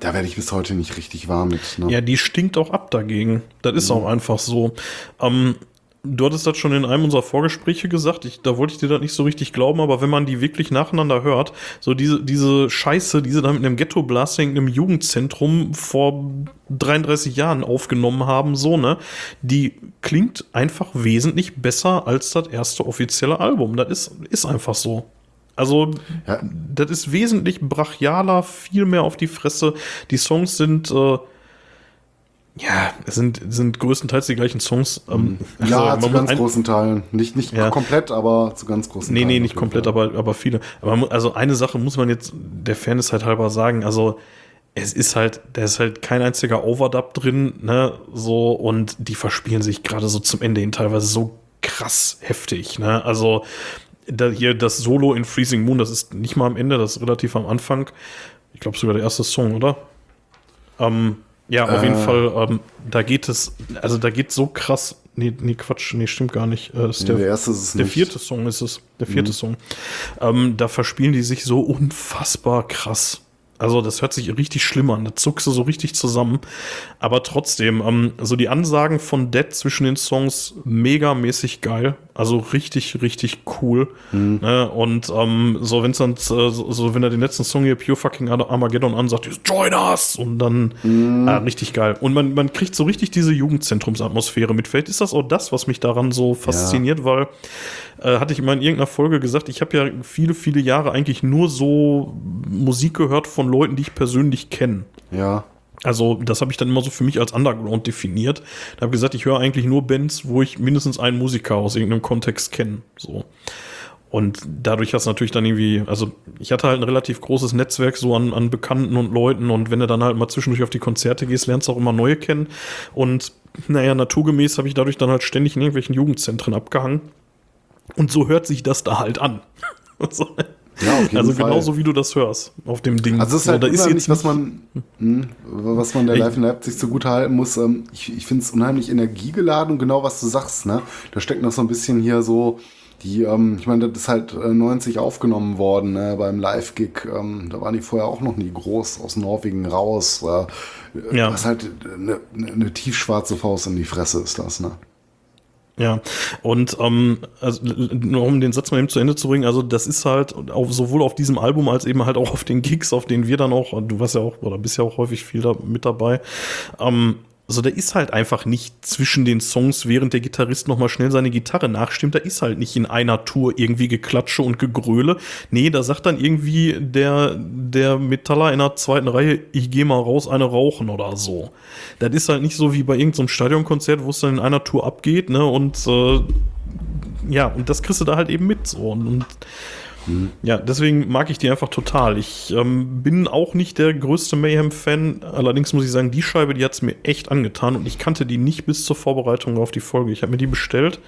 da werde ich bis heute nicht richtig warm mit. Ne? Ja, die stinkt auch ab dagegen. Das ist auch einfach so. Ähm, du hattest das schon in einem unserer Vorgespräche gesagt. Ich, da wollte ich dir das nicht so richtig glauben, aber wenn man die wirklich nacheinander hört, so diese, diese Scheiße, die sie da mit einem Ghetto-Blasting im Jugendzentrum vor 33 Jahren aufgenommen haben, so, ne, die klingt einfach wesentlich besser als das erste offizielle Album. Das ist, ist einfach so. Also, Ja. das ist wesentlich brachialer, viel mehr auf die Fresse. Die Songs sind, äh, ja, es sind, sind größtenteils die gleichen Songs. Ähm, also Ja, man zu ganz großen Teilen. Nicht, nicht Ja. komplett, aber zu ganz großen Nee, Teilen. nee, auf nicht komplett, Fall. aber, aber viele. Aber also eine Sache muss man jetzt der Fairness halt halber sagen. Also es ist halt, da ist halt kein einziger Overdub drin, ne, so und die verspielen sich gerade so zum Ende hin teilweise so krass heftig, ne. Also da hier das Solo in Freezing Moon, das ist nicht mal am Ende, das ist relativ am Anfang. Ich glaube sogar der erste Song, oder? Ähm, ja, auf Äh. jeden Fall, ähm, da geht es, also da geht so krass. Nee, nee, Quatsch, nee, stimmt gar nicht. Äh, ist Nee, der erste ist es der nicht. vierte Song ist es. Der vierte Song. Ähm, da verspielen die sich so unfassbar krass. Also das hört sich richtig schlimm an. Da zuckst du so richtig zusammen. Aber trotzdem, ähm, so die Ansagen von Dead zwischen den Songs megamäßig geil. Also richtig, richtig cool. Ne? Und ähm, so, wenn es dann, äh, so, wenn er den letzten Song hier Pure Fucking Armageddon ansagt, Join us! Und dann ah, richtig geil. Und man, man kriegt so richtig diese Jugendzentrumsatmosphäre mit. Vielleicht ist das auch das, was mich daran so fasziniert, weil äh, hatte ich mal in irgendeiner Folge gesagt, ich habe ja viele, viele Jahre eigentlich nur so Musik gehört von Leuten, die ich persönlich kenne. Ja. Also, das habe ich dann immer so für mich als Underground definiert. Da habe gesagt, ich höre eigentlich nur Bands, wo ich mindestens einen Musiker aus irgendeinem Kontext kenne. So. Und dadurch hast du natürlich dann irgendwie, also ich hatte halt ein relativ großes Netzwerk so an, an Bekannten und Leuten und wenn du dann halt mal zwischendurch auf die Konzerte gehst, lernst du auch immer neue kennen. Und naja, naturgemäß habe ich dadurch dann halt ständig in irgendwelchen Jugendzentren abgehangen. Und so hört sich das da halt an. *laughs* Ja, auf jeden also Fall. genauso wie du das hörst auf dem Ding. Also ist halt da ist jetzt was man, hm, was man der Live in Leipzig zugute halten muss. Ähm, ich ich finde es unheimlich energiegeladen und genau was du sagst, ne? Da steckt noch so ein bisschen hier so die, ähm, ich meine, das ist halt äh, 90 aufgenommen worden ne, beim Live-Gig. Ähm, da waren die vorher auch noch nie groß aus Norwegen raus. Äh, Ja. Was halt eine ne tiefschwarze Faust in die Fresse ist das, ne? Ja, und ähm, also, nur um den Satz mal eben zu Ende zu bringen, also das ist halt auf, sowohl auf diesem Album als eben halt auch auf den Gigs, auf denen wir dann auch, du warst ja auch, oder bist ja auch häufig viel da mit dabei, ähm, also da ist halt einfach nicht zwischen den Songs, während der Gitarrist nochmal schnell seine Gitarre nachstimmt, da ist halt nicht in einer Tour irgendwie Geklatsche und Gegröle. Nee, da sagt dann irgendwie der, der Metaller in der zweiten Reihe, ich gehe mal raus, eine rauchen oder so. Das ist halt nicht so wie bei irgendeinem Stadionkonzert, wo es dann in einer Tour abgeht, ne? Und äh, ja, und das kriegst du da halt eben mit so. Und, und ja, deswegen mag ich die einfach total. Ich ähm, bin auch nicht der größte Mayhem-Fan, allerdings muss ich sagen, die Scheibe, die hat es mir echt angetan und ich kannte die nicht bis zur Vorbereitung auf die Folge. Ich habe mir die bestellt,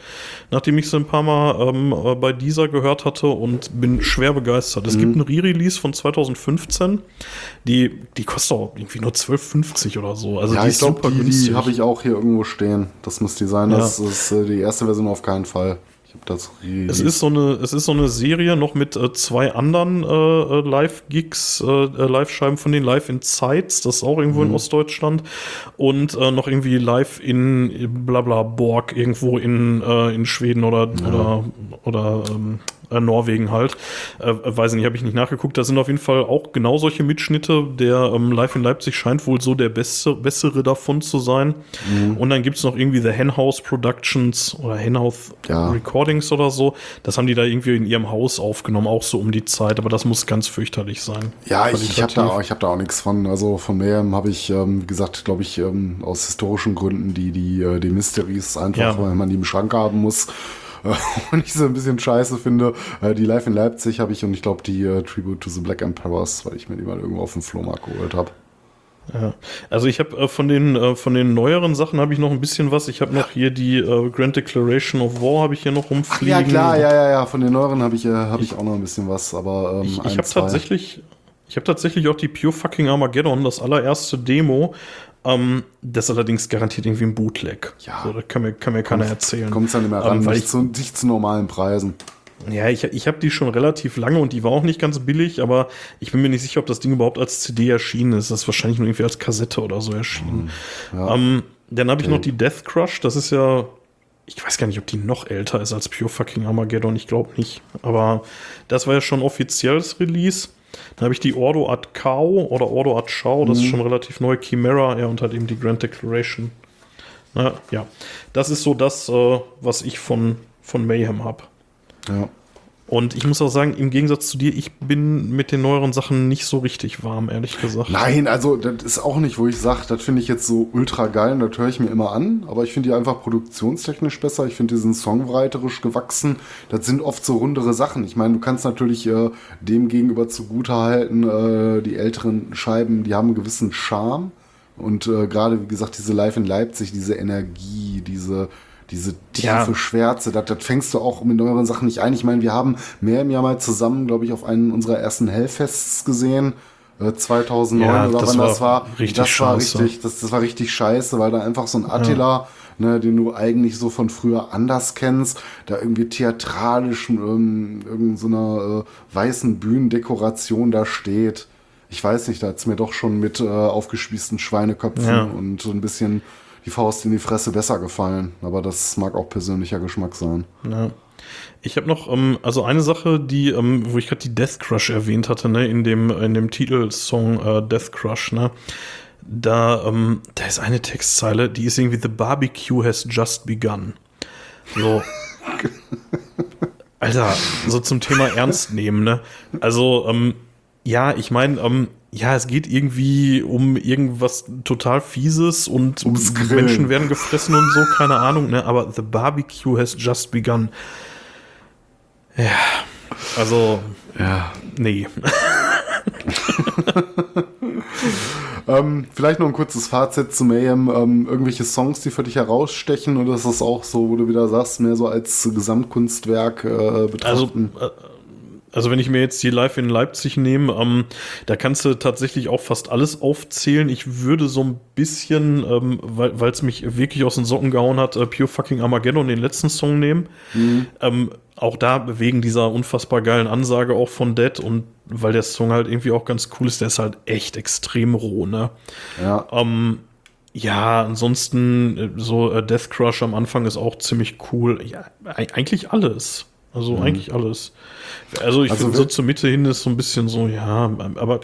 nachdem ich sie ein paar Mal ähm, äh, bei dieser gehört hatte und bin schwer begeistert. Es gibt einen Re-Release von 2015, die, die kostet auch irgendwie nur 12,50 oder so. Also ja, die ich glaube, die, die habe ich auch hier irgendwo stehen. Das muss die sein. Ja. Das ist äh, die erste Version auf keinen Fall. Habe das Es ist so eine, es ist so eine Serie noch mit äh, zwei anderen äh, äh, Live-Gigs, äh, äh, Live-Scheiben von den Live in Zeitz, das ist auch irgendwo in Ostdeutschland und äh, noch irgendwie live in Blabla Borg irgendwo in, in Schweden oder oder oder ähm, äh, Norwegen halt. Äh, weiß ich nicht, habe ich nicht nachgeguckt. Da sind auf jeden Fall auch genau solche Mitschnitte. Der ähm, Live in Leipzig scheint wohl so der beste, bessere davon zu sein. Mhm. Und dann gibt es noch irgendwie The Henhouse Productions oder Henhouse ja. Recordings oder so. Das haben die da irgendwie in ihrem Haus aufgenommen, auch so um die Zeit. Aber das muss ganz fürchterlich sein. Ja, ich, ich habe da, hab da auch nichts von. Also von Mayhem habe ich, ähm, wie gesagt, glaube ich, ähm, aus historischen Gründen die, die, äh, die Mysteries einfach, ja. weil man die im Schrank haben muss. *laughs* und ich so ein bisschen scheiße finde. Äh, die Live in Leipzig habe ich und ich glaube die äh, Tribute to the Black Emperors, weil ich mir die mal irgendwo auf dem Flohmarkt geholt habe. Ja. Also ich habe äh, von den äh, von den neueren Sachen habe ich noch ein bisschen was. Ich habe noch hier die äh, Grand Declaration of War habe ich hier noch rumfliegen. Ach, ja klar, ja ja ja. Von den neueren habe ich äh, habe ich, ich, auch noch ein bisschen was. Aber ähm, ich, ich habe tatsächlich ich habe tatsächlich auch die Pure Fucking Armageddon, das allererste Demo. Ähm, das allerdings garantiert irgendwie ein Bootleg. Ja. So, das kann mir, kann mir keiner erzählen. Kommt es dann immer ran, ähm, weil nicht, ich, zu, nicht zu normalen Preisen. Ja, ich, ich habe die schon relativ lange und die war auch nicht ganz billig, aber ich bin mir nicht sicher, ob das Ding überhaupt als CD erschienen ist. Das ist wahrscheinlich nur irgendwie als Kassette oder so erschienen. Hm, ja. Ähm, dann habe ich okay. noch die Death Crush, das ist ja, ich weiß gar nicht, ob die noch älter ist als Pure Fucking Armageddon, ich glaube nicht. Aber das war ja schon offizielles Release. Dann habe ich die Ordo Ad Cow oder Ordo Ad Shao, das mhm. ist schon relativ neu. Chimera, ja, und halt eben die Grand Declaration. Na, ja, das ist so das, äh, was ich von, von Mayhem habe. Ja. Und ich muss auch sagen, im Gegensatz zu dir, ich bin mit den neueren Sachen nicht so richtig warm, ehrlich gesagt. Nein, also das ist auch nicht, wo ich sage, das finde ich jetzt so ultra geil und das höre ich mir immer an. Aber ich finde die einfach produktionstechnisch besser. Ich finde diesen songwriterisch gewachsen. Das sind oft so rundere Sachen. Ich meine, du kannst natürlich äh, dem gegenüber zugute halten, äh, die älteren Scheiben, die haben einen gewissen Charme. Und äh, gerade, wie gesagt, diese Live in Leipzig, diese Energie, diese diese tiefe ja. Schwärze, das, das fängst du auch mit neueren Sachen nicht ein. Ich meine, wir haben mehr im Jahr mal zusammen, glaube ich, auf einen unserer ersten Hellfests gesehen. 2009 äh, ja, oder wann das war. Richtig das war richtig, das, das war richtig scheiße, weil da einfach so ein Attila, ja. ne, den du eigentlich so von früher anders kennst, da irgendwie theatralisch ähm, irgend so einer äh, weißen Bühnendekoration da steht. Ich weiß nicht, da hat's mir doch schon mit äh, aufgespießten Schweineköpfen ja. und so ein bisschen die Faust in die Fresse besser gefallen. Aber das mag auch persönlicher Geschmack sein. Ja. Ich habe noch, ähm, also eine Sache, die, ähm, wo ich gerade die Death Crush erwähnt hatte, ne, in dem, in dem Titelsong äh, Death Crush, ne, da, ähm, da ist eine Textzeile, die ist irgendwie The Barbecue has just begun. So. *laughs* Alter, so zum Thema Ernst nehmen, ne? Also, ähm, ja, ich meine, ähm, ja, es geht irgendwie um irgendwas total Fieses und Ums Menschen werden gefressen und so, keine Ahnung, ne? Aber the barbecue has just begun. Ja, also, ja, nee. *laughs* ähm, vielleicht noch ein kurzes Fazit zu Mayhem. Ähm, irgendwelche Songs, die für dich herausstechen oder ist das auch so, wo du wieder sagst, mehr so als Gesamtkunstwerk äh, betrachten? Also, äh, also wenn ich mir jetzt die Live in Leipzig nehme, ähm, da kannst du tatsächlich auch fast alles aufzählen. Ich würde so ein bisschen, ähm, weil es mich wirklich aus den Socken gehauen hat, äh, Pure Fucking Armageddon den letzten Song nehmen. Mhm. Ähm, auch da wegen dieser unfassbar geilen Ansage auch von Dead und weil der Song halt irgendwie auch ganz cool ist, der ist halt echt extrem roh, ne? Ja. Ähm, ja, ansonsten äh, so äh, Death Crush am Anfang ist auch ziemlich cool. Ja, eigentlich alles. Also mhm. eigentlich alles. Also ich also finde so zur Mitte hin ist so ein bisschen so, ja, aber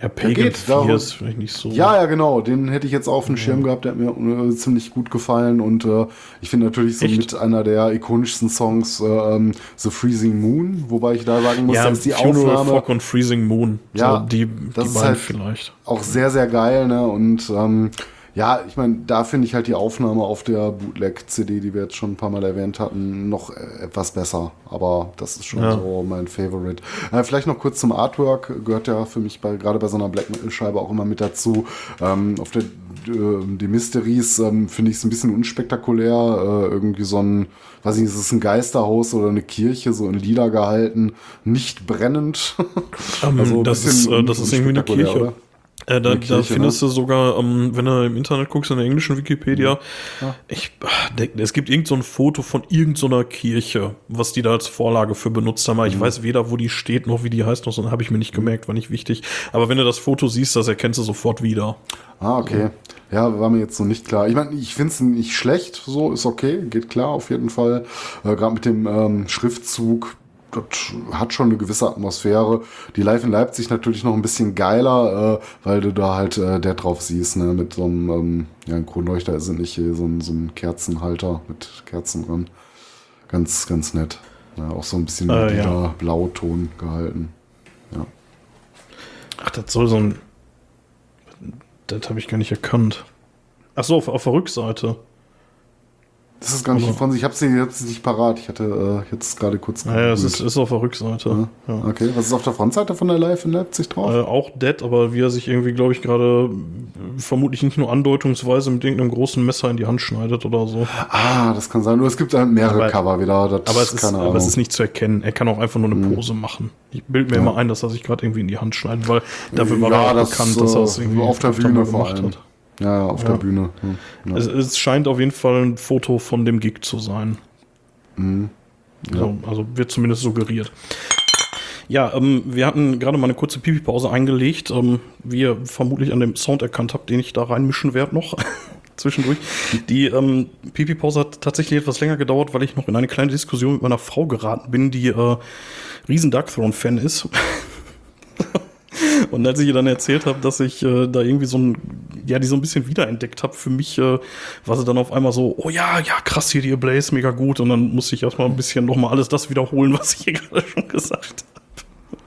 ja, Pagan 4 ist vielleicht nicht so. Ja, ja, genau. Den hätte ich jetzt auf dem Schirm gehabt, der hat mir äh, ziemlich gut gefallen. Und äh, ich finde natürlich so Echt? mit einer der ikonischsten Songs äh, ähm, The Freezing Moon, wobei ich da sagen muss, ja, dass die Funeral Aufnahme. Fog und Freezing Moon. Ja, so, die, das die ist halt vielleicht. Auch sehr, sehr geil, ne? Und ähm, ja, ich meine, da finde ich halt die Aufnahme auf der Bootleg-CD, die wir jetzt schon ein paar Mal erwähnt hatten, noch äh, etwas besser. Aber das ist schon ja. so mein Favorite. Äh, vielleicht noch kurz zum Artwork. Gehört ja für mich bei, gerade bei so einer Black Metal-Scheibe auch immer mit dazu. Ähm, auf der äh, die Mysteries ähm, finde ich es ein bisschen unspektakulär. Äh, irgendwie so ein, weiß ich nicht, ist es ein Geisterhaus oder eine Kirche, so in Lila gehalten, nicht brennend. Um, *laughs* ähm, also das, ist, äh, das ist irgendwie eine Kirche. Oder? Äh, da, Kirche, da, findest ne? du sogar, ähm, wenn du im Internet guckst, in der englischen Wikipedia, ja. ich, es gibt irgend so ein Foto von irgendeiner so Kirche, was die da als Vorlage für benutzt haben. Mhm. Ich weiß weder, wo die steht, noch wie die heißt, noch so habe ich mir nicht gemerkt, war nicht wichtig. Aber wenn du das Foto siehst, das erkennst du sofort wieder. Ah, okay. Ja, war mir jetzt so nicht klar. Ich meine, ich finde es nicht schlecht, so ist okay, geht klar auf jeden Fall. Äh, Gerade mit dem ähm, Schriftzug, das hat schon eine gewisse Atmosphäre. Die Live in Leipzig natürlich noch ein bisschen geiler, äh, weil du da halt äh, der drauf siehst, ne, mit so einem, ähm, ja, ein Kronleuchter ist es nicht, so ein, so ein Kerzenhalter mit Kerzen dran. Ganz, ganz nett. Ja, auch so ein bisschen äh, ja. Blauton gehalten. Ja. Ach, das soll so ein. Das habe ich gar nicht erkannt. Ach so, auf, auf der Rückseite. Das ist gar nicht Aber- von sich. Ich hab's sie jetzt nicht parat. Ich hatte äh, jetzt gerade kurz Naja, es ist, ist auf der Rückseite. Ja. Okay, was ist auf der Frontseite von der Live in Leipzig drauf? Äh, auch Dead, aber wie er sich irgendwie, glaube ich, gerade äh, vermutlich nicht nur andeutungsweise mit irgendeinem großen Messer in die Hand schneidet oder so. ah, das kann sein. Nur es gibt halt mehrere Aber- Cover wieder. Das, Aber es, ist, aber es ist nicht zu erkennen. Er kann auch einfach nur eine Pose machen. Ich bilde mir Ja. immer ein, dass er sich gerade irgendwie in die Hand schneidet, weil dafür war Ja, er das, bekannt, dass er es äh, irgendwie auf der Bühne vor allem. Ja, ja, auf Ja. der Bühne. Hm. Ja. Es, es scheint auf jeden Fall ein Foto von dem Gig zu sein. Mhm. Ja. So, also wird zumindest suggeriert. Ja, ähm, wir hatten gerade mal eine kurze Pipi-Pause eingelegt, ähm, wie ihr vermutlich an dem Sound erkannt habt, den ich da reinmischen werde noch *laughs* zwischendurch. Die ähm, Pipi-Pause hat tatsächlich etwas länger gedauert, weil ich noch in eine kleine Diskussion mit meiner Frau geraten bin, die äh, riesen Dark Throne-Fan ist. *laughs* *laughs* Und als ich ihr dann erzählt habe, dass ich äh, da irgendwie so ein, ja, die so ein bisschen wiederentdeckt habe, für mich äh, war sie dann auf einmal so, oh ja, ja, krass hier, die Ablaze, mega gut. Und dann musste ich erstmal ein bisschen nochmal alles das wiederholen, was ich hier *laughs* gerade schon gesagt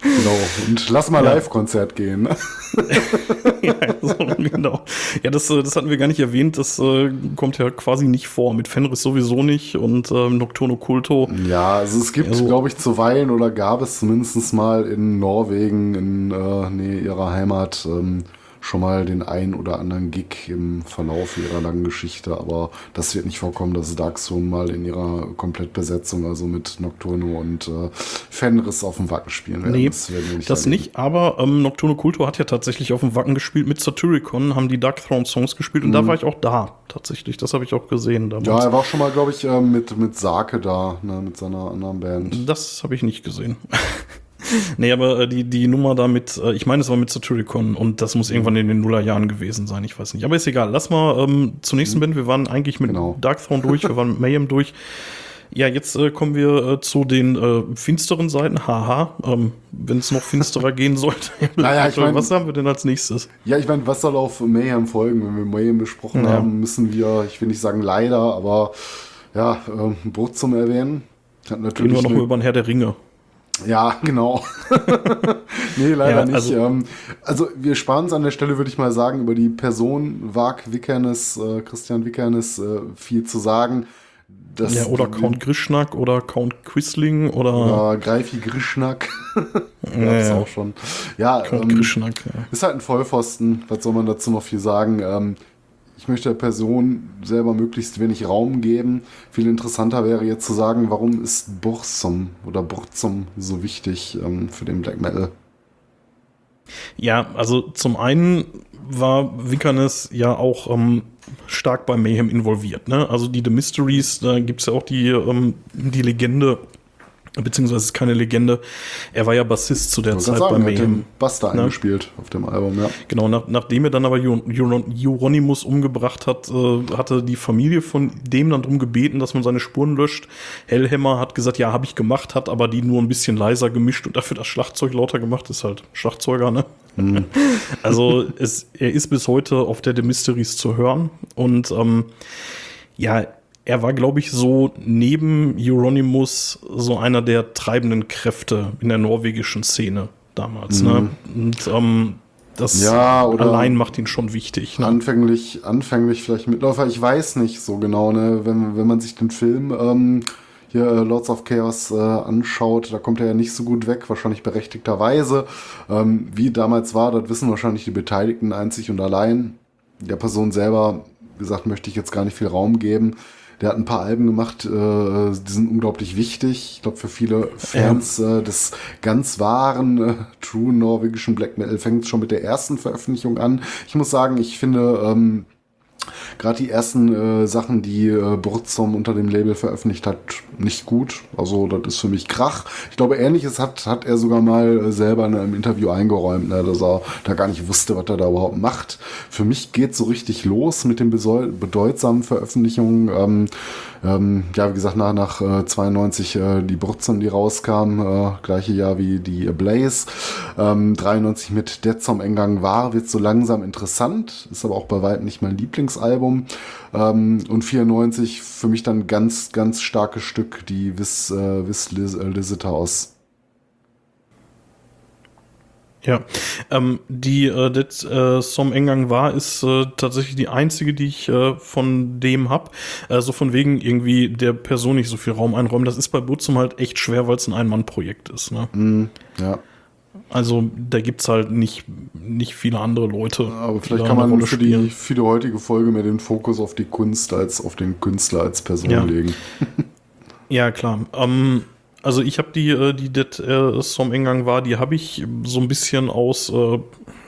Genau. Und lass mal Ja. Live-Konzert gehen. *laughs* ja, so, genau. Ja, das, das hatten wir gar nicht erwähnt. Das äh, kommt ja quasi nicht vor. Mit Fenris sowieso nicht und ähm, Nocturno Culto. Ja, also es gibt, Ja, so- glaube ich, zuweilen oder gab es zumindest mal in Norwegen, in äh, Nähe ihrer Heimat, ähm, schon mal den ein oder anderen Gig im Verlauf ihrer langen Geschichte, aber das wird nicht vorkommen, dass Dark Zone mal in ihrer Komplettbesetzung, also mit Nocturno und äh, Fenris auf dem Wacken spielen werden. Nee, werden wir das nicht, aber ähm, Nocturno Culto hat ja tatsächlich auf dem Wacken gespielt. Mit Satyricon haben die Dark Throne Songs gespielt und da war ich auch da, tatsächlich. Das habe ich auch gesehen damals. Mhm. Ja, er war auch schon mal, glaube ich, äh, mit, mit Sake da, ne, mit seiner anderen Band. Das habe ich nicht gesehen. *laughs* nee, aber äh, die, die Nummer da mit, äh, ich meine, es war mit Satyricon und das muss irgendwann in den Nullerjahren gewesen sein, ich weiß nicht. Aber ist egal. Lass mal ähm, zur nächsten Band. Wir waren eigentlich mit Genau. Darkthrone durch, wir waren mit Mayhem durch. Ja, jetzt äh, kommen wir äh, zu den äh, finsteren Seiten. Haha, ähm, wenn es noch finsterer gehen sollte. *laughs* Naja, ich mein- Was haben wir denn als nächstes? Ja, ich meine, was soll auf Mayhem folgen? Wenn wir Mayhem besprochen Ja. haben, müssen wir, ich will nicht sagen leider, aber ja, ähm, Brot zum Erwähnen. Hat Reden natürlich wir noch mal über den Herr der Ringe. Ja, *laughs* genau. *laughs* nee, leider Ja, nicht. also- ähm, also wir sparen es an der Stelle, würde ich mal sagen, über die Person Wag Wickernes, äh, Christian Wickernes, äh, viel zu sagen. Das, Ja, oder Count Grischnack oder Count Quisling oder Oder Greifi Grischnack. *laughs* Gab's ja. auch schon. Ja, Count ähm, Grischnack. Ja. ist halt ein Vollpfosten. Was soll man dazu noch viel sagen? Ähm, ich möchte der Person selber möglichst wenig Raum geben. Viel interessanter wäre jetzt zu sagen, warum ist Burzum oder Burzum so wichtig ähm, für den Black Metal? Ja, also zum einen war Wickernes ja auch ähm, stark bei Mayhem involviert. Ne? Also die The Mysteries, da gibt es ja auch die, ähm, die Legende, beziehungsweise es ist keine Legende, er war ja Bassist zu der Zeit bei sagen, hat Mayhem. den Buster Ne? eingespielt auf dem Album, ja. Genau, nach, nachdem er dann aber Euronymous umgebracht hat, äh, hatte die Familie von dem dann drum gebeten, dass man seine Spuren löscht. Hellhammer hat gesagt, ja, habe ich gemacht, hat aber die nur ein bisschen leiser gemischt und dafür das Schlagzeug lauter gemacht. Ist halt Schlagzeuger, ne? *laughs* also es, er ist bis heute auf der The Mysteries zu hören und ähm, ja, er war, glaube ich, so neben Euronymous so einer der treibenden Kräfte in der norwegischen Szene damals. Ne? Und ähm, das Ja, oder- allein macht ihn schon wichtig. Ne? Anfänglich, anfänglich vielleicht Mitläufer, ich weiß nicht so genau, ne? wenn, wenn man sich den Film ähm, hier äh, Lords of Chaos äh, anschaut, da kommt er ja nicht so gut weg, wahrscheinlich berechtigterweise. Ähm, wie damals war, das wissen wahrscheinlich die Beteiligten einzig und allein. Der Person selber, wie gesagt, möchte ich jetzt gar nicht viel Raum geben. Der hat ein paar Alben gemacht, äh, die sind unglaublich wichtig. Ich glaube, für viele Fans äh, des ganz wahren, äh, true norwegischen Black Metal fängt es schon mit der ersten Veröffentlichung an. Ich muss sagen, ich finde, ähm, gerade die ersten äh, Sachen, die äh, Burzum unter dem Label veröffentlicht hat, nicht gut. Also das ist für mich Krach. Ich glaube, ähnliches hat, hat er sogar mal äh, selber in einem Interview eingeräumt, ne, dass er da gar nicht wusste, was er da überhaupt macht. Für mich geht so richtig los mit den bedeutsamen Veröffentlichungen. Ähm, ähm, ja, wie gesagt, nach, nach äh, 92 äh, die Burzum, die rauskam, äh, gleiche Jahr wie die Blaze. Ähm, 93 mit Dead zum Engang war, wird so langsam interessant, ist aber auch bei weitem nicht mein Lieblingsalbum. Ähm, und 94 für mich dann ganz, ganz starkes Stück, die Wiss, äh, Wiss Liz, äh, Lizita aus ja, ähm, die äh, das äh, Som Engang war, ist äh, tatsächlich die einzige, die ich äh, von dem hab. Also von wegen irgendwie der Person nicht so viel Raum einräumen. Das ist bei Butzum halt echt schwer, weil es ein Ein-Mann-Projekt ist. Ne? Mm, ja. Also da gibt's halt nicht, nicht viele andere Leute. Aber vielleicht kann man für die, für die heutige Folge mehr den Fokus auf die Kunst als auf den Künstler als Person ja. legen. *laughs* ja, klar. Ähm, also ich habe die, äh, die das äh, Som Engang war, die habe ich so ein bisschen aus, äh,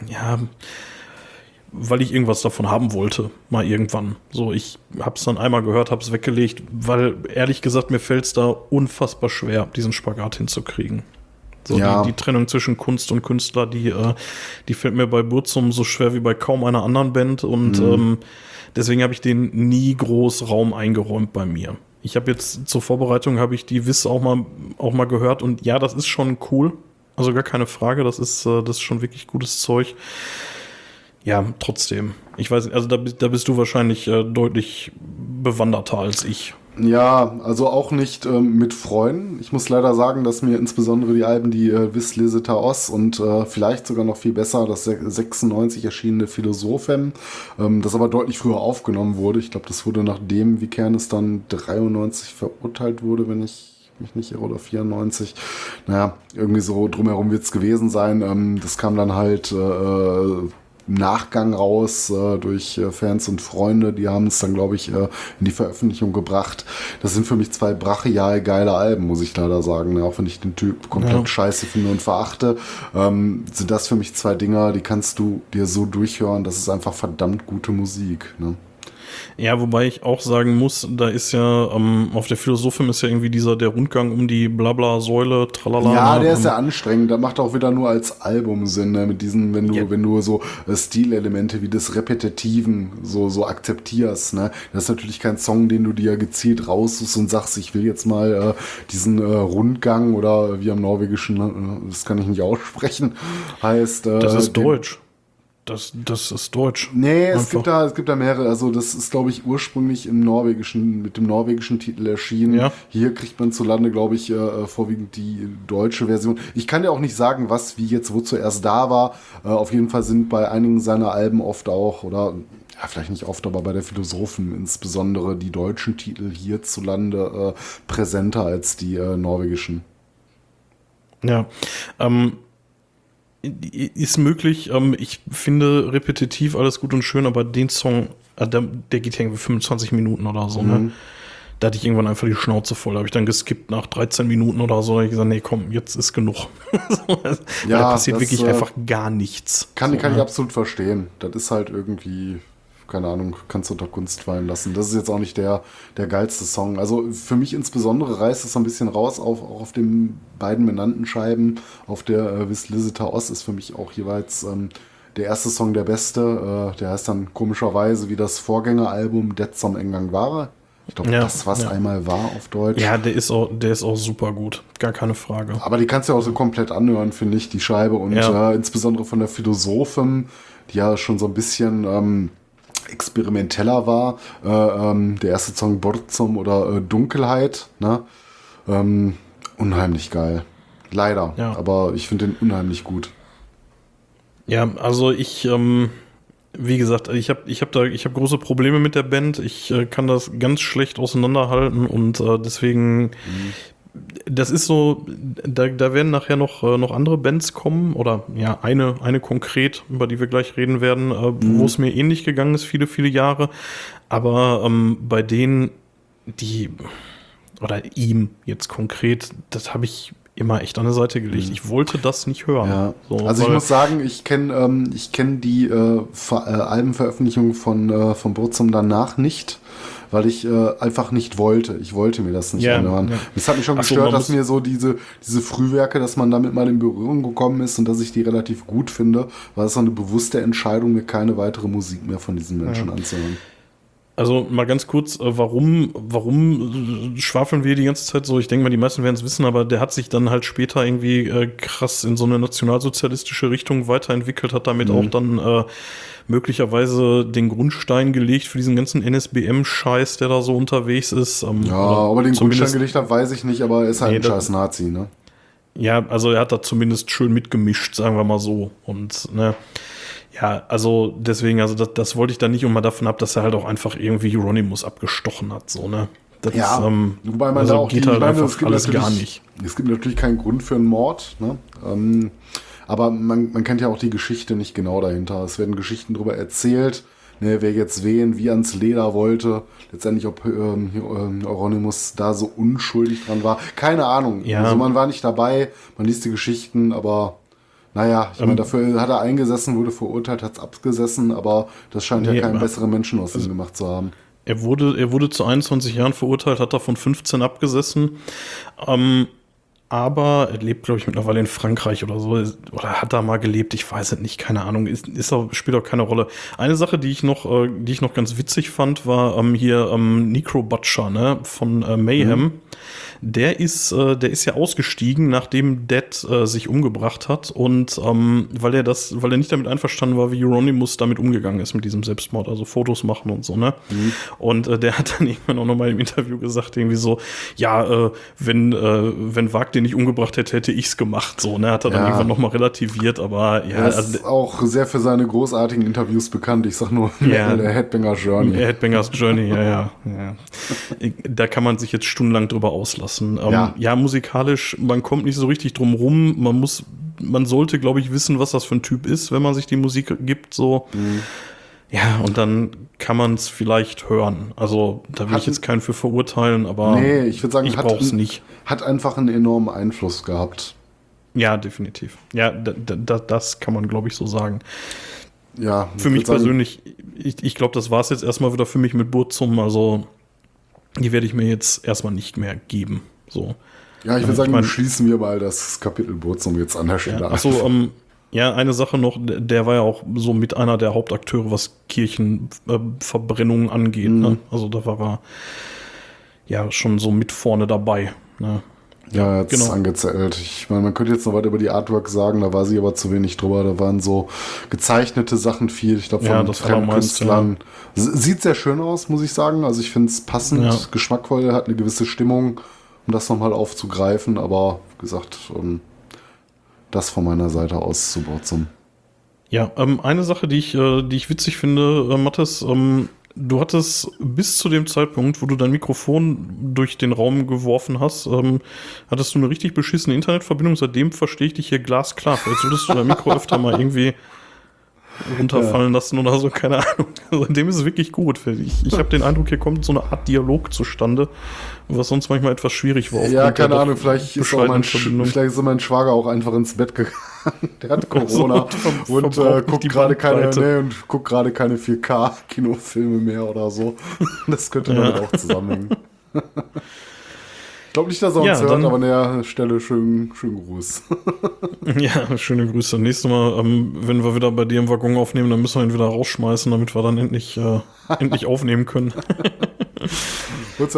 ja, weil ich irgendwas davon haben wollte, mal irgendwann. So, ich habe es dann einmal gehört, habe es weggelegt, weil ehrlich gesagt mir fällt es da unfassbar schwer, diesen Spagat hinzukriegen. So ja. die, die, Trennung zwischen Kunst und Künstler, die, äh, die fällt mir bei Burzum so schwer wie bei kaum einer anderen Band und mhm. ähm, deswegen habe ich den nie groß Raum eingeräumt bei mir. Ich habe jetzt zur Vorbereitung habe ich die Wiss auch mal auch mal gehört und ja, das ist schon cool. Also gar keine Frage, das ist äh, das ist schon wirklich gutes Zeug. Ja, trotzdem. Ich weiß, also da, da bist du wahrscheinlich äh, deutlich bewanderter als ich. Ja, also auch nicht ähm, mit Freuen. Ich muss leider sagen, dass mir insbesondere die Alben, die äh, Vis Leseta Os und äh, vielleicht sogar noch viel besser das 96 erschienene Philosophem, ähm, das aber deutlich früher aufgenommen wurde. Ich glaube, das wurde nachdem wie Kernes dann 93 verurteilt wurde, wenn ich mich nicht irre, oder 94. Naja, irgendwie so drumherum wird es gewesen sein. Ähm, das kam dann halt äh, Nachgang raus äh, durch äh, Fans und Freunde. Die haben es dann, glaube ich, äh, in die Veröffentlichung gebracht. Das sind für mich zwei brachial geile Alben, muss ich leider sagen. Ne? Auch wenn ich den Typ komplett ja. scheiße finde und verachte, ähm, sind das für mich zwei Dinger, die kannst du dir so durchhören. Das ist einfach verdammt gute Musik. Ne? Ja, wobei ich auch sagen muss, da ist ja ähm, auf der Philosophim ist ja irgendwie dieser der Rundgang um die Blabla-Säule, tralala. Ja, der ist ja anstrengend. Da macht auch wieder nur als Album Sinn, ne? mit diesen, wenn du, ja. wenn du so äh, Stilelemente wie das Repetitiven so, so akzeptierst. Ne? Das ist natürlich kein Song, den du dir gezielt raussuchst und sagst, ich will jetzt mal äh, diesen äh, Rundgang oder wie am Norwegischen, äh, das kann ich nicht aussprechen, heißt. Äh, das ist Deutsch. Das, das ist Deutsch. Nee, es gibt, da, es gibt da mehrere. Also, das ist, glaube ich, ursprünglich im norwegischen, mit dem norwegischen Titel erschienen. Ja. Hier kriegt man zu Lande, glaube ich, äh, vorwiegend die deutsche Version. Ich kann ja auch nicht sagen, was wie jetzt wo zuerst da war. Äh, auf jeden Fall sind bei einigen seiner Alben oft auch, oder ja, vielleicht nicht oft, aber bei der Philosophen insbesondere die deutschen Titel hierzulande äh, präsenter als die äh, norwegischen. Ja, ähm, ist möglich. Ähm, ich finde repetitiv alles gut und schön, aber den Song, äh, der, geht ja irgendwie 25 Minuten oder so, ne? mhm. ne? Da hatte ich irgendwann einfach die Schnauze voll. Da habe ich dann geskippt nach 13 Minuten oder so. Da habe ich gesagt, nee, komm, jetzt ist genug. *laughs* ja, da passiert das, wirklich äh, einfach gar nichts. Kann, so, kann ne? ich absolut verstehen. Das ist halt irgendwie keine Ahnung, kannst du unter Kunst fallen lassen. Das ist jetzt auch nicht der, der geilste Song. Also für mich insbesondere reißt es so ein bisschen raus, auf, auch auf den beiden benannten Scheiben. Auf der äh, Visitor Oz ist für mich auch jeweils ähm, der erste Song der beste. Äh, der heißt dann komischerweise wie das Vorgängeralbum Dead Som Engang Ware. Ich glaube, ja, das, was ja. einmal war auf Deutsch. Ja, der ist, auch, der ist auch super gut. Gar keine Frage. Aber die kannst du ja auch so komplett anhören, finde ich, die Scheibe. Und ja. äh, insbesondere von der Philosophin, die ja schon so ein bisschen ähm, experimenteller war. Äh, ähm, der erste Song Borzum oder äh, Dunkelheit. Ne? Ähm, unheimlich geil. Leider. Ja. Aber ich finde den unheimlich gut. Ja, also ich, ähm, wie gesagt, ich habe ich hab da, ich habe große Probleme mit der Band. Ich äh, kann das ganz schlecht auseinanderhalten und äh, deswegen mhm das ist so, da, da werden nachher noch, äh, noch andere Bands kommen oder ja, eine, eine konkret, über die wir gleich reden werden, äh, mhm. wo es mir ähnlich gegangen ist, viele, viele Jahre. Aber ähm, bei denen, die oder ihm jetzt konkret, das habe ich immer echt an der Seite gelegt. Ich wollte das nicht hören. Ja. So, also ich muss sagen, ich kenne ähm, ich kenn die äh, Ver äh, Albenveröffentlichung von, äh, von Burzum danach nicht, weil ich äh, einfach nicht wollte. Ich wollte mir das nicht Ja, anhören. ja. Es hat mich schon Ach so, gestört, man dass mir so diese, diese Frühwerke, dass man damit mal in Berührung gekommen ist und dass ich die relativ gut finde, war es so eine bewusste Entscheidung, mir keine weitere Musik mehr von diesen Menschen anzuhören. Also mal ganz kurz, äh, warum, warum schwafeln wir die ganze Zeit so? Ich denke mal, die meisten werden es wissen, aber der hat sich dann halt später irgendwie äh, krass in so eine nationalsozialistische Richtung weiterentwickelt, hat damit auch dann äh, möglicherweise den Grundstein gelegt für diesen ganzen NSBM-Scheiß, der da so unterwegs ist. Ähm, Ja, aber den Grundstein gelegt hat, weiß ich nicht, aber er ist halt Nee, ein scheiß Nazi, ne? Ja, also er hat da zumindest schön mitgemischt, sagen wir mal so. Und ne, ja, also deswegen, also das, das wollte ich dann nicht und mal davon ab, dass er halt auch einfach irgendwie Euronymous abgestochen hat, so, ne? Das Ja, ist, ähm, wobei man also da auch geht die, halt meine, einfach alles gar nicht. Es gibt natürlich keinen Grund für einen Mord, ne? Ähm, aber man, man kennt ja auch die Geschichte nicht genau dahinter. Es werden Geschichten darüber erzählt, ne, wer jetzt wen wie ans Leder wollte. Letztendlich, ob ähm, ähm, Euronymous da so unschuldig dran war. Keine Ahnung. Ja. Also man war nicht dabei, man liest die Geschichten, aber naja, ich Ähm, meine, dafür hat er eingesessen, wurde verurteilt, hat es abgesessen, aber das scheint Nee, ja keinen besseren Menschen aus ihm gemacht zu haben. Er wurde, er wurde zu 21 Jahren verurteilt, hat davon 15 abgesessen. Ähm, aber er lebt, glaube ich, mittlerweile in Frankreich oder so. Oder hat da mal gelebt, ich weiß es nicht, keine Ahnung. Ist, ist auch, spielt auch keine Rolle. Eine Sache, die ich noch, äh, die ich noch ganz witzig fand, war ähm, hier ähm, Necro Butcher, ne, von äh, Mayhem. Der ist, äh, der ist ja ausgestiegen, nachdem Dead äh, sich umgebracht hat und ähm, weil er das, weil er nicht damit einverstanden war, wie Euronymous damit umgegangen ist mit diesem Selbstmord, also Fotos machen und so, ne? Und äh, der hat dann *laughs* irgendwann auch nochmal im Interview gesagt, irgendwie so, ja, äh, wenn, äh, wenn Wag den nicht umgebracht hätte, hätte ich's gemacht, so, ne? Hat er dann Ja. irgendwann nochmal relativiert, aber ja, Er ist also, auch sehr für seine großartigen Interviews bekannt. Ich sag nur *laughs* Ja. der Headbanger Journey. Headbangers Journey, ja, ja, ja. Da kann man sich jetzt stundenlang drüber auslassen. Ähm, ja. Ja. musikalisch, man kommt nicht so richtig drum rum. Man muss, man sollte, glaube ich, wissen, was das für ein Typ ist, wenn man sich die Musik gibt, so. Ja, und dann kann man es vielleicht hören. Also, da will ich Hat- jetzt keinen für verurteilen, aber Nee, ich würde sagen, ich hat, brauch's nicht. hat einfach einen enormen Einfluss gehabt. Ja, definitiv. Ja, da, da, das kann man, glaube ich, so sagen. Ja, ich Für mich sagen, persönlich, ich, ich glaube, das war es jetzt erstmal wieder für mich mit Burzum. Also, die werde ich mir jetzt erstmal nicht mehr geben. So. Ja, ich ich würde sagen, mein- schließen wir mal das Kapitel Burzum jetzt an der Stelle Ja, achso, ähm, ja, eine Sache noch, der- war ja auch so mit einer der Hauptakteure, was Kirchenverbrennungen angeht. Mhm. Ne? Also da war er ja schon so mit vorne dabei. Ne? Ja, jetzt Genau. angezählt. Ich meine, man könnte jetzt noch weiter über die Artwork sagen, da war sie aber zu wenig drüber. Da waren so gezeichnete Sachen viel. Ich glaube, Ja, von das fremden Künstlern. Sieht sehr schön aus, muss ich sagen. Also ich finde es passend, Ja. geschmackvoll, hat eine gewisse Stimmung, um das nochmal aufzugreifen. Aber wie gesagt, das von meiner Seite aus zu Burzum. Ja, ähm, eine Sache, die ich, äh, die ich witzig finde, äh, Mathis, ähm, du hattest bis zu dem Zeitpunkt, wo du dein Mikrofon durch den Raum geworfen hast, ähm, hattest du eine richtig beschissene Internetverbindung. Seitdem verstehe ich dich hier glasklar. Vielleicht solltest du dein Mikro öfter mal irgendwie runterfallen lassen oder so, keine Ahnung. *laughs* Seitdem ist es wirklich gut. Ich, ich habe den Eindruck, hier kommt so eine Art Dialog zustande, was sonst manchmal etwas schwierig war. Ja, keine Ahnung, vielleicht ist, mein, vielleicht ist mein Schwager auch einfach ins Bett gegangen. *laughs* Der hat *laughs* Corona So, ver- und äh, guckt gerade keine, nee, und guckt gerade keine 4K-Kinofilme mehr oder so. Das könnte Ja. damit auch zusammenhängen. Ich glaube nicht, dass er uns Ja, hört, aber an der Stelle schönen, schönen Gruß. *laughs* Ja, schöne Grüße. Nächstes Mal, ähm, wenn wir wieder bei dir im Waggon aufnehmen, dann müssen wir ihn wieder rausschmeißen, damit wir dann endlich, äh, endlich aufnehmen können. *laughs*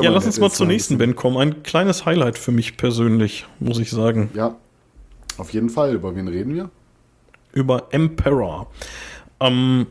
Ja, lass uns mal zur nächsten. Band kommen. Ein kleines Highlight für mich persönlich, muss ich sagen. Ja, auf jeden Fall. Über wen reden wir? Über Emperor. Ähm,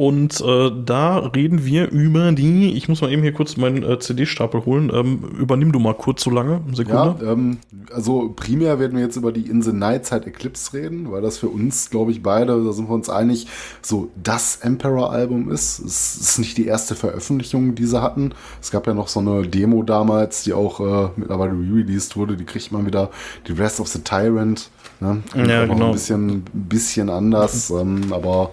und äh, da reden wir über die, ich muss mal eben hier kurz meinen äh, CD-Stapel holen. Ähm, übernimm du mal kurz so lange, Sekunde. Ja, ähm, also primär werden wir jetzt über die In the Night Side Eclipse reden, weil das für uns, glaube ich, beide, da sind wir uns einig, so das Emperor-Album ist. Es ist nicht die erste Veröffentlichung, die sie hatten. Es gab ja noch so eine Demo damals, die auch äh, mittlerweile re-released wurde. Die kriegt man wieder. Die Rest of the Tyrant. Ne? Ja, genau. Ein bisschen, bisschen anders, ähm, aber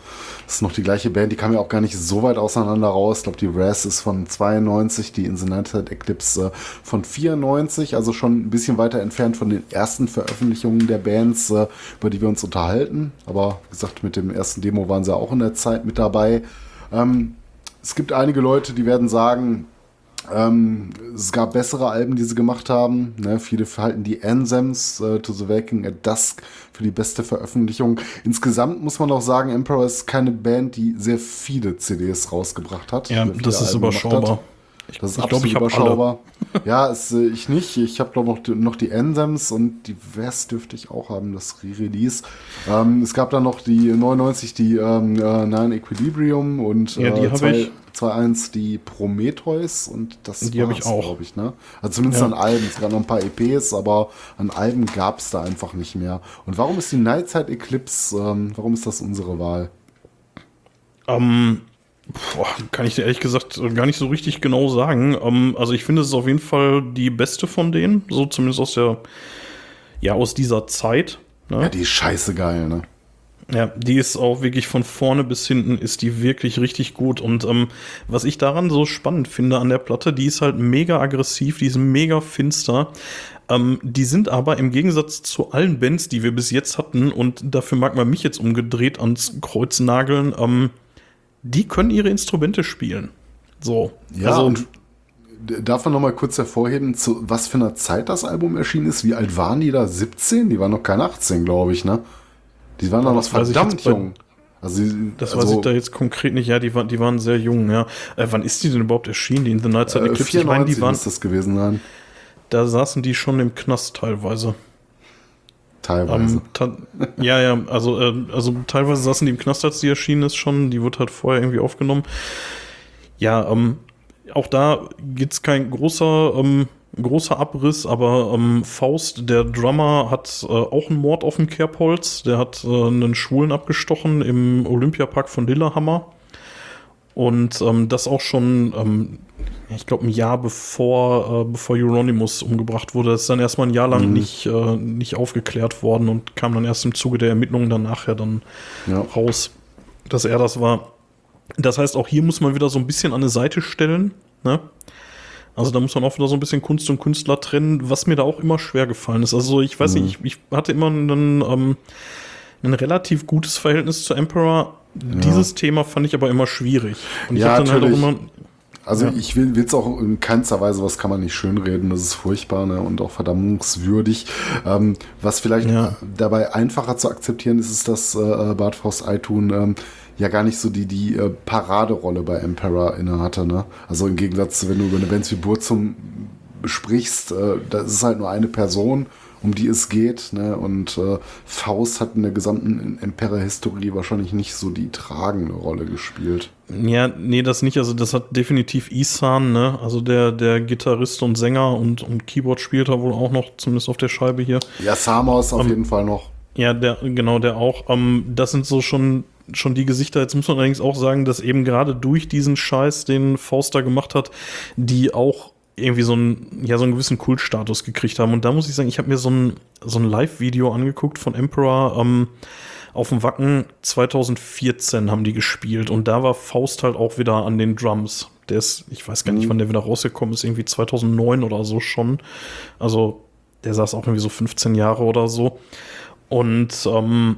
es ist noch die gleiche Band. Die kamen ja auch gar nicht so weit auseinander raus. Ich glaube, die Raz ist von 92, die In the Nighttime Eclipse äh, von 94, also schon ein bisschen weiter entfernt von den ersten Veröffentlichungen der Bands, äh, über die wir uns unterhalten. Aber wie gesagt, mit dem ersten Demo waren sie auch in der Zeit mit dabei. Ähm, es gibt einige Leute, die werden sagen, ähm, es gab bessere Alben, die sie gemacht haben. Ne? Viele halten die Anthems äh, to the Waking at Dusk für die beste Veröffentlichung. Insgesamt muss man auch sagen, Emperor ist keine Band, die sehr viele CDs rausgebracht hat. Ja, das ist Alben überschaubar. Ich, das ist ich glaube, ich überschaubar. *laughs* ja, ist, äh, ich nicht. Ich habe glaube noch, die, noch die Anthems und die West dürfte ich auch haben, das Re-Release. Ähm, es gab dann noch die 99, die ähm, äh, Nine Equilibrium und ja, die äh, zwei, ich 2.1 die Prometheus und das die habe ich auch, glaube ich. Ne? Also zumindest ja. an Alben. Es gab noch ein paar EPs, aber an Alben gab es da einfach nicht mehr. Und warum ist die Nightside Eclipse, ähm, warum ist das unsere Wahl? Ähm, boah, kann ich dir ehrlich gesagt gar nicht so richtig genau sagen. Ähm, also ich finde, es ist auf jeden Fall die beste von denen, so zumindest aus der, ja, aus dieser Zeit. Ne? Ja, die ist scheiße geil, ne? Ja, die ist auch wirklich von vorne bis hinten ist die wirklich richtig gut. Und ähm, was ich daran so spannend finde an der Platte, die ist halt mega aggressiv, die ist mega finster. Ähm, die sind aber im Gegensatz zu allen Bands, die wir bis jetzt hatten, und dafür mag man mich jetzt umgedreht ans Kreuz nageln, ähm, die können ihre Instrumente spielen. So. Ja, also, und darf man noch mal kurz hervorheben, zu was für einer Zeit das Album erschienen ist? Wie alt waren die da? 17? Die waren noch keine 18, glaube ich, ne? Die waren doch noch verdammt jung. Also, das also, weiß ich da jetzt konkret nicht. Ja, die, war, die waren sehr jung, ja. Äh, wann ist die denn überhaupt erschienen, die in The Night Side äh, Eclipse? Ich meine, die waren, das gewesen sein. Da saßen die schon im Knast teilweise. Teilweise. Ähm, ja, ja, also, äh, also teilweise saßen die im Knast, als die erschienen ist schon. Die wurde halt vorher irgendwie aufgenommen. Ja, ähm, auch da gibt es kein großer ähm, großer Abriss, aber ähm, Faust, der Drummer, hat äh, auch einen Mord auf dem Kerbholz. Der hat äh, einen Schwulen abgestochen im Olympiapark von Lillehammer. Und ähm, das auch schon, ähm, ich glaube, ein Jahr bevor, äh, bevor Euronymous umgebracht wurde. Das ist dann erstmal ein Jahr lang mhm. nicht, äh, nicht aufgeklärt worden und kam dann erst im Zuge der Ermittlungen dann nachher dann ja. raus, dass er das war. Das heißt, auch hier muss man wieder so ein bisschen an eine Seite stellen. Ne? Also da muss man auch wieder so ein bisschen Kunst und Künstler trennen, was mir da auch immer schwer gefallen ist. Also ich weiß mhm. nicht, ich, ich, hatte immer einen, ähm, ein relativ gutes Verhältnis zu Emperor. Ja. Dieses Thema fand ich aber immer schwierig. Und ich ja, dann halt auch immer. Also ja. ich will es auch in keinster Weise, was kann man nicht schönreden, das ist furchtbar ne, und auch verdammungswürdig. Ähm, was vielleicht ja. dabei einfacher zu akzeptieren ist, ist, dass äh, Bart Faust Eitun ähm, ja gar nicht so die, die äh, Paraderolle bei Emperor inne hatte. Ne? Also im Gegensatz zu, wenn du über eine Band wie Burzum sprichst, äh, das ist halt nur eine Person, um die es geht. Ne? Und äh, Faust hat in der gesamten Emperor-Historie wahrscheinlich nicht so die tragende Rolle gespielt. Ja, nee, das nicht. Also das hat definitiv Isan, ne? Also der, der Gitarrist und Sänger und, und Keyboard spielt er wohl auch noch, zumindest auf der Scheibe hier. Ja, Samos auf um, jeden Fall noch. Ja, der, genau, der auch. Um, das sind so schon schon die Gesichter. Jetzt muss man allerdings auch sagen, dass eben gerade durch diesen Scheiß, den Forster gemacht hat, die auch irgendwie so einen, ja, so einen gewissen Kultstatus gekriegt haben. Und da muss ich sagen, ich habe mir so ein, so ein Live-Video angeguckt von Emperor ähm, auf dem Wacken 2014 haben die gespielt und da war Faust halt auch wieder an den Drums. Der ist, ich weiß gar nicht, mhm. wann der wieder rausgekommen ist, irgendwie 2009 oder so schon. Also der saß auch irgendwie so 15 Jahre oder so. Und ähm,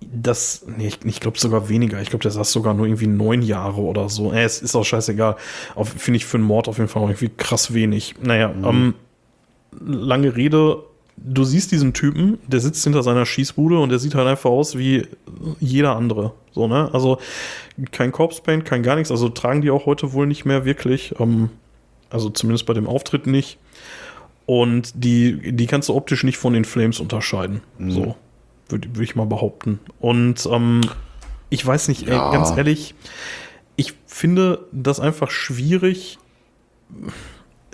das, nee, ich, ich glaube sogar weniger. Ich glaube, der saß sogar nur irgendwie neun Jahre oder so. Äh, es ist auch scheißegal. Finde ich für einen Mord auf jeden Fall auch irgendwie krass wenig. Naja, mhm. ähm, lange Rede. Du siehst diesen Typen, der sitzt hinter seiner Schießbude und der sieht halt einfach aus wie jeder andere. So, ne? Also kein Corpse Paint, kein gar nichts. Also tragen die auch heute wohl nicht mehr wirklich. Ähm, also zumindest bei dem Auftritt nicht. Und die, die kannst du optisch nicht von den Flames unterscheiden. Mhm. So würde würd ich mal behaupten. Und ähm, ich weiß nicht, ja. ey, ganz ehrlich, ich finde das einfach schwierig,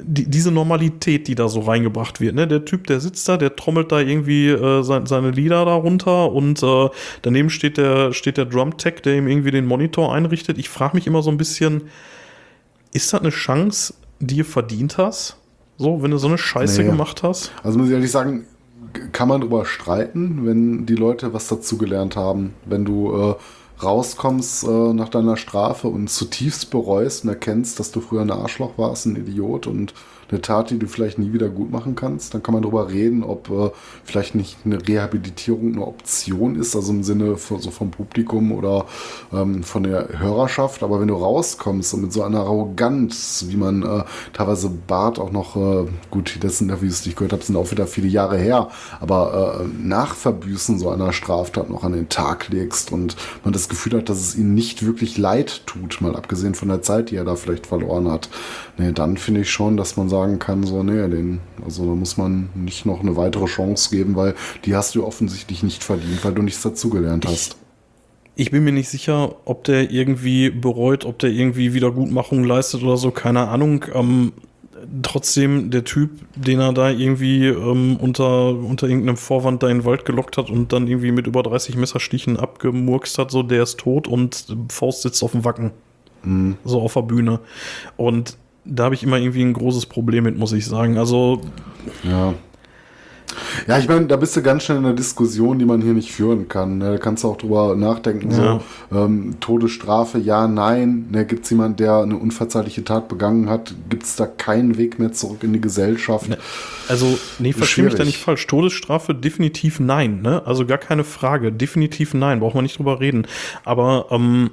die, diese Normalität, die da so reingebracht wird. Ne? Der Typ, der sitzt da, der trommelt da irgendwie äh, sein, seine Lieder da runter und äh, daneben steht der, steht der Drum-Tech, der ihm irgendwie den Monitor einrichtet. Ich frage mich immer so ein bisschen, ist das eine Chance, die du verdient hast? So, wenn du so eine Scheiße nee. gemacht hast? Also muss ich ehrlich sagen, kann man darüber streiten, wenn die Leute was dazugelernt haben. Wenn du äh, rauskommst äh, nach deiner Strafe und zutiefst bereust und erkennst, dass du früher ein Arschloch warst, ein Idiot und eine Tat, die du vielleicht nie wieder gut machen kannst, dann kann man darüber reden, ob äh, vielleicht nicht eine Rehabilitierung eine Option ist, also im Sinne von, so vom Publikum oder ähm, von der Hörerschaft. Aber wenn du rauskommst und mit so einer Arroganz, wie man äh, teilweise Bart auch noch, äh, gut, die letzten Interviews, die ich gehört habe, sind auch wieder viele Jahre her, aber äh, nach Verbüßen so einer Straftat noch an den Tag legst und man das Gefühl hat, dass es ihm nicht wirklich leid tut, mal abgesehen von der Zeit, die er da vielleicht verloren hat, nee, dann finde ich schon, dass man sagt, sagen kann, so, nee, den, also da muss man nicht noch eine weitere Chance geben, weil die hast du offensichtlich nicht verdient, weil du nichts dazugelernt hast. Ich, ich bin mir nicht sicher, ob der irgendwie bereut, ob der irgendwie Wiedergutmachung leistet oder so, keine Ahnung. Ähm, trotzdem der Typ, den er da irgendwie ähm, unter, unter irgendeinem Vorwand da in den Wald gelockt hat und dann irgendwie mit über 30 Messerstichen abgemurkst hat, so der ist tot und Faust sitzt auf dem Wacken. Mhm. So auf der Bühne. Und da habe ich immer irgendwie ein großes Problem mit, muss ich sagen. Also. Ja. Ja, ich meine, da bist du ganz schnell in einer Diskussion, die man hier nicht führen kann. Ne? Da kannst du auch drüber nachdenken, ja. so ähm, Todesstrafe, ja, nein. Ne, Gibt es jemanden, der eine unverzeihliche Tat begangen hat? Gibt es da keinen Weg mehr zurück in die Gesellschaft? Ne, also, nee, verstehe mich da nicht falsch. Todesstrafe definitiv nein, ne? Also gar keine Frage. Definitiv nein, braucht man nicht drüber reden. Aber ähm,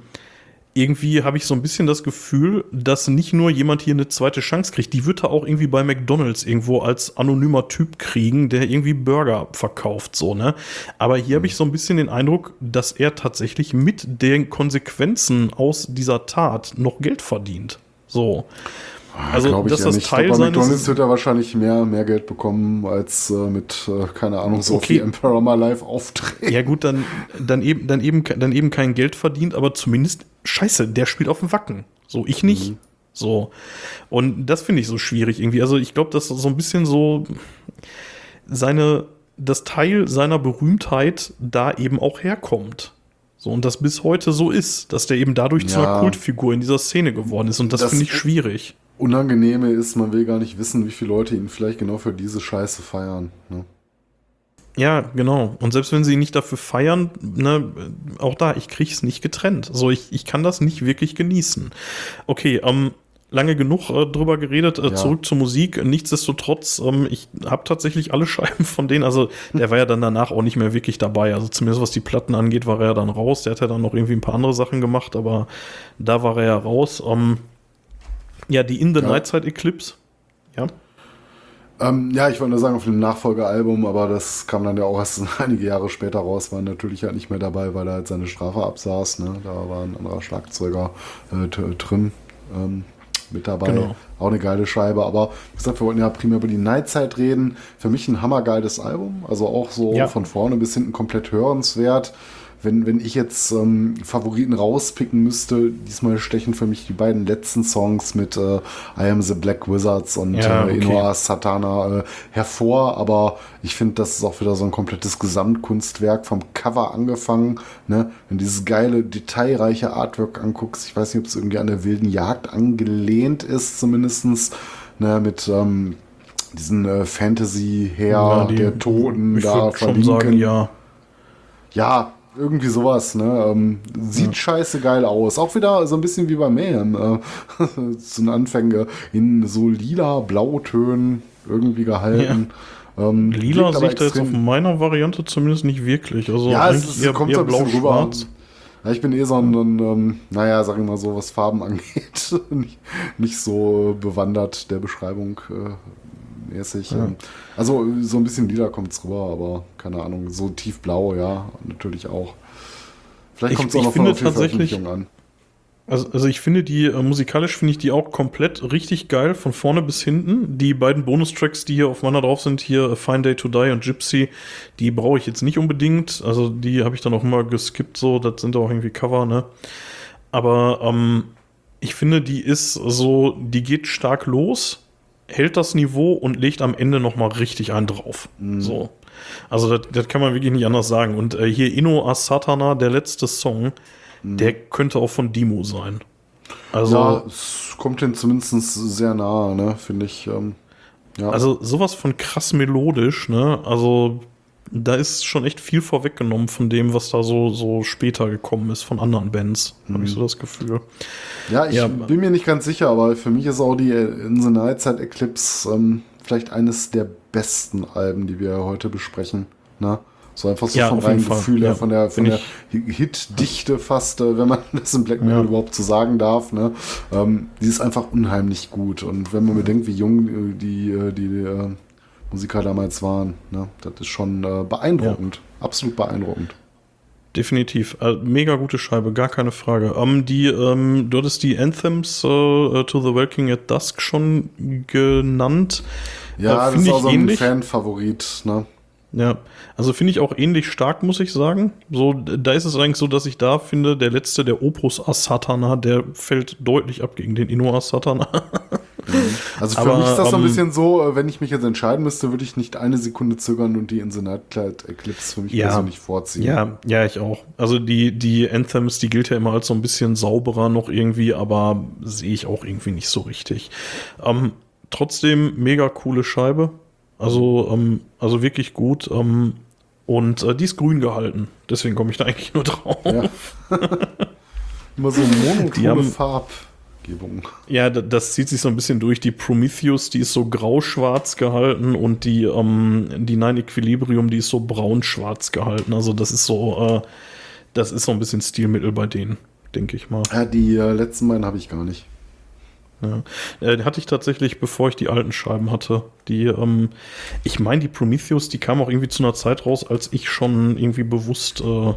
irgendwie habe ich so ein bisschen das Gefühl, dass nicht nur jemand hier eine zweite Chance kriegt, die wird er auch irgendwie bei McDonalds irgendwo als anonymer Typ kriegen, der irgendwie Burger verkauft, so, ne? Aber hier habe ich so ein bisschen den Eindruck, dass er tatsächlich mit den Konsequenzen aus dieser Tat noch Geld verdient. So. Ah, also, dass das nicht. Teil bei McDonalds wird er wahrscheinlich mehr, mehr Geld bekommen als äh, mit, äh, keine Ahnung, so okay. Emperor My Life auftreten. Ja, gut, dann, dann, eben, dann, eben, dann eben kein Geld verdient, aber zumindest, scheiße, der spielt auf dem Wacken. So, ich nicht. Mhm. So. Und das finde ich so schwierig irgendwie. Also, ich glaube, dass so ein bisschen so seine, das Teil seiner Berühmtheit da eben auch herkommt. So, und das bis heute so ist, dass der eben dadurch ja. zu einer Kultfigur in dieser Szene geworden ist. Und das, das finde ich schwierig. Unangenehme ist, man will gar nicht wissen, wie viele Leute ihn vielleicht genau für diese Scheiße feiern. Ne? Ja, genau. Und selbst wenn sie ihn nicht dafür feiern, ne, auch da, ich krieg's nicht getrennt. So, ich, ich kann das nicht wirklich genießen. Okay, ähm, lange genug äh, drüber geredet, äh, ja. zurück zur Musik. Nichtsdestotrotz, ähm, ich habe tatsächlich alle *laughs* Scheiben von denen, also der war ja dann danach auch nicht mehr wirklich dabei. Also zumindest was die Platten angeht, war er ja dann raus. Der hat ja dann noch irgendwie ein paar andere Sachen gemacht, aber da war er ja raus. Ähm, ja, die In the ja. Nightside Eclipse. Ja. Ähm, ja, ich wollte nur sagen, auf dem Nachfolgealbum, aber das kam dann ja auch erst *laughs* einige Jahre später raus, war natürlich halt nicht mehr dabei, weil er halt seine Strafe absaß. Ne? Da war ein anderer Schlagzeuger äh, drin ähm, mit dabei. Genau. Auch eine geile Scheibe. Aber wie gesagt, wir wollten ja primär über die Nightzeit reden. Für mich ein hammergeiles Album. Also auch so ja. von vorne bis hinten komplett hörenswert wenn, wenn ich jetzt ähm, Favoriten rauspicken müsste, diesmal stechen für mich die beiden letzten Songs mit äh, I Am the Black Wizards und ja, äh, okay. Inoa Satana äh, hervor, aber ich finde, das ist auch wieder so ein komplettes Gesamtkunstwerk vom Cover angefangen. Ne? Wenn dieses geile, detailreiche Artwork anguckst, ich weiß nicht, ob es irgendwie an der wilden Jagd angelehnt ist, zumindestens ne? mit ähm, diesen äh, Fantasy her ja, die, der Toten da verlinken. Sagen, ja. Ja, irgendwie sowas, ne? Ähm, sieht ja. scheiße geil aus. Auch wieder so ein bisschen wie bei Mayhem. Äh, *laughs* zu den Anfängen in so lila Blautönen irgendwie gehalten. Ja. Ähm, lila sehe ich da jetzt auf meiner Variante zumindest nicht wirklich. Also ja, es, es kommt eher so ein bisschen rüber. Ja, ich bin eh so ein, ähm, naja, sag ich mal so, was Farben *laughs* angeht, nicht, nicht, so bewandert der Beschreibung äh, mäßig. Ja. Ähm, also so ein bisschen lila kommt es rüber, aber keine Ahnung, so tiefblau, ja, natürlich auch. Vielleicht kommt es auch noch von der Veröffentlichung an. Also, also ich finde die, äh, musikalisch finde ich die auch komplett richtig geil, von vorne bis hinten. Die beiden Bonustracks, die hier auf meiner drauf sind, hier A Fine Day to Die und Gypsy, die brauche ich jetzt nicht unbedingt. Also die habe ich dann auch immer geskippt, so, das sind auch irgendwie Cover, ne? Aber ähm, ich finde, die ist so, die geht stark los hält das Niveau und legt am Ende noch mal richtig einen drauf. Mhm. So. Also das, das, kann man wirklich nicht anders sagen. Und äh, hier Inno Asatana, der letzte Song, mhm. der könnte auch von Dimo sein. Also, ja, es kommt den zumindest sehr nahe, ne, finde ich. Ähm, ja. Also sowas von krass melodisch, ne? Also da ist schon echt viel vorweggenommen von dem, was da so, so später gekommen ist von anderen Bands, mhm. habe ich so das Gefühl. Ja, ich ja. bin mir nicht ganz sicher, aber für mich ist auch die In the Nightside Eclipse ähm, vielleicht eines der besten Alben, die wir heute besprechen. Ne? So einfach so ja, vom reinen Gefühl her, ja. von der, von der Hit-Dichte fast, äh, wenn man *laughs* das im Black Metal ja. überhaupt so sagen darf. Ne? Ähm, die ist einfach unheimlich gut. Und wenn man bedenkt, wie jung äh, die, äh, die, die äh, Musiker damals waren, ne? das ist schon äh, beeindruckend. Absolut beeindruckend. Definitiv. Äh, mega gute Scheibe, gar keine Frage. Ähm, die, ähm, du hattest die Anthems To the Walking at Dusk schon genannt. Ja, das ist auch so ein Fan-Favorit. Ne? Ja, also finde ich auch ähnlich stark, muss ich sagen. So, da ist es eigentlich so, dass ich da finde, der letzte, der Opus Asatana, der fällt deutlich ab gegen den Inno Asatana. *laughs* Also für Aber, mich ist das so ein ähm, bisschen so, äh, wenn ich mich jetzt entscheiden müsste, würde ich nicht eine Sekunde zögern und die in Nightcloud Eclipse für mich ja, persönlich vorziehen. Ja, ja, ich auch. Also die, die Anthems, die gilt ja immer als so ein bisschen sauberer noch irgendwie, aber sehe ich auch irgendwie nicht so richtig. Ähm, trotzdem mega coole Scheibe. Also, ähm, also wirklich gut. Ähm, und äh, die ist grün gehalten. Deswegen komme ich da *laughs* eigentlich nur drauf. Ja. *laughs* Immer so monochrome Farbgebung. Ja, das zieht sich so ein bisschen durch. Die Prometheus, die ist so grau-schwarz gehalten und die, ähm, die Nine Equilibrium, die ist so braun-schwarz gehalten. Also das ist so, äh, das ist so ein bisschen Stilmittel bei denen, denke ich mal. Ja, die äh, letzten beiden habe ich gar nicht. Ja. Äh, hatte ich tatsächlich, bevor ich die alten Scheiben hatte. Die, ähm, ich meine, die Prometheus, die kam auch irgendwie zu einer Zeit raus, als ich schon irgendwie bewusst, äh,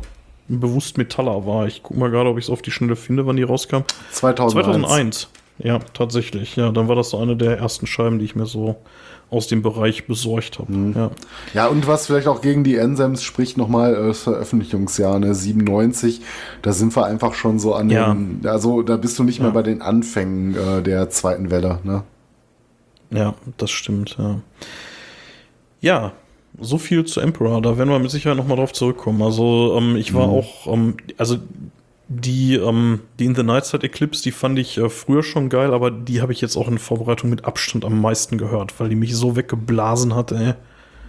bewusst Metaller war. Ich gucke mal gerade, ob ich es auf die Schnelle finde, wann die rauskam. 2001. 2001. Ja, tatsächlich. Ja, dann war das so eine der ersten Scheiben, die ich mir so aus dem Bereich besorgt habe. Mhm. Ja. ja, und was vielleicht auch gegen die Ensems spricht, nochmal äh, das Veröffentlichungsjahr, ne, 97, da sind wir einfach schon so an ja. den, also da bist du nicht ja. mehr bei den Anfängen äh, der zweiten Welle, ne? Ja, das stimmt, ja. Ja, so viel zu Emperor, da werden wir mit Sicherheit nochmal drauf zurückkommen. Also ähm, ich war mhm. auch, ähm, also die, ähm, die In the Nightside Eclipse, die fand ich äh, früher schon geil, aber die habe ich jetzt auch in Vorbereitung mit Abstand am meisten gehört, weil die mich so weggeblasen hat, ey.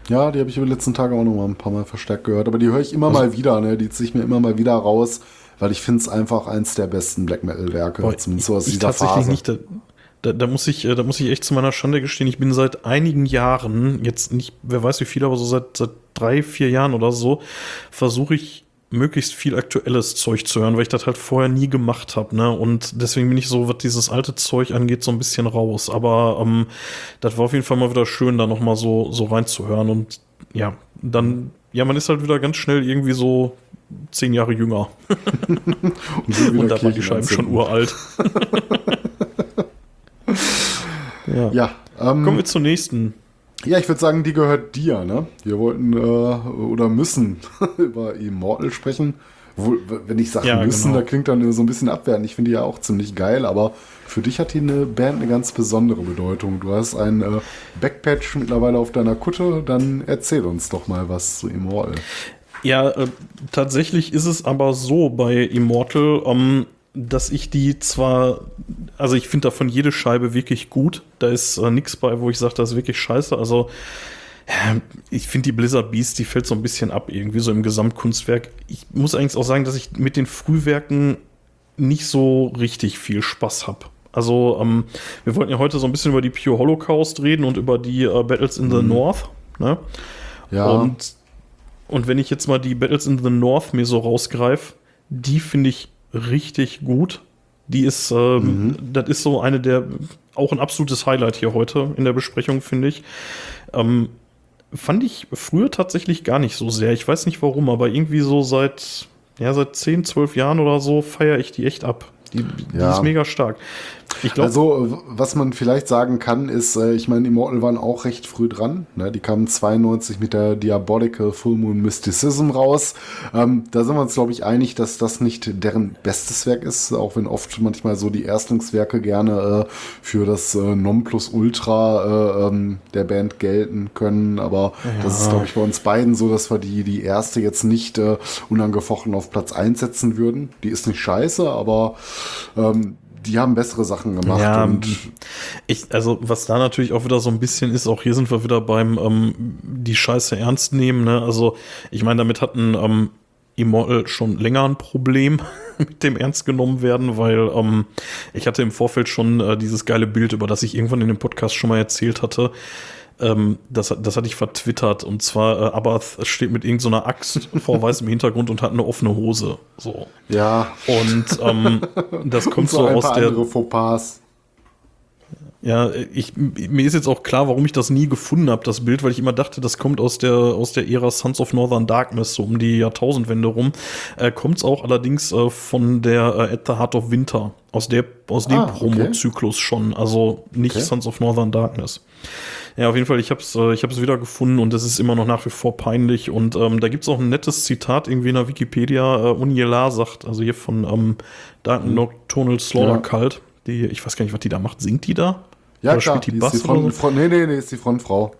Ja, die habe ich über die letzten Tage auch noch mal ein paar Mal verstärkt gehört, aber die höre ich immer also, mal wieder, ne? Die ziehe ich mir immer mal wieder raus, weil ich finde es einfach eins der besten Black Metal Werke, boah, zumindest so aus ich dieser tatsächlich Phase. Nicht, da, da, muss ich, äh, da muss ich echt zu meiner Schande gestehen, ich bin seit einigen Jahren, jetzt nicht, wer weiß wie viel, aber so seit, seit drei, vier Jahren oder so, versuche ich möglichst viel aktuelles Zeug zu hören, weil ich das halt vorher nie gemacht habe, ne? Und deswegen bin ich so, was dieses alte Zeug angeht, so ein bisschen raus. Aber ähm, das war auf jeden Fall mal wieder schön, da nochmal so, so reinzuhören. Und ja, dann, ja, man ist halt wieder ganz schnell irgendwie so zehn Jahre jünger. *laughs* und, und da waren die Scheiben schon uralt. *laughs* ja. ja ähm, Kommen wir zur nächsten. Ja, ich würde sagen, die gehört dir, ne? Wir wollten äh, oder müssen *laughs* über Immortal sprechen. Wo, wenn ich sage ja, müssen, genau. da klingt dann so ein bisschen abwertend. Ich finde die ja auch ziemlich geil, aber für dich hat die eine Band eine ganz besondere Bedeutung. Du hast ein äh, Backpatch mittlerweile auf deiner Kutte, dann erzähl uns doch mal was zu Immortal. Ja, äh, tatsächlich ist es aber so bei Immortal, ähm, dass ich die zwar, also ich finde davon jede Scheibe wirklich gut. Da ist äh, nichts bei, wo ich sage, das ist wirklich scheiße. Also äh, ich finde die Blizzard Beast, die fällt so ein bisschen ab irgendwie so im Gesamtkunstwerk. Ich muss eigentlich auch sagen, dass ich mit den Frühwerken nicht so richtig viel Spaß habe. Also ähm, wir wollten ja heute so ein bisschen über die Pure Holocaust reden und über die äh, Battles in the mhm. North. Ne? Ja. Und, und wenn ich jetzt mal die Battles in the North mir so rausgreife, die finde ich richtig gut. Die ist, ähm, mhm. das ist so eine der, auch ein absolutes Highlight hier heute in der Besprechung, finde ich. Ähm, fand ich früher tatsächlich gar nicht so sehr. Ich weiß nicht warum, aber irgendwie so seit, ja, seit 10, 12 Jahren oder so feiere ich die echt ab. Die, die ja. ist mega stark. Ich glaub, also, was man vielleicht sagen kann, ist, äh, ich meine, Immortal waren auch recht früh dran. Ne? Die kamen 92 mit der Diabolical Full Moon Mysticism raus. Ähm, da sind wir uns, glaube ich, einig, dass das nicht deren bestes Werk ist, auch wenn oft manchmal so die Erstlingswerke gerne äh, für das äh, Nonplusultra äh, ähm, der Band gelten können. Aber ja. das ist, glaube ich, bei uns beiden so, dass wir die, die erste jetzt nicht äh, unangefochten auf Platz 1 setzen würden. Die ist nicht scheiße, aber ähm, die haben bessere Sachen gemacht. Ja, und ich, also was da natürlich auch wieder so ein bisschen ist, auch hier sind wir wieder beim ähm, die Scheiße ernst nehmen. Ne? Also ich meine, damit hatten ähm, Immortal schon länger ein Problem *laughs* mit dem ernst genommen werden, weil ähm, ich hatte im Vorfeld schon äh, dieses geile Bild, über das ich irgendwann in dem Podcast schon mal erzählt hatte. Ähm, das, das hatte ich vertwittert und zwar äh, Abath steht mit irgendeiner so Axt vor weißem Hintergrund und hat eine offene Hose. So. ja, Und ähm, das kommt und so, ein aus paar der. andere Fauxpas. Ja, ich, mir ist jetzt auch klar, warum ich das nie gefunden habe, das Bild, weil ich immer dachte, das kommt aus der, aus der Ära Sons of Northern Darkness, so um die Jahrtausendwende rum. Äh, kommt es auch allerdings äh, von der äh, At the Heart of Winter, aus, der, aus dem Ah, okay. Promo-Zyklus schon, also nicht Okay. Sons of Northern Darkness. Ja, auf jeden Fall, ich habe es äh, ich hab's wieder gefunden und es ist immer noch nach wie vor peinlich. Und ähm, da gibt es auch ein nettes Zitat irgendwie in der Wikipedia. Äh, Unyelar sagt, also hier von ähm, Dark Nocturnal Slaughter. Cult, die, ich weiß gar nicht, was die da macht. Singt die da? Ja, Oder klar, spielt die die ist Bass die oder Front? Front, nee, nee, nee, ist die Frontfrau.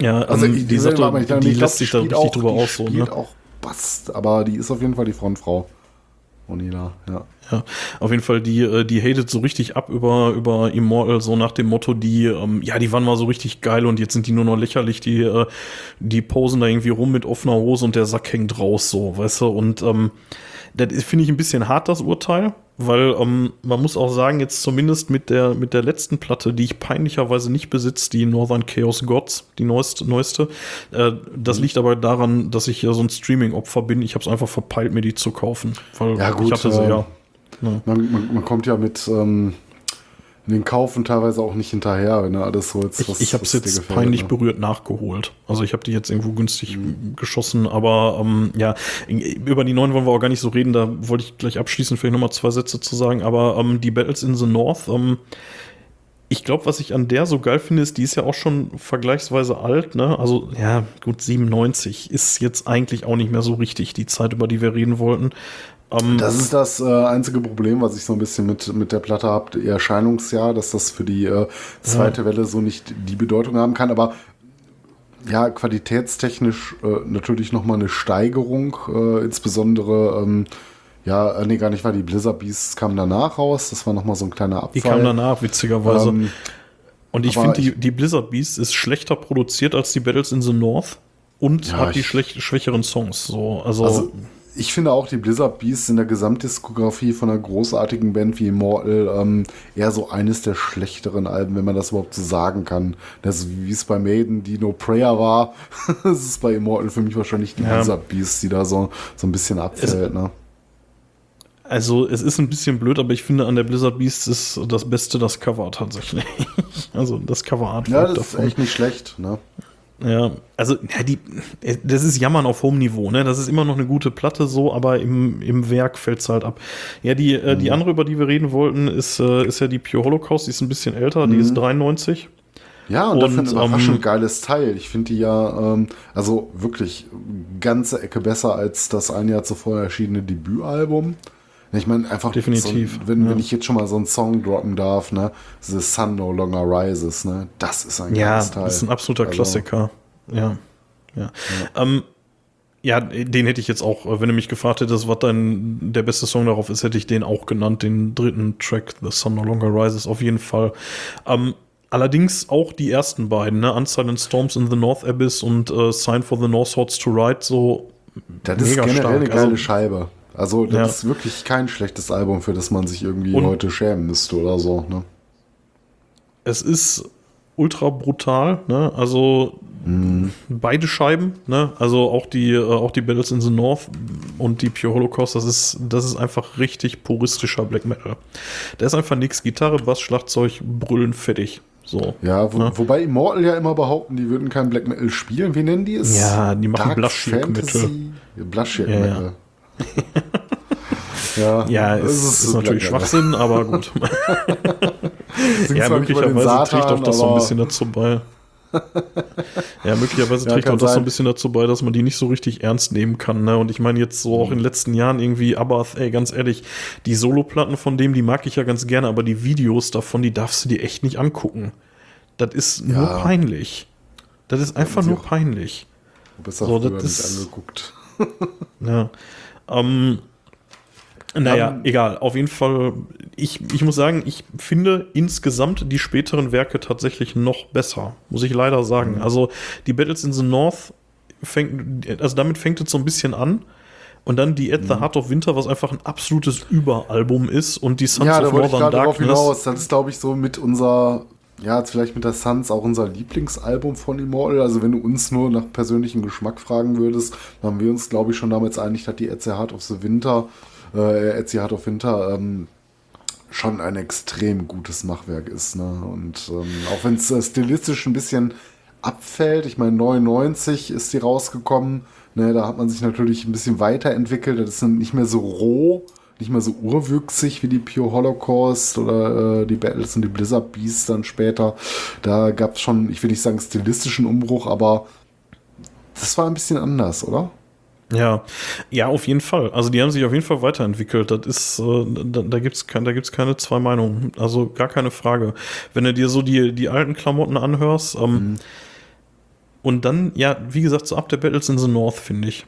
Ja, Also ähm, ich- die, ich sagt, nicht sagen, die ich glaub, lässt sich da richtig auch- drüber die aus. So, spielt ne? auch Bass, aber die ist auf jeden Fall die Frontfrau. Onila, ja. Ja, auf jeden Fall, die, äh, die hatet so richtig ab über, über Immortal, so nach dem Motto, die, ähm, ja, die waren mal so richtig geil und jetzt sind die nur noch lächerlich, die, äh, die posen da irgendwie rum mit offener Hose und der Sack hängt raus, so, weißt du, und ähm, das ist- finde ich ein bisschen hart, das Urteil, weil ähm, man muss auch sagen, jetzt zumindest mit der, mit der letzten Platte, die ich peinlicherweise nicht besitze, die Northern Chaos Gods, die neueste, neueste äh, das Mhm. liegt aber daran, dass ich ja so ein Streaming-Opfer bin. Ich habe es einfach verpeilt, mir die zu kaufen, weil Ja, gut, ich hatte sie ähm, ja. Man, man, man kommt ja mit ähm, den Kaufen teilweise auch nicht hinterher, wenn du alles holst, Ich, ich habe es jetzt peinlich ne? berührt nachgeholt. Also ich habe die jetzt irgendwo günstig Mhm. geschossen, aber ähm, ja, über die neuen wollen wir auch gar nicht so reden. Da wollte ich gleich abschließend vielleicht nochmal zwei Sätze zu sagen. Aber ähm, die Battles in the North, ähm, ich glaube, was ich an der so geil finde, ist, die ist ja auch schon vergleichsweise alt, ne? Also, ja, gut, 97 ist jetzt eigentlich auch nicht mehr so richtig die Zeit, über die wir reden wollten. Ähm, Das ist das äh, einzige Problem, was ich so ein bisschen mit, mit der Platte habe, ihr Erscheinungsjahr, dass das für die äh, zweite Welle so nicht die Bedeutung haben kann. Aber ja, qualitätstechnisch äh, natürlich nochmal eine Steigerung, äh, insbesondere, ähm, ja, äh, nee, gar nicht, war die Blizzard Beasts kam danach raus, das war nochmal so ein kleiner Abfall. die kam danach, witzigerweise. Ähm, Und ich finde, die, die Blizzard Beast ist schlechter produziert als die Battles in the North und Ja, hat die schlecht, schwächeren Songs. So, also, Also, ich finde auch die Blizzard Beasts in der Gesamtdiskografie von einer großartigen Band wie Immortal ähm, eher so eines der schlechteren Alben, wenn man das überhaupt so sagen kann. Das ist, wie es bei Maiden die No Prayer war, *laughs* das ist bei Immortal für mich wahrscheinlich die Ja. Blizzard Beasts, die da so, so ein bisschen abfällt. Ne? also es ist ein bisschen blöd, aber ich finde, an der Blizzard Beast ist das Beste das Cover tatsächlich. *laughs* also das Cover-Art Ja, das ist echt nicht schlecht. Ne? Ja, also ja, die, das ist Jammern auf hohem Niveau, ne? Das ist immer noch eine gute Platte so, aber im, im Werk fällt's halt ab. Ja, die, äh, Mhm. die andere, über die wir reden wollten, ist, äh, ist ja die Pure Holocaust, die ist ein bisschen älter, die Mhm. ist 93. Ja, und, Und, dafür ein überraschend ähm, geiles Teil. Ich finde die ja, ähm, also wirklich ganze Ecke besser als das ein Jahr zuvor erschienene Debütalbum. Ich meine, einfach Definitiv, So, wenn, ja. wenn ich jetzt schon mal so einen Song droppen darf, ne, The Sun No Longer Rises, ne, das ist ein Ja, Teil. das ist ein absoluter Also, Klassiker. Ja. Ja. Ähm, ja, den hätte ich jetzt auch, äh, wenn du mich gefragt hättest, was dein der beste Song darauf ist, hätte ich den auch genannt, den dritten Track, The Sun No Longer Rises, auf jeden Fall. Ähm, allerdings auch die ersten beiden, ne? Unsilent Storms in the North Abyss und äh, Sign for the North Swords to Ride, so Das ist mega generell stark. eine geile Also- Scheibe. Also, das Ja. ist wirklich kein schlechtes Album, für das man sich irgendwie Und- heute schämen müsste oder so, ne? es ist ultra brutal, ne? Also beide Scheiben, ne? Also auch die, äh, auch die Battles in the North und die Pure Holocaust, das ist, das ist einfach richtig puristischer Black Metal. Da ist einfach nix. Gitarre, Bass, Schlagzeug, Brüllen, fertig. So. Ja, wo, Ne? wobei Immortal ja immer behaupten, die würden kein Black Metal spielen. Wie nennen die es? Ja, die machen Fantasy? Blushirk Ja, ja. Metal. ja, *laughs* Ja, das es ist, so natürlich. Schwachsinn, aber *laughs* gut. Ja, möglicherweise trägt Satan, auch das so ein bisschen dazu bei. *laughs* ja, möglicherweise Ja, trägt kann auch das so sein. ein bisschen dazu bei, dass man die nicht so richtig ernst nehmen kann. Ne? Und ich meine jetzt so auch in den letzten Jahren irgendwie, aber ey, ganz ehrlich, die Soloplatten von dem, die mag ich ja ganz gerne, aber die Videos davon, die darfst du dir echt nicht angucken. Das ist nur Ja. peinlich. Das ist einfach nur auch- peinlich. Besser So, früher das nicht ist- angeguckt. Ja. Ähm, Naja, Ähm, egal. Auf jeden Fall, ich, ich muss sagen, ich finde insgesamt die späteren Werke tatsächlich noch besser, muss ich leider sagen. Mhm. Also die Battles in the North fängt, also damit fängt es so ein bisschen an. Und dann die At the Mhm. Heart of Winter, was einfach ein absolutes Überalbum ist. Und die Sons ja, da of wollte ich Northern gerade drauf Darkness. hinaus. Das ist, glaube ich, so mit unser, ja, jetzt vielleicht mit der Suns auch unser Lieblingsalbum von Immortal. Also wenn du uns nur nach persönlichem Geschmack fragen würdest, dann haben wir uns, glaube ich, schon damals einig, dass die Etsy Heart of the Winter, äh, Etsy Heart of Winter, ähm, schon ein extrem gutes Machwerk ist. Ne? Und ähm, auch wenn es äh, stilistisch ein bisschen abfällt, ich meine 99 ist die rausgekommen, ne, da hat man sich natürlich ein bisschen weiterentwickelt, das ist nicht mehr so roh, nicht mehr so urwüchsig wie die Pure Holocaust oder äh, die Battles und die Blizzard Beasts dann später. Da gab es schon, ich will nicht sagen stilistischen Umbruch, aber das war ein bisschen anders, oder? Ja, ja, auf jeden Fall. Also die haben sich auf jeden Fall weiterentwickelt. Das ist, äh, da, da gibt's kein, da gibt's keine zwei Meinungen. Also gar keine Frage. Wenn du dir so die, die alten Klamotten anhörst, ähm, und dann, ja, wie gesagt, so ab der Battles in the North, finde ich.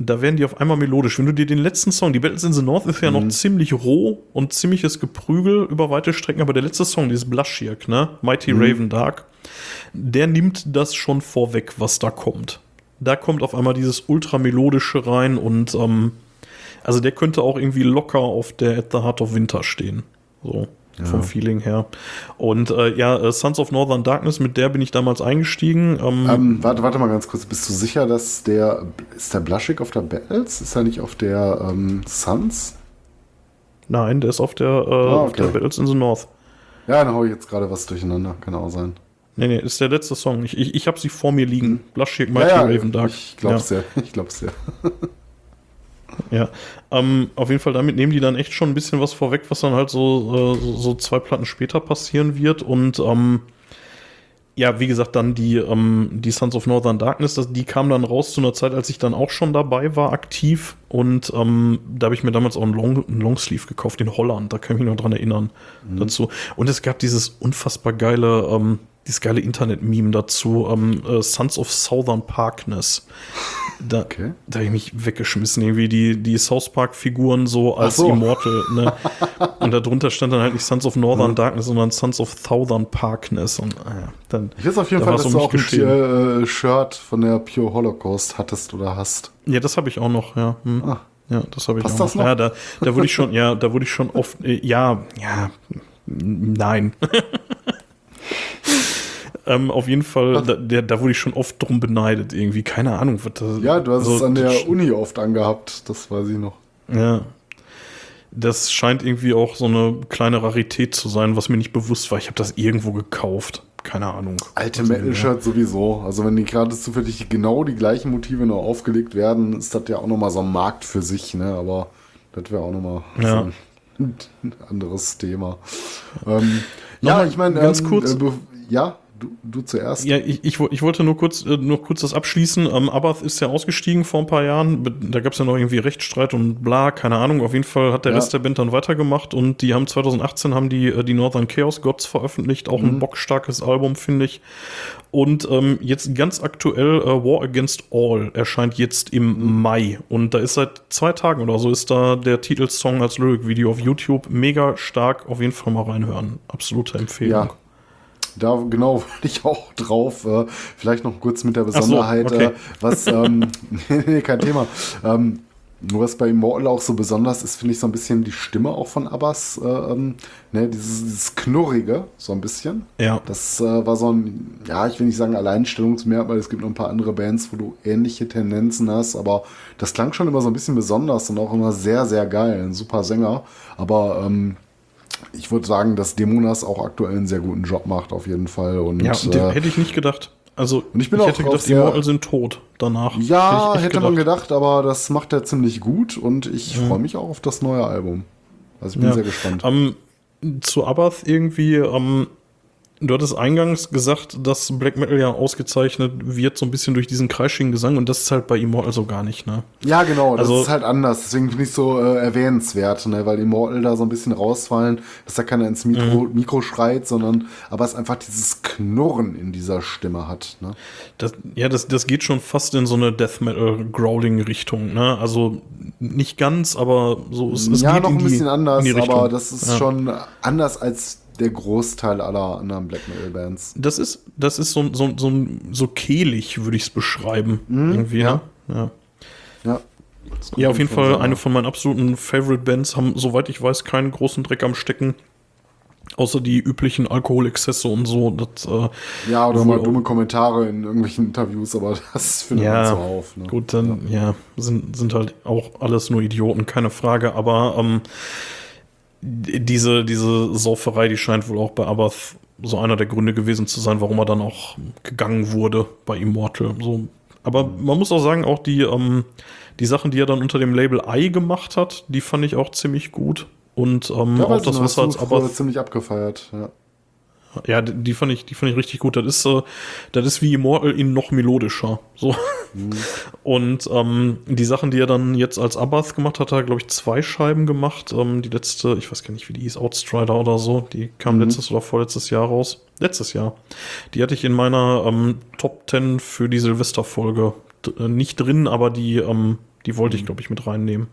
Da werden die auf einmal melodisch. Wenn du dir den letzten Song, die Battles in the North ist ja noch ziemlich roh und ziemliches Geprügel über weite Strecken, aber der letzte Song, dieses Blushirk, ne? Mighty Raven Dark, der nimmt das schon vorweg, was da kommt. Da kommt auf einmal dieses ultramelodische rein und ähm, also der könnte auch irgendwie locker auf der At the Heart of Winter stehen. So, vom Feeling her. Und äh, ja, äh, Sons of Northern Darkness, mit der bin ich damals eingestiegen. Ähm, Ähm, warte, warte mal ganz kurz. Bist du sicher, dass der. Ist der Blushig auf der Battles? Ist er nicht auf der ähm, Suns? Nein, der ist auf der, äh, Ah, auf der okay. Battles in the North. Ja, dann hau ich jetzt gerade was durcheinander. Kann auch sein. Nee, nee, ist der letzte Song. Ich, ich, ich habe sie vor mir liegen. Blushirk, Mighty ja, Raven Dark. Ich glaub's ja. *laughs* Ich glaub's ja. *laughs* Ja, ähm, auf jeden Fall damit nehmen die dann echt schon ein bisschen was vorweg, was dann halt so, äh, so, zwei Platten später passieren wird. Und ähm, ja, wie gesagt, dann die, ähm, die Sons of Northern Darkness, das, die kam dann raus zu einer Zeit, als ich dann auch schon dabei war, aktiv. Und ähm, da habe ich mir damals auch einen, Long, einen Longsleeve gekauft in Holland, da kann ich mich noch dran erinnern dazu. Und es gab dieses unfassbar geile, ähm, dieses geile Internet-Meme dazu, ähm, äh, Sons of Southern Parkness. Da, Okay. da habe ich mich weggeschmissen, irgendwie die, die South Park-Figuren so als so. Immortal, ne? *laughs* Und darunter stand dann halt nicht Sons of Northern Darkness, sondern Sons of Southern Parkness. Und ah ja, dann. Ich weiß auf jeden da Fall, dass um du auch ein äh, Shirt von der Pure Holocaust hattest oder hast. Ja, das habe ich auch noch, ja. Hm. Ah. Ja, das habe ich Passt auch das noch. noch? Ja, da, da wurde ich schon, ja, da wurde ich schon oft, äh, ja, ja, nein. *laughs* ähm, auf jeden Fall, da, der, da wurde ich schon oft drum beneidet, irgendwie. Keine Ahnung, was das Ja, du hast also, es an der Uni oft angehabt. Das weiß ich noch. Ja. Das scheint irgendwie auch so eine kleine Rarität zu sein, was mir nicht bewusst war. Ich habe das irgendwo gekauft. Keine Ahnung. Alte Also, Metal-Shirts sowieso. Also wenn die gerade zufällig genau die gleichen Motive noch aufgelegt werden, ist das ja auch nochmal so ein Markt für sich, ne? Aber das wäre auch nochmal Ja. so ein *laughs* anderes Thema. Ähm, ja, ich meine, ganz ähm, kurz- Äh, ja, du, du zuerst. Ja, ich, ich, ich wollte nur kurz, äh, nur kurz das abschließen. Ähm, Abath ist ja ausgestiegen vor ein paar Jahren. Da gab es ja noch irgendwie Rechtsstreit und bla, keine Ahnung. Auf jeden Fall hat der Ja. Rest der Band dann weitergemacht und die haben 2018 haben die, äh, die Northern Chaos Gods veröffentlicht. Auch ein bockstarkes Album, finde ich. Und ähm, jetzt ganz aktuell äh, War Against All erscheint jetzt im Mai. Und da ist seit zwei Tagen oder so ist da der Titelsong als Lyric-Video auf YouTube. Mega stark. Auf jeden Fall mal reinhören. Absolute Empfehlung. Ja. Da genau *laughs* wollte ich auch drauf. Äh, vielleicht noch kurz mit der so, Besonderheit, okay. äh, was, ähm, *laughs* nee, kein Thema. Ähm, nur was bei Immortal auch so besonders ist, finde ich so ein bisschen die Stimme auch von Abbas, äh, ähm, ne, dieses, dieses Knurrige, so ein bisschen. Ja. Das äh, war so ein, ja, ich will nicht sagen Alleinstellungsmerkmal, es gibt noch ein paar andere Bands, wo du ähnliche Tendenzen hast, aber das klang schon immer so ein bisschen besonders und auch immer sehr, sehr geil. Ein super Sänger, aber ähm, ich würde sagen, dass Demonas auch aktuell einen sehr guten Job macht, auf jeden Fall. Und, Ja, äh, den hätte ich nicht gedacht. Also, Und ich bin auch hätte gedacht, die Immortal sind tot danach. ja, ich echt hätte man gedacht, aber das macht er ziemlich gut und ich freue mich auch auf das neue Album. Also ich bin Ja. sehr gespannt. Ähm, zu Abath irgendwie, ähm, Du hattest eingangs gesagt, dass Black Metal ja ausgezeichnet wird, so ein bisschen durch diesen kreischigen Gesang und das ist halt bei Immortal so gar nicht, ne? Ja, genau, das Also- ist halt anders. Deswegen finde ich so äh, erwähnenswert, ne? weil Immortal da so ein bisschen rausfallen, dass da keiner ins Mikro, Mhm. Mikro schreit, sondern aber es einfach dieses Knurren in dieser Stimme hat. Ne? Das, ja, das, das geht schon fast in so eine Death Metal Growling Richtung, ne? Also nicht ganz, aber so es, es ja, geht noch in ein bisschen anders, die Richtung. aber das ist Ja. schon anders als der Großteil aller anderen Black Metal Bands. Das ist, das ist so, so, so, so kehlig, würde ich es beschreiben. irgendwie, ja. ne? Ja. Ja, Ja, auf jeden Fall sagen. eine von meinen absoluten Favorite Bands, haben, soweit ich weiß, keinen großen Dreck am Stecken. Außer die üblichen Alkoholexzesse und so. Das, äh, Ja, oder mal dumme Kommentare in irgendwelchen Interviews, aber *laughs* das findet man Ja, zuhauf. Ne? gut, dann, ja, sind, sind halt auch alles nur Idioten, keine Frage. Aber ähm, diese, diese Sauferei, die scheint wohl auch bei Abath so einer der Gründe gewesen zu sein, warum er dann auch gegangen wurde bei Immortal. So. Aber man muss auch sagen, auch die, ähm, die Sachen, die er dann unter dem Label I gemacht hat, die fand ich auch ziemlich gut. Und ähm, Ja, auch das, was er als Abath ziemlich abgefeiert. Ja. Ja, die fand ich, die fand ich richtig gut. Das ist, äh, das ist wie Immortal in noch melodischer. So. Und ähm, die Sachen, die er dann jetzt als Abath gemacht hat, hat er, glaube ich, zwei Scheiben gemacht. Ähm, die letzte, ich weiß gar nicht, wie die hieß, Outstrider oder so, die kam letztes oder vorletztes Jahr raus. Letztes Jahr. Die hatte ich in meiner ähm, Top 10 für die Silvesterfolge äh, nicht drin, aber die, ähm, die wollte ich, glaube ich, mit reinnehmen.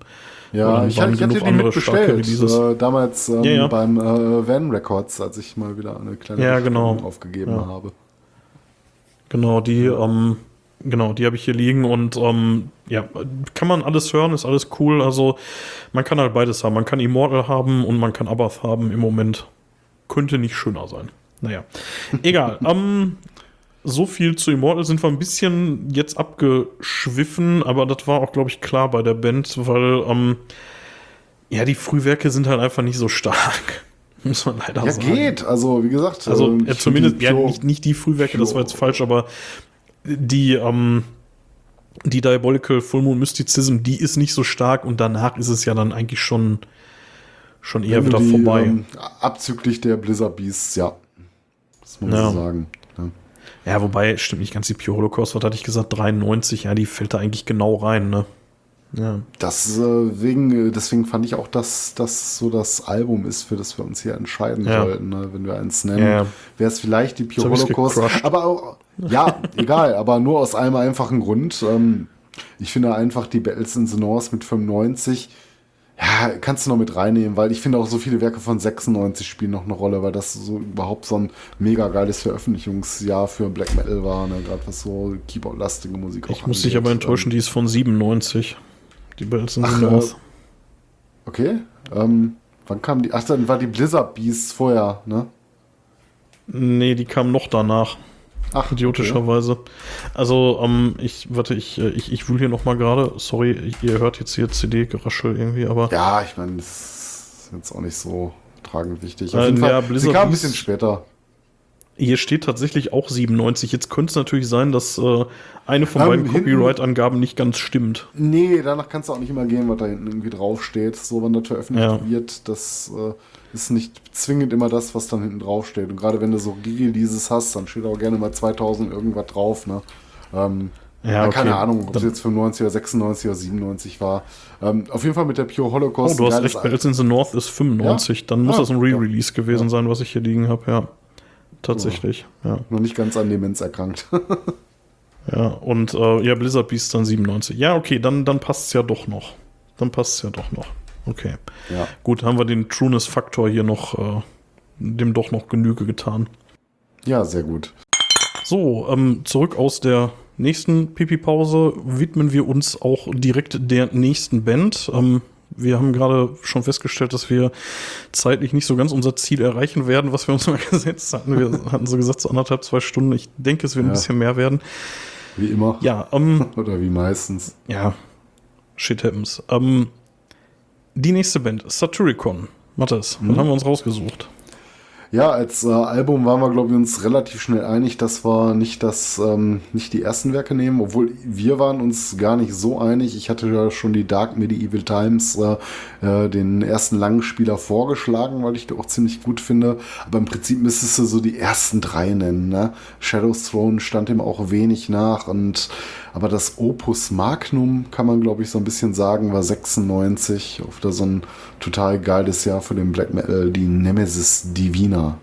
Ja, ich, ich hatte starke mitbestellt. Äh, damals ähm, Ja, ja. beim äh, Van Records, als ich mal wieder eine kleine Ja, genau. aufgegeben habe. Genau, die, ähm, genau, die habe ich hier liegen und ähm, ja, kann man alles hören, ist alles cool. Also man kann halt beides haben. Man kann Immortal haben und man kann Abath haben im Moment. Könnte nicht schöner sein. Naja, egal. *laughs* ähm, so viel zu Immortal sind wir ein bisschen jetzt abgeschwiffen, aber das war auch, glaube ich, klar bei der Band, weil ähm, ja, die Frühwerke sind halt einfach nicht so stark. *laughs* Muss man leider Ja, sagen. geht. Also, wie gesagt. Also ähm, äh, zumindest, ja, Pure- nicht, nicht die Frühwerke, das war jetzt Pure- falsch, aber die, ähm, die Diabolical Full Moon Mysticism, die ist nicht so stark und danach ist es ja dann eigentlich schon, schon eher wenn wieder die, vorbei. Ähm, abzüglich der Blizzard Beasts, ja. Das muss man Ja. so sagen. Ja. wobei, stimmt nicht ganz, die Pure Holocaust, was hatte ich gesagt, 93, ja, die fällt da eigentlich genau rein, ne? Ja. Das, äh, wegen, äh, deswegen fand ich auch, dass das so das Album ist, für das wir uns hier entscheiden Ja. sollten. Ne? Wenn wir eins nennen, Ja, wäre es vielleicht die Pure Holocaust. Aber auch, ja, egal, aber nur aus einem einfachen Grund. Ähm, ich finde einfach die Battles in the North mit 95, ja, kannst du noch mit reinnehmen, weil ich finde auch so viele Werke von 96 spielen noch eine Rolle, weil das so überhaupt so ein mega geiles Veröffentlichungsjahr für Black Metal war, ne? gerade was so Keyboard-lastige Musik Ich muss dich aber enttäuschen, die ist von 97. Die Bells the äh, North. Okay. Ähm, wann kam die? Ach, dann war die Blizzard Beast vorher, ne? Nee, die kam noch danach. Ach, Idiotischerweise. Also, ähm, ich, warte, ich, äh, ich, ich wühle hier nochmal gerade. Sorry, ihr hört jetzt hier CD-Geraschel irgendwie, aber. Ja, ich meine, das ist jetzt auch nicht so tragend wichtig. Äh, Auf jeden ja, Fall, Blizzard sie kam ein bisschen später. Hier steht tatsächlich auch 97. Jetzt könnte es natürlich sein, dass äh, eine von Ähm, beiden Copyright-Angaben nicht ganz stimmt. Nee, danach kannst du auch nicht immer gehen, was da hinten irgendwie draufsteht. So, wenn das veröffentlicht Ja. wird, das äh, ist nicht zwingend immer das, was dann hinten draufsteht. Und gerade wenn du so Re-Releases hast, dann steht auch gerne mal 2000 irgendwas drauf, ne? Ähm, Ja, ja, okay. Keine Ahnung, ob es jetzt 95 oder 96 oder 97 war. Ähm, auf jeden Fall mit der Pure Oh, Holocaust. du ein hast recht, Battles in the North ist 95. Dann muss Ah, das ein ja. Re-Release gewesen sein, was ich hier liegen habe, ja. Tatsächlich, ja. Noch nicht ganz an Demenz erkrankt. *laughs* Ja, und äh, ja, Blizzard Beast dann 97. Ja, okay, dann, dann passt es ja doch noch. Dann passt es ja doch noch. Okay. ja. Gut, haben wir den Trueness-Faktor hier noch, äh, dem doch noch Genüge getan. ja, sehr gut. So, ähm, zurück aus der nächsten Pipi-Pause widmen wir uns auch direkt der nächsten Band. Ähm, wir haben gerade schon festgestellt, dass wir zeitlich nicht so ganz unser Ziel erreichen werden, was wir uns *laughs* mal gesetzt hatten. Wir hatten so gesagt, so anderthalb, zwei Stunden. Ich denke, es wird ein Ja. bisschen mehr werden. Wie immer. Ja, ähm, *laughs* Oder wie meistens. ja, shit happens. Ähm, die nächste Band, Satyricon. Mathis, was haben wir uns rausgesucht? Ja, als äh, Album waren wir, glaube ich, uns relativ schnell einig, dass wir nicht das, ähm, nicht die ersten Werke nehmen, obwohl wir waren uns gar nicht so einig. Ich hatte ja schon die Dark Medieval Times, äh, äh, den ersten langen Spieler vorgeschlagen, weil ich die auch ziemlich gut finde. Aber im Prinzip müsstest du so die ersten drei nennen. Ne? Shadow's Throne stand ihm auch wenig nach und aber das Opus Magnum kann man, glaube ich, so ein bisschen sagen, war 96 auf da so ein total geiles Jahr für den Black Metal, die Nemesis Divina.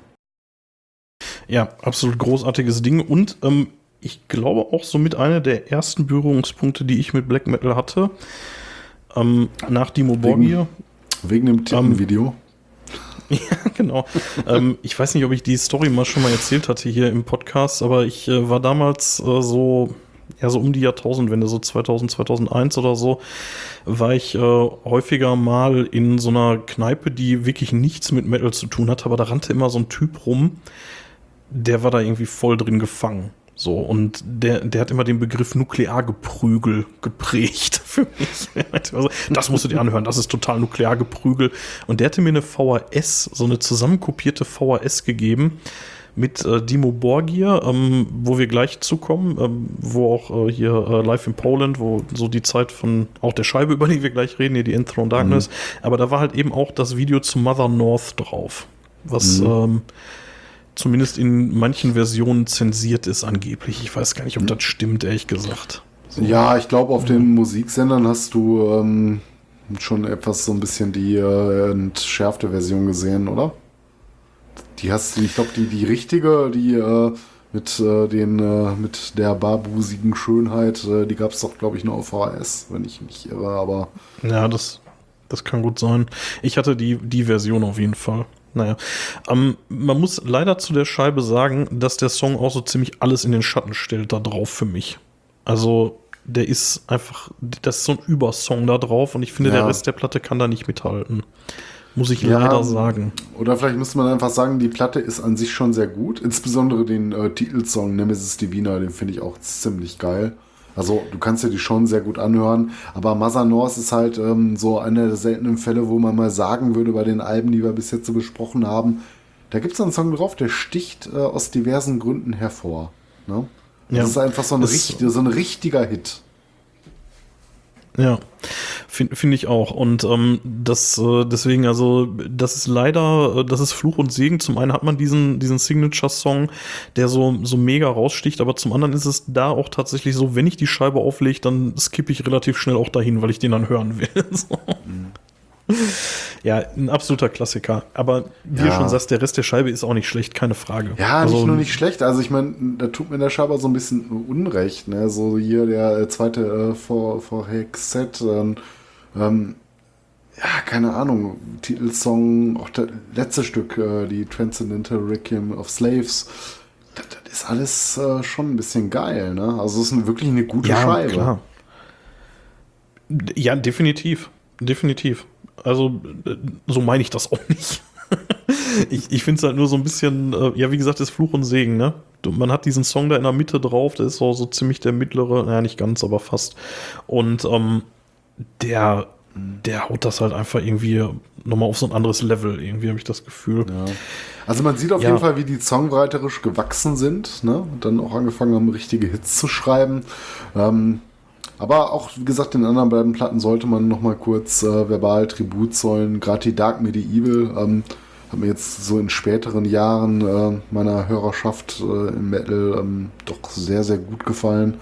Ja, absolut großartiges Ding und ähm, ich glaube auch so mit einer der ersten Berührungspunkte, die ich mit Black Metal hatte. Ähm, nach Dimo Borgir. Wegen, wegen dem Titelvideo. Ähm, *laughs* ja, genau. ähm, ich weiß nicht, ob ich die Story mal schon mal erzählt hatte hier im Podcast, aber ich äh, war damals äh, so ja, so um die Jahrtausendwende, so 2000, 2001 oder so, war ich äh, häufiger mal in so einer Kneipe, die wirklich nichts mit Metal zu tun hatte, aber da rannte immer so ein Typ rum, der war da irgendwie voll drin gefangen. So, und der, der hat immer den Begriff Nukleargeprügel geprägt *laughs* für mich. Das musst du dir anhören, das ist total Nukleargeprügel. Und der hatte mir eine VHS, so eine zusammenkopierte VHS gegeben mit äh, Dimo Borgir, ähm, wo wir gleich zukommen, ähm, wo auch äh, hier äh, Live in Poland, wo so die Zeit von auch der Scheibe, *laughs* über die wir gleich reden, hier die Enthroned Darkness, mhm. aber da war halt eben auch das Video zu Mother North drauf, was mhm. ähm, zumindest in manchen Versionen zensiert ist angeblich. Ich weiß gar nicht, ob das stimmt, ehrlich gesagt. So. Ja, ich glaube, auf den Musiksendern hast du ähm, schon etwas so ein bisschen die äh, entschärfte Version gesehen, oder? Die hast du, ich glaube, die, die richtige, die äh, mit, äh, den, äh, mit der barbusigen Schönheit, äh, die gab es doch, glaube ich, nur auf VHS, wenn ich mich irre, aber. Ja, das, das kann gut sein. Ich hatte die, die Version auf jeden Fall. Naja, ähm, man muss leider zu der Scheibe sagen, dass der Song auch so ziemlich alles in den Schatten stellt da drauf für mich. Also, der ist einfach, das ist so ein Übersong da drauf und ich finde, ja. der Rest der Platte kann da nicht mithalten. Muss ich ja, leider sagen. Oder vielleicht müsste man einfach sagen, die Platte ist an sich schon sehr gut. Insbesondere den äh, Titelsong Nemesis Divina, den finde ich auch ziemlich geil. Also du kannst dir die schon sehr gut anhören, aber Mother North ist halt ähm, so einer der seltenen Fälle, wo man mal sagen würde bei den Alben, die wir bis jetzt so besprochen haben, da gibt es einen Song drauf, der sticht äh, aus diversen Gründen hervor. Ne? Ja. Das ist einfach so ein, richtig, so ein richtiger Hit. Ja, finde find ich auch. Und ähm, das äh, deswegen, also, das ist leider, äh, das ist Fluch und Segen. Zum einen hat man diesen, diesen Signature-Song, der so, so mega raussticht, aber zum anderen ist es da auch tatsächlich so, wenn ich die Scheibe auflege, dann skippe ich relativ schnell auch dahin, weil ich den dann hören will. *laughs* so. mhm. *laughs* Ja, ein absoluter Klassiker. Aber wie ja. du schon sagst, der Rest der Scheibe ist auch nicht schlecht, keine Frage. Ja, also, nicht nur nicht schlecht. Also ich meine, da tut mir der Scheibe so ein bisschen Unrecht. Ne? So hier der äh, zweite äh, vor, vor Hexet. Ähm, ähm, ja, keine Ahnung. Titelsong, auch das letzte Stück, äh, die Transcendental Requiem of Slaves. Das, das ist alles äh, schon ein bisschen geil. Ne? Also es ist wirklich eine gute ja, Scheibe. Klar. Ja, definitiv. Definitiv. Also, so meine ich das auch nicht. *laughs* ich ich finde es halt nur so ein bisschen, äh, ja, wie gesagt, ist Fluch und Segen, ne? Man hat diesen Song da in der Mitte drauf, der ist so, so ziemlich der mittlere, naja, nicht ganz, aber fast. Und ähm, der, der haut das halt einfach irgendwie nochmal auf so ein anderes Level, irgendwie habe ich das Gefühl. Ja. Also man sieht auf ja. jeden Fall, wie die songwriterisch gewachsen sind, ne? Und dann auch angefangen haben, richtige Hits zu schreiben. Ähm, aber auch, wie gesagt, den anderen beiden Platten sollte man noch mal kurz äh, verbal Tribut zollen. Gerade die Dark Medieval ähm, hat mir jetzt so in späteren Jahren äh, meiner Hörerschaft äh, im Metal ähm, doch sehr, sehr gut gefallen.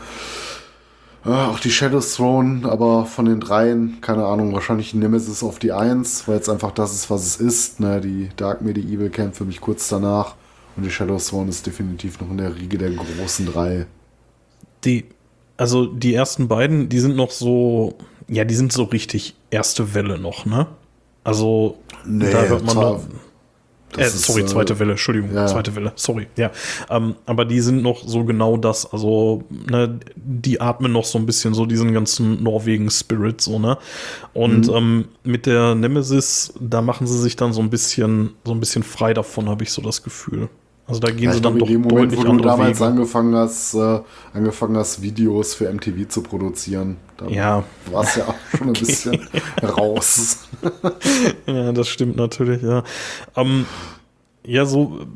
Äh, auch die Shadows Throne, aber von den dreien, keine Ahnung, wahrscheinlich Nemesis auf die Eins, weil jetzt einfach das ist, was es ist. Ne? Die Dark Medieval kämpft für mich kurz danach und die Shadows Throne ist definitiv noch in der Riege der großen drei. Die also die ersten beiden, die sind noch so, ja, die sind so richtig erste Welle noch, ne? Also nee, da hört man noch, äh, sorry, ist, zweite äh, Welle, Entschuldigung, ja. zweite Welle, sorry, ja. Ähm, aber die sind noch so genau das, also ne, die atmen noch so ein bisschen so diesen ganzen Norwegen-Spirit, so, ne? Und mhm. ähm, mit der Nemesis, da machen sie sich dann so ein bisschen, so ein bisschen frei davon, habe ich so das Gefühl. Also da gehen ja, sie dann doch in dem Moment, wo du damals Wege. angefangen hast, äh, angefangen hast, Videos für MTV zu produzieren, da ja. war es ja auch *laughs* schon ein bisschen raus. *laughs* ja, das stimmt natürlich, ja. Ähm, ja, so,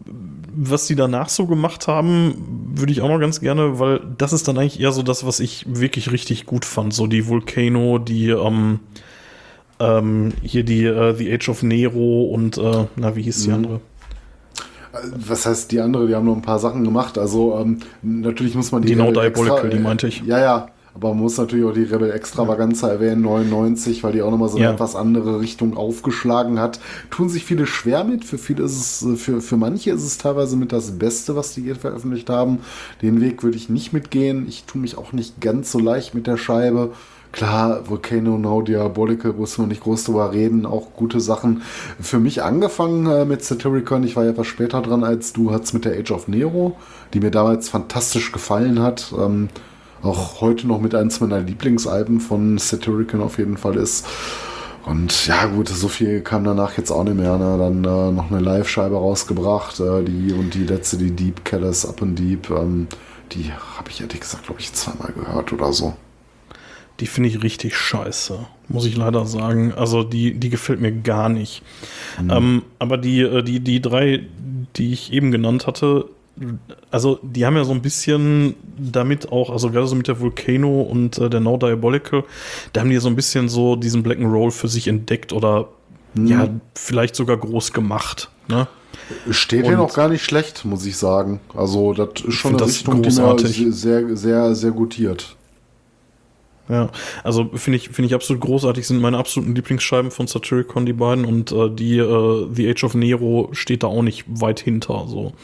was die danach so gemacht haben, würde ich auch noch ganz gerne, weil das ist dann eigentlich eher so das, was ich wirklich richtig gut fand. So die Volcano, die, ähm, ähm, hier die uh, The Age of Nero und, äh, na, wie hieß die mhm. andere? Was heißt die andere? Die haben noch ein paar Sachen gemacht. Also ähm, natürlich muss man die. Die No Diabolical, die meinte ich. Ja, ja. Aber man muss natürlich auch die Rebel Extravaganza erwähnen, 99, weil die auch nochmal so eine ja. etwas andere Richtung aufgeschlagen hat. Tun sich viele schwer mit. Für viele ist es, für, für manche ist es teilweise mit das Beste, was die hier veröffentlicht haben. Den Weg würde ich nicht mitgehen. Ich tue mich auch nicht ganz so leicht mit der Scheibe. Klar, Volcano Now Diabolical, muss man nicht groß drüber reden, auch gute Sachen. Für mich angefangen äh, mit Satyricon, ich war ja etwas später dran als du, hat's mit der Age of Nero, die mir damals fantastisch gefallen hat. Ähm, auch heute noch mit eins meiner Lieblingsalben von Satyricon auf jeden Fall ist. Und ja, gut, so viel kam danach jetzt auch nicht mehr. Ne? Dann äh, noch eine Live-Scheibe rausgebracht, äh, die und die letzte, die Deep Callous Up and Deep, ähm, die habe ich ehrlich gesagt, glaube ich, zweimal gehört oder so. Die finde ich richtig scheiße, muss ich leider sagen. Also die, die gefällt mir gar nicht. Mhm. Ähm, aber die, äh, die, die drei, die ich eben genannt hatte, also die haben ja so ein bisschen damit auch, also gerade so mit der Volcano und äh, der No Diabolical, da haben die so ein bisschen so diesen Black and Roll für sich entdeckt oder mhm. ja, vielleicht sogar groß gemacht. Ne? Steht hier noch gar nicht schlecht, muss ich sagen. Also das ist schon eine Richtung, großartig. die mir sehr, sehr, sehr gutiert. Ja, also finde ich, finde ich absolut großartig, sind meine absoluten Lieblingsscheiben von Satyricon, die beiden, und äh, die äh, The Age of Nero steht da auch nicht weit hinter. So.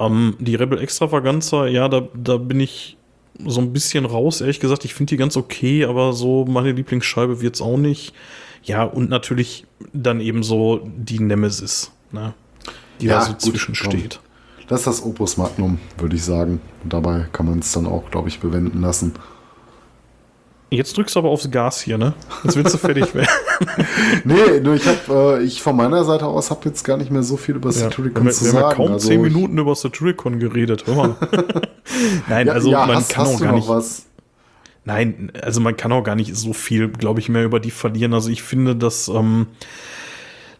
Ähm, die Rebel Extravaganza, ja, da, da bin ich so ein bisschen raus, ehrlich gesagt. Ich finde die ganz okay, aber so meine Lieblingsscheibe wird es auch nicht. Ja, und natürlich dann eben so die Nemesis, ne? die ja, da so gut, zwischen steht. Das ist das Opus Magnum, würde ich sagen. Und dabei kann man es dann auch, glaube ich, bewenden lassen. Jetzt drückst du aber aufs Gas hier, ne? Jetzt willst du fertig *laughs* werden. nee, nur ich habe, äh, ich von meiner Seite aus habe jetzt gar nicht mehr so viel über Satyricon ja, zu wir sagen. Wir haben kaum also zehn Minuten über Satyricon geredet, hör mal. *laughs* Nein, ja, also ja, man hast, kann hast auch gar nicht. Was? Nein, also man kann auch gar nicht so viel, glaube ich, mehr über die verlieren. Also ich finde, dass, ähm,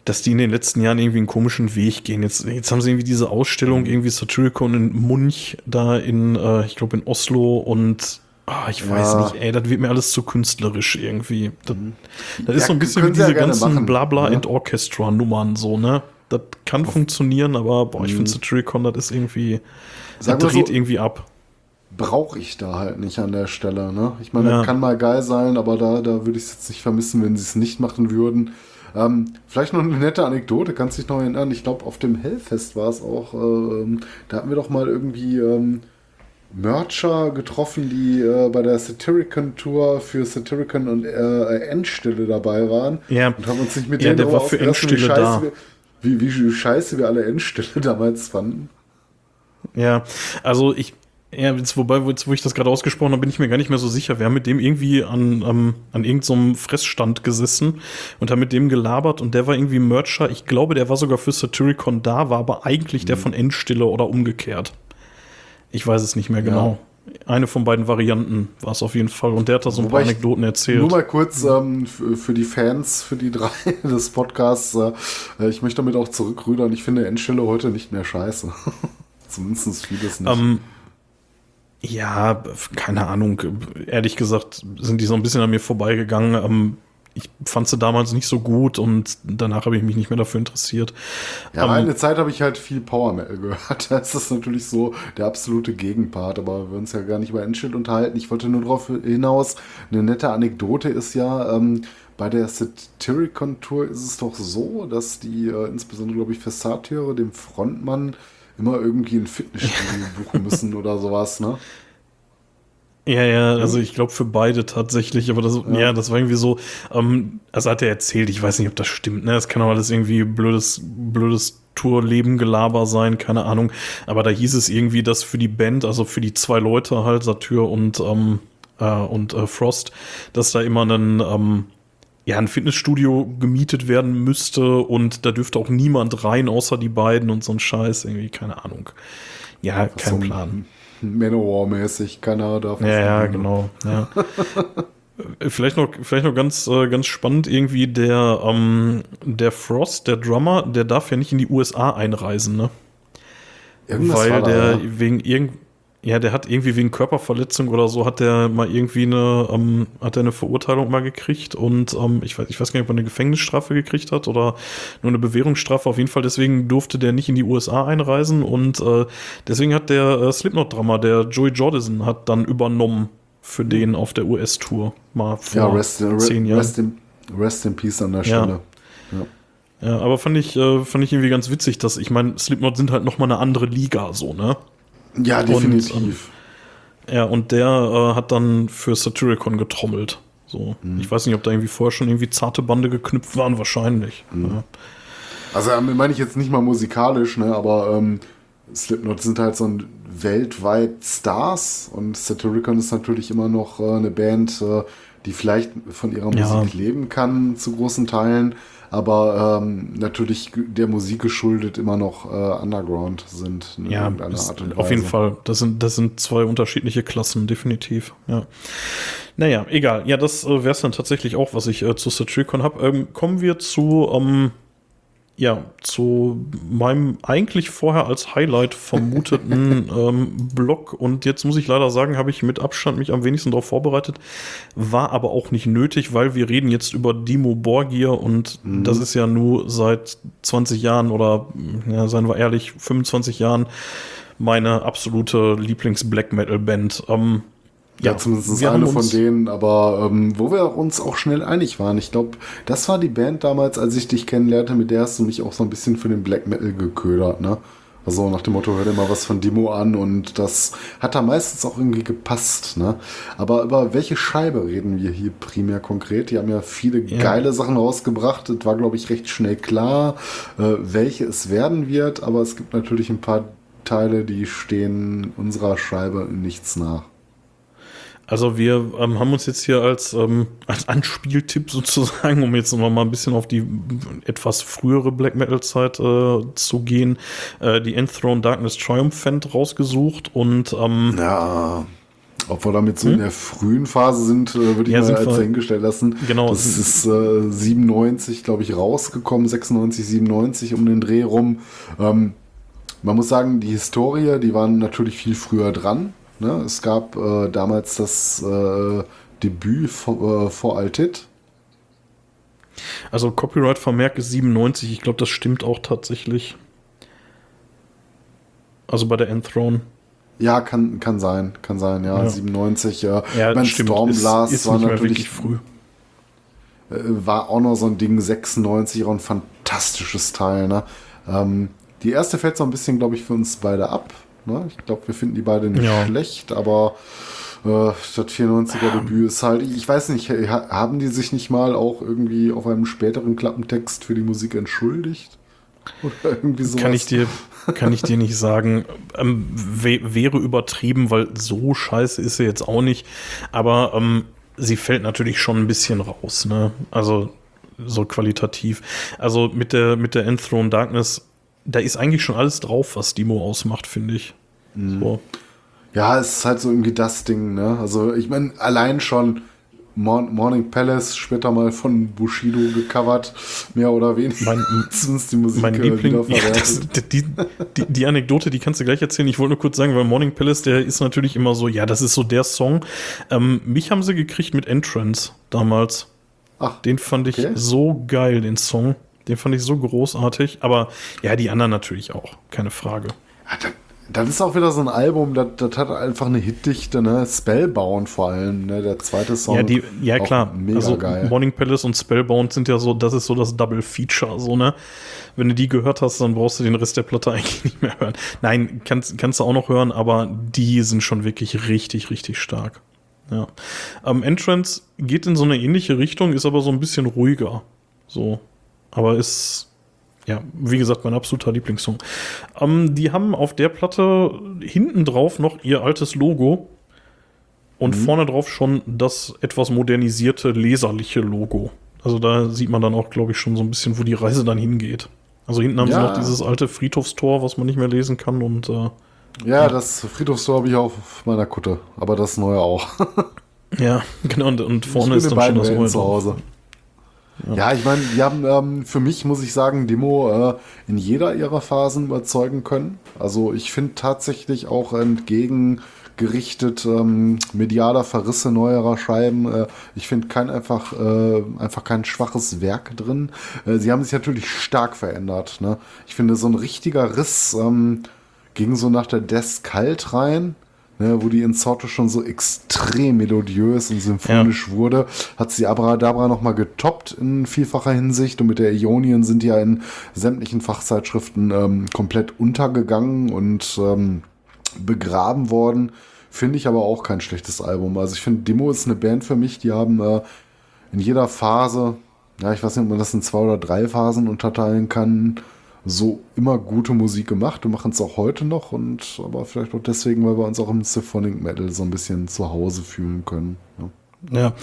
dass die in den letzten Jahren irgendwie einen komischen Weg gehen. Jetzt, jetzt haben sie irgendwie diese Ausstellung, irgendwie Satyricon in Munch, da in, äh, ich glaube, in Oslo und Oh, ich weiß ja. nicht, ey, das wird mir alles zu künstlerisch irgendwie. Das, mhm. das ist ja, so ein bisschen wie diese ja ganzen Blabla and Orchestra Nummern so, ne? Das kann Auf. funktionieren, aber boah, ich mhm. finde Satyricon, das ist irgendwie, das dreht so, irgendwie ab. Brauche ich da halt nicht an der Stelle, ne? Ich meine, ja. kann mal geil sein, aber da, da würde ich es jetzt nicht vermissen, wenn sie es nicht machen würden. Ähm, vielleicht noch eine nette Anekdote, kannst du dich noch erinnern? Ich glaube, auf dem Hellfest war es auch, äh, da hatten wir doch mal irgendwie ähm, Mercher getroffen, die äh, bei der Satyricon Tour für Satyricon und äh, Endstille dabei waren. Ja. Und haben uns nicht mit ja, denen der war für Endstille wie, da. wie, wie, wie scheiße wir alle Endstille *laughs* damals fanden. Ja, also ich, ja, jetzt, wobei, jetzt, wo ich das gerade ausgesprochen habe, bin ich mir gar nicht mehr so sicher. Wir haben mit dem irgendwie an, ähm, an irgendeinem so Fressstand gesessen und haben mit dem gelabert und der war irgendwie Mercher. Ich glaube, der war sogar für Satyricon da, war aber eigentlich mhm. der von Endstille oder umgekehrt. Ich weiß es nicht mehr genau. Ja. Eine von beiden Varianten war es auf jeden Fall. Und der hat da so ein Wobei paar Anekdoten erzählt. Nur mal kurz ähm, für, für, die Fans, für die drei *laughs* des Podcasts. Äh, ich möchte damit auch zurückrudern. Ich finde Endstelle heute nicht mehr scheiße. *laughs* Zumindest vieles nicht. Ähm, ja, keine Ahnung. Ehrlich gesagt sind die so ein bisschen an mir vorbeigegangen. Ähm, ich fand sie damals nicht so gut und danach habe ich mich nicht mehr dafür interessiert. Ja, um, eine Zeit habe ich halt viel Power Metal gehört. *laughs* Da ist das natürlich so der absolute Gegenpart, aber wir uns ja gar nicht über Endschild unterhalten. Ich wollte nur darauf hinaus, eine nette Anekdote ist ja, ähm, bei der Satyricon Tour ist es doch so, dass die, äh, insbesondere glaube ich für Satyre, dem Frontmann, immer irgendwie ein Fitnessstudio *laughs* buchen müssen oder sowas, ne? Ja, ja, also ich glaube für beide tatsächlich, aber das, ja. ja das war irgendwie so, ähm, also hat er erzählt, ich weiß nicht, ob das stimmt, ne? Das kann auch alles irgendwie blödes, blödes Tour-Leben-Gelaber sein, keine Ahnung. Aber da hieß es irgendwie, dass für die Band, also für die zwei Leute halt, Satyr und, ähm, äh, und äh, Frost, dass da immer ein, ähm, ja, ein Fitnessstudio gemietet werden müsste und da dürfte auch niemand rein, außer die beiden und so ein Scheiß, irgendwie, keine Ahnung. Ja, kein so Plan. *laughs* Manowar-mäßig, keiner darf. Ja, ja, genau. Ja. *laughs* Vielleicht noch, vielleicht noch ganz, äh, ganz spannend irgendwie der, ähm, der Frost, der Drummer, der darf ja nicht in die USA einreisen, ne? Irgendwas Weil war da, der ja. wegen irgend, ja, der hat irgendwie wegen Körperverletzung oder so hat der mal irgendwie eine, ähm, hat er eine Verurteilung mal gekriegt und ähm, ich weiß, ich weiß gar nicht, ob er eine Gefängnisstrafe gekriegt hat oder nur eine Bewährungsstrafe. Auf jeden Fall, deswegen durfte der nicht in die USA einreisen und äh, deswegen hat der äh, Slipknot-Drummer, der Joey Jordison, hat dann übernommen für den auf der US-Tour mal vor Ja, rest, re, zehn Jahren. rest, in, rest in Peace an der Ja. Stelle. Ja. Ja, aber fand ich, äh, fand ich irgendwie ganz witzig, dass ich meine, Slipknot sind halt noch mal eine andere Liga, so, ne? Ja, definitiv. ähm, Ja, und der äh, hat dann für Satyricon getrommelt. So. Mhm. Ich weiß nicht, ob da irgendwie vorher schon irgendwie zarte Bande geknüpft waren, wahrscheinlich. Mhm. Ja. Also meine ich jetzt nicht mal musikalisch, ne, aber ähm, Slipknot sind halt so ein weltweit Stars und Satyricon ist natürlich immer noch äh, eine Band, äh, die vielleicht von ihrer Ja. Musik leben kann zu großen Teilen, aber ähm, natürlich der Musik geschuldet immer noch äh, Underground sind in Ja, irgendeiner ist, Art und auf jeden Weise. Fall. Das sind, das sind zwei unterschiedliche Klassen, definitiv. Ja. Naja, egal. Ja, das äh, wäre es dann tatsächlich auch, was ich äh, zu Satyricon habe. Ähm, kommen wir zu, ähm, ja, zu meinem eigentlich vorher als Highlight vermuteten *laughs* ähm, Blog. Und jetzt muss ich leider sagen, habe ich mit Abstand mich am wenigsten darauf vorbereitet. War aber auch nicht nötig, weil wir reden jetzt über Dimo Borgir und das ist ja nur seit 20 Jahren oder, ja, seien wir ehrlich, 25 Jahren meine absolute Lieblings-Black Metal-Band. Ähm, Ja, zumindest haben eine von denen, aber ähm, wo wir uns auch schnell einig waren. Ich glaube, das war die Band damals, als ich dich kennenlernte, mit der hast du mich auch so ein bisschen für den Black Metal geködert, ne? Also nach dem Motto, hör dir mal was von Demo an und das hat da meistens auch irgendwie gepasst, ne? Aber über welche Scheibe reden wir hier primär konkret? Die haben ja viele Ja. geile Sachen rausgebracht. Es war, glaube ich, recht schnell klar, äh, welche es werden wird, aber es gibt natürlich ein paar Teile, die stehen unserer Scheibe nichts nach. Also wir ähm, haben uns jetzt hier als, ähm, als Anspieltipp *laughs* sozusagen, um jetzt noch mal ein bisschen auf die etwas frühere Black Metal Zeit äh, zu gehen, äh, die Enthroned Darkness Triumphant rausgesucht und ähm, Ja, ob wir damit so in der frühen Phase sind, äh, würde ich Ja, mal als dahingestellt lassen. Genau. Das ist äh, 97, glaube ich, rausgekommen, 96, 97 um den Dreh rum. Ähm, man muss sagen, die Historie, die waren natürlich viel früher dran. Ne? Es gab äh, damals das äh, Debüt vor, äh, vor Altit. also Copyright-Vermerk ist 97, ich glaube, das stimmt auch tatsächlich. Also bei der Enthrone. Ja, kann, kann sein, kann sein, ja, Ja. 97. Ja, Ja, mein stimmt. Stormblast ist, ist war natürlich früh. Äh, war auch noch so ein Ding, 96, auch ein fantastisches Teil. Ne? Ähm, die erste fällt so ein bisschen, glaube ich, für uns beide ab. Ne? Ich glaube, wir finden die beide nicht Ja. schlecht, aber äh, das 94er Debüt ist halt, ich weiß nicht, ha- haben die sich nicht mal auch irgendwie auf einem späteren Klappentext für die Musik entschuldigt? *laughs* Oder irgendwie sowas? Kann ich dir, kann ich dir nicht sagen. Ähm, wä- wäre übertrieben, weil so scheiße ist sie jetzt auch nicht. Aber ähm, sie fällt natürlich schon ein bisschen raus, ne? Also so qualitativ. Also mit der, mit der Enthroned Darkness, da ist eigentlich schon alles drauf, was Demo ausmacht, finde ich. So. Ja, es ist halt so irgendwie das Ding, ne? Also ich meine, allein schon Mor Morning Palace, später mal von Bushido gecovert, mehr oder weniger. Mein- *laughs* Zumindest die Musik Mein äh, Liebling, *laughs* ja, das, die, die, die Anekdote, die kannst du gleich erzählen. Ich wollte nur kurz sagen, weil Morning Palace, der ist natürlich immer so, ja, das ist so der Song. Ähm, mich haben sie gekriegt mit Entrance damals. Ach, Den fand ich Okay. so geil, den Song. Den fand ich so großartig. Aber ja, die anderen natürlich auch, keine Frage. Ja, das, das ist auch wieder so ein Album, das, das hat einfach eine Hitdichte, ne? Spellbound vor allem, ne? Der zweite Song. Ja, die, ja klar. Mega also geil. Morning Palace und Spellbound sind ja so, das ist so das Double Feature, so, ne? Wenn du die gehört hast, dann brauchst du den Rest der Platte *laughs* eigentlich nicht mehr hören. Nein, kannst, kannst du auch noch hören, aber die sind schon wirklich richtig, richtig stark. Ja. Ähm, Entrance geht in so eine ähnliche Richtung, ist aber so ein bisschen ruhiger. So. Aber ist, ja, wie gesagt, mein absoluter Lieblingssong. Ähm, die haben auf der Platte hinten drauf noch ihr altes Logo und vorne drauf schon das etwas modernisierte, leserliche Logo. Also da sieht man dann auch, glaube ich, schon so ein bisschen, wo die Reise dann hingeht. Also hinten haben sie Ja. noch dieses alte Friedhofstor, was man nicht mehr lesen kann und äh, ja, das Friedhofstor habe ich auch auf meiner Kutte, aber das neue auch. *laughs* Ja, genau, und, und vorne ist dann schon das Ohr zu. Hause. Ja, ich meine, die haben ähm, für mich, muss ich sagen, Demo äh, in jeder ihrer Phasen überzeugen können. Also ich finde tatsächlich auch entgegengerichtet ähm, medialer Verrisse neuerer Scheiben. Äh, ich finde kein einfach, äh, einfach kein schwaches Werk drin. Äh, sie haben sich natürlich stark verändert. Ne? Ich finde, so ein richtiger Riss ähm, ging so nach der Death kalt rein. Ne, wo die Insorte schon so extrem melodiös und symphonisch wurde, hat sie Abracadabra nochmal getoppt in vielfacher Hinsicht und mit der Ionien sind die ja in sämtlichen Fachzeitschriften ähm, komplett untergegangen und ähm, begraben worden. Finde ich aber auch kein schlechtes Album. Also ich finde, Demo ist eine Band für mich, die haben äh, in jeder Phase, ja, ich weiß nicht, ob man das in zwei oder drei Phasen unterteilen kann, so immer gute Musik gemacht und machen es auch heute noch und aber vielleicht auch deswegen, weil wir uns auch im Symphonic Metal so ein bisschen zu Hause fühlen können. Ja. Ja,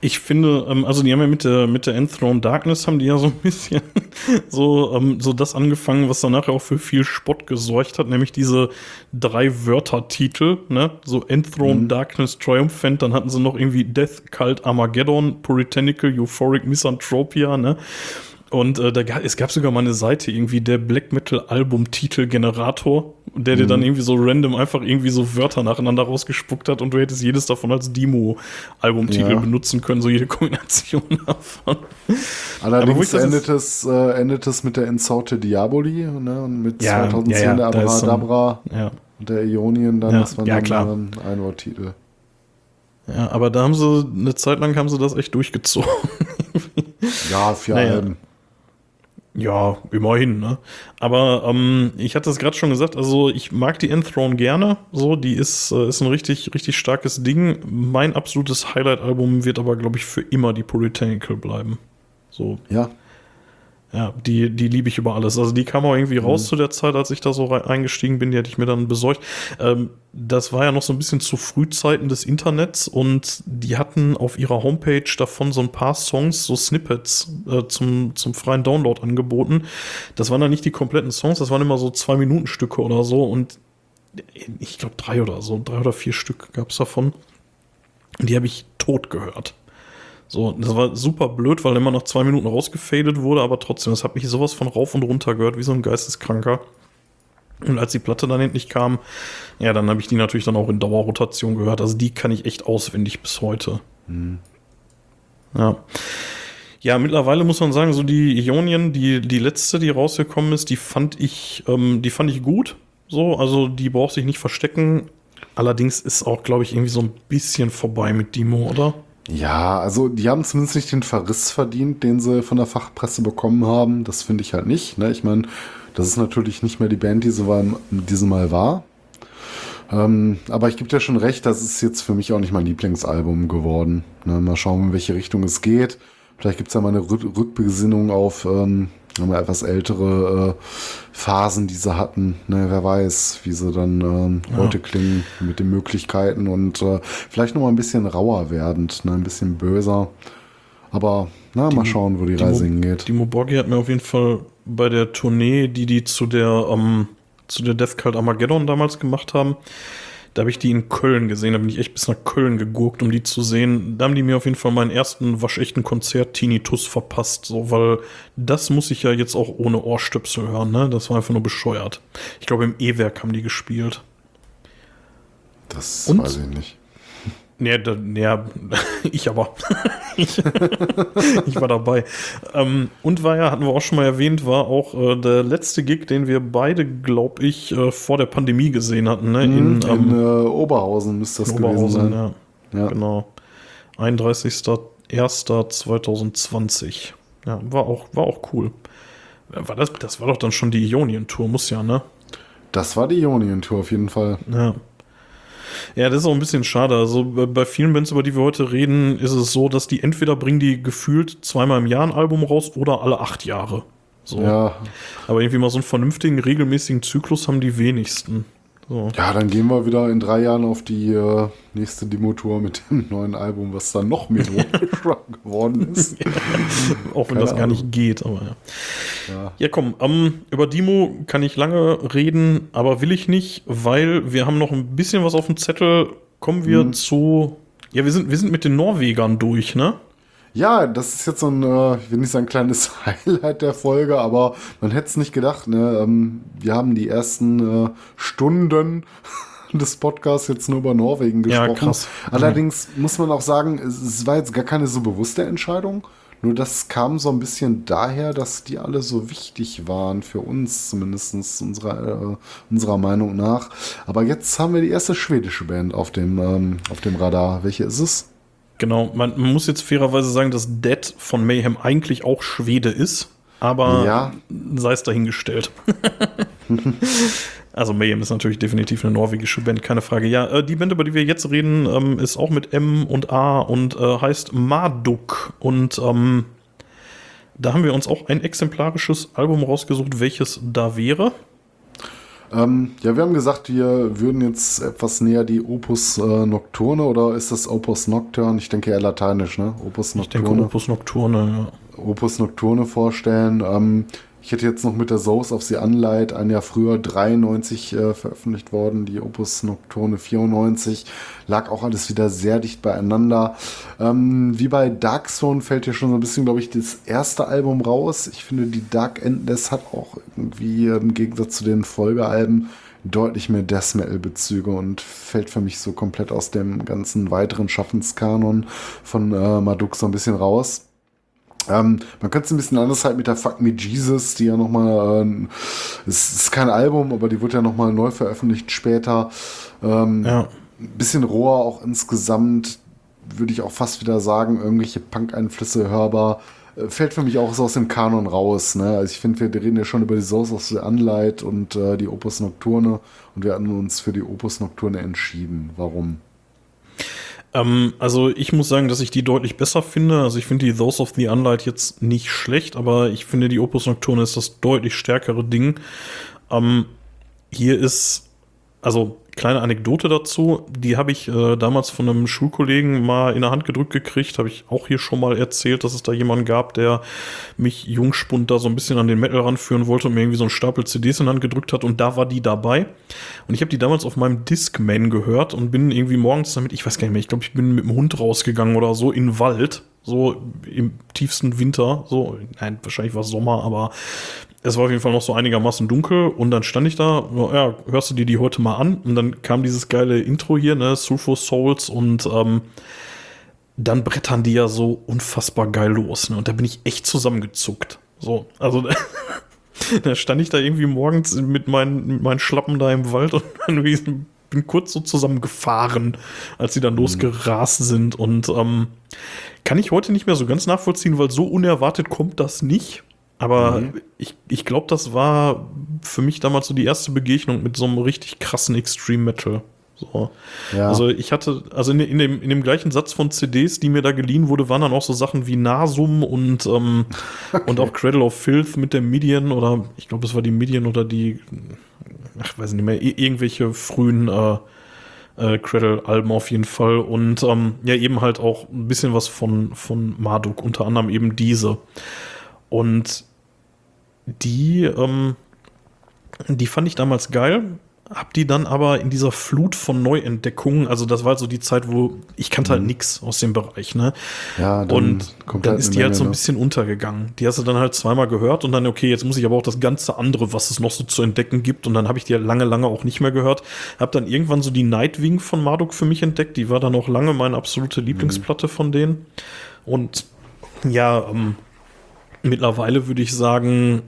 ich finde, ähm, also die haben ja mit der, mit der Enthroned Darkness haben die ja so ein bisschen *laughs* so, ähm, so das angefangen, was dann nachher auch für viel Spott gesorgt hat, nämlich diese drei Wörter-Titel, ne? So Enthroned Darkness Triumphant, dann hatten sie noch irgendwie Death, Cult, Armageddon, Puritanical, Euphoric, Misanthropia, ne? Und äh, da, es gab sogar mal eine Seite, irgendwie der Black Metal Album-Titel Generator, der dir dann irgendwie so random einfach irgendwie so Wörter nacheinander rausgespuckt hat und du hättest jedes davon als Demo-Albumtitel Ja. benutzen können, so jede *laughs* Kombination davon. Allerdings das endet es, äh, endet es mit der Insorte Diaboli ne? und mit Ja, 2010 ja, der ein- Abracadabra Ja. und der Ionien dann, Ja, das waren ja, dann klar. ähm, Einworttitel. ja, aber da haben sie, eine Zeit lang haben sie das echt durchgezogen. Ja, vier Naja. Alben. Ja, immerhin, ne? Aber ähm, ich hatte es gerade schon gesagt, also ich mag die Enthroned gerne. So, die ist, äh, ist ein richtig, richtig starkes Ding. Mein absolutes Highlight-Album wird aber, glaube ich, für immer die Puritanical bleiben. So, Ja, ja, die, die liebe ich über alles. Also die kam auch irgendwie raus zu der Zeit, als ich da so eingestiegen bin. Die hatte ich mir dann besorgt. Ähm, das war ja noch so ein bisschen zu Frühzeiten des Internets und die hatten auf ihrer Homepage davon so ein paar Songs, so Snippets äh, zum, zum freien Download angeboten. Das waren dann nicht die kompletten Songs, das waren immer so zwei Minuten Stücke oder so und ich glaube drei oder so, drei oder vier Stück gab es davon. Und die habe ich tot gehört. So, das war super blöd, weil immer nach zwei Minuten rausgefadet wurde, aber trotzdem, das hat mich sowas von rauf und runter gehört, wie so ein Geisteskranker. Und als die Platte dann endlich kam, ja, dann habe ich die natürlich dann auch in Dauerrotation gehört. Also die kann ich echt auswendig bis heute. Ja. Ja, mittlerweile muss man sagen, so die Ionien, die, die letzte, die rausgekommen ist, die fand ich, ähm, die fand ich gut. So, also die braucht sich nicht verstecken. Allerdings ist auch, glaube ich, irgendwie so ein bisschen vorbei mit Demo, oder? Ja, also die haben zumindest nicht den Verriss verdient, den sie von der Fachpresse bekommen haben. Das finde ich halt nicht. Ne? Ich meine, das ist natürlich nicht mehr die Band, die sie war, diese Mal war. Ähm, aber ich gebe dir schon recht, das ist jetzt für mich auch nicht mein Lieblingsalbum geworden. Ne? Mal schauen, in welche Richtung es geht. Vielleicht gibt es ja mal eine Rück Rückbesinnung auf ähm, mal etwas ältere äh, Phasen, die sie hatten. Ne? Wer weiß, wie sie dann ähm, heute klingen mit den Möglichkeiten und äh, vielleicht noch mal ein bisschen rauer werdend, ne? ein bisschen böser. Aber na, mal schauen, wo die, Reise hingeht. Timo Borgi hat mir auf jeden Fall bei der Tournee, die die zu der, ähm, zu der Death Cult Armageddon damals gemacht haben, da habe ich die in Köln gesehen. Da bin ich echt bis nach Köln geguckt, um die zu sehen. Da haben die mir auf jeden Fall meinen ersten waschechten Konzert Tinnitus verpasst. So, weil das muss ich ja jetzt auch ohne Ohrstöpsel hören, ne? Das war einfach nur bescheuert. Ich glaube, im E-Werk haben die gespielt. Das Und? weiß ich nicht. Nee, da, nee, *laughs* ich aber. *laughs* ich, *laughs* ich war dabei. Ähm, und war ja, hatten wir auch schon mal erwähnt, war auch äh, der letzte Gig, den wir beide, glaube ich, äh, vor der Pandemie gesehen hatten. Ne? In, In, ähm, äh, Oberhausen müsste das gewesen Oberhausen, sein. ja. Ja. Genau. 31.01.2020. Ja, war auch, war auch cool. War das, das war doch dann schon die Ionien-Tour, muss ja, ne? Das war die Ionien-Tour auf jeden Fall. Ja. Ja, das ist auch ein bisschen schade. Also bei, vielen Bands, über die wir heute reden, ist es so, dass die entweder bringen die gefühlt zweimal im Jahr ein Album raus oder alle acht Jahre. So. Ja, Aber irgendwie mal so einen vernünftigen, regelmäßigen Zyklus haben die wenigsten. So. Ja, dann gehen wir wieder in drei Jahren auf die äh, nächste Demo-Tour mit dem *laughs* neuen Album, was dann noch melodischer *laughs* geworden ist. Auch wenn Keine das gar Ahnung. nicht geht, aber ja. Ja. Ja, komm, ähm, über Demo kann ich lange reden, aber will ich nicht, weil wir haben noch ein bisschen was auf dem Zettel. Kommen wir Mhm. zu Ja, wir sind, wir sind mit den Norwegern durch, ne? Ja, das ist jetzt so ein, äh, ich will nicht sagen kleines *laughs* Highlight der Folge, aber man hätte es nicht gedacht. Ne? Ähm, wir haben die ersten äh, Stunden *laughs* des Podcasts jetzt nur über Norwegen gesprochen. Ja, krass. Allerdings mhm. muss man auch sagen, es war jetzt gar keine so bewusste Entscheidung. Nur das kam so ein bisschen daher, dass die alle so wichtig waren für uns, zumindest unserer, äh, unserer Meinung nach. Aber jetzt haben wir die erste schwedische Band auf dem, ähm, auf dem Radar. Welche ist es? Genau, man, man, muss jetzt fairerweise sagen, dass Dead von Mayhem eigentlich auch Schwede ist, aber ja. sei es dahingestellt. *laughs* also Mayhem ist natürlich definitiv eine norwegische Band, keine Frage. Ja, äh, die Band, über die wir jetzt reden, ähm, ist auch mit M und A und äh, heißt Marduk. Und ähm, da haben wir uns auch ein exemplarisches Album rausgesucht, welches da wäre. Ähm, ja, wir haben gesagt, wir würden jetzt etwas näher die Opus äh, Nocturne oder ist das Opus Nocturne? Ich denke eher lateinisch, ne? Opus Nocturne. Ich denke Opus Nocturne, ja. Opus Nocturne vorstellen. Ähm, ich hätte jetzt noch mit der Source of the Unlight, ein Jahr früher, 93 äh, veröffentlicht worden, die Opus Nocturne 94. Lag auch alles wieder sehr dicht beieinander. Ähm, wie bei Dark Zone fällt hier schon so ein bisschen, glaube ich, das erste Album raus. Ich finde, die Dark Endless hat auch irgendwie im Gegensatz zu den Folgealben deutlich mehr Death Metal Bezüge und fällt für mich so komplett aus dem ganzen weiteren Schaffenskanon von äh, Marduk so ein bisschen raus. Ähm, man könnte es ein bisschen anders halt mit der Fuck Me Jesus, die ja nochmal, äh, es ist kein Album, aber die wird ja nochmal neu veröffentlicht später. Ähm, ja. Bisschen roher auch insgesamt, würde ich auch fast wieder sagen, irgendwelche Punk-Einflüsse hörbar. Äh, fällt für mich auch so aus dem Kanon raus. Ne? Also ich finde, wir reden ja schon über die Source of the Unlight und äh, die Opus Nocturne und wir hatten uns für die Opus Nocturne entschieden. Warum? Ähm, also ich muss sagen, dass ich die deutlich besser finde. Also ich finde die Those of the Unlight jetzt nicht schlecht, aber ich finde die Opus Nocturne ist das deutlich stärkere Ding. Ähm, hier ist, also kleine Anekdote dazu, die habe ich äh, damals von einem Schulkollegen mal in der Hand gedrückt gekriegt, habe ich auch hier schon mal erzählt, dass es da jemanden gab, der mich Jungspund da so ein bisschen an den Metal ranführen wollte und mir irgendwie so einen Stapel CDs in die Hand gedrückt hat. Und da war die dabei. Und ich habe die damals auf meinem Discman gehört und bin irgendwie morgens damit, ich weiß gar nicht mehr, ich glaube, ich bin mit dem Hund rausgegangen oder so in den Wald, so im tiefsten Winter, so, nein, wahrscheinlich war es Sommer, aber es war auf jeden Fall noch so einigermaßen dunkel und dann stand ich da, ja, hörst du dir die heute mal an? Und dann kam dieses geile Intro hier, ne, Sulfur Souls und ähm, dann brettern die ja so unfassbar geil los, ne? Und da bin ich echt zusammengezuckt. So, also *laughs* da stand ich da irgendwie morgens mit meinen, mit meinen Schlappen da im Wald und *laughs* dann bin kurz so zusammengefahren, als sie dann mhm. losgerast sind. Und ähm, kann ich heute nicht mehr so ganz nachvollziehen, weil so unerwartet kommt das nicht. Aber mhm. ich, ich glaube, das war für mich damals so die erste Begegnung mit so einem richtig krassen Extreme Metal. So. Ja. Also ich hatte, also in, in, dem, in dem gleichen Satz von CDs, die mir da geliehen wurde, waren dann auch so Sachen wie Nasum und, ähm, okay. *laughs* und auch Cradle of Filth mit der Midian oder ich glaube, es war die Midian oder die, ach, weiß nicht mehr, irgendwelche frühen äh, äh, Cradle-Alben auf jeden Fall und ähm, ja, eben halt auch ein bisschen was von, von Marduk, unter anderem eben diese. Und die, ähm, die fand ich damals geil. Hab die dann aber in dieser Flut von Neuentdeckungen, also das war halt so die Zeit, wo ich kannte halt mhm. nichts aus dem Bereich, ne? Ja, dann und dann ist die halt so ein bisschen untergegangen. Die hast du dann halt zweimal gehört und dann, okay, jetzt muss ich aber auch das ganze andere, was es noch so zu entdecken gibt. Und dann habe ich die halt lange, lange auch nicht mehr gehört. Hab dann irgendwann so die Nightwing von Marduk für mich entdeckt. Die war dann auch lange meine absolute Lieblingsplatte mhm. von denen. Und ja, ähm, mittlerweile würde ich sagen,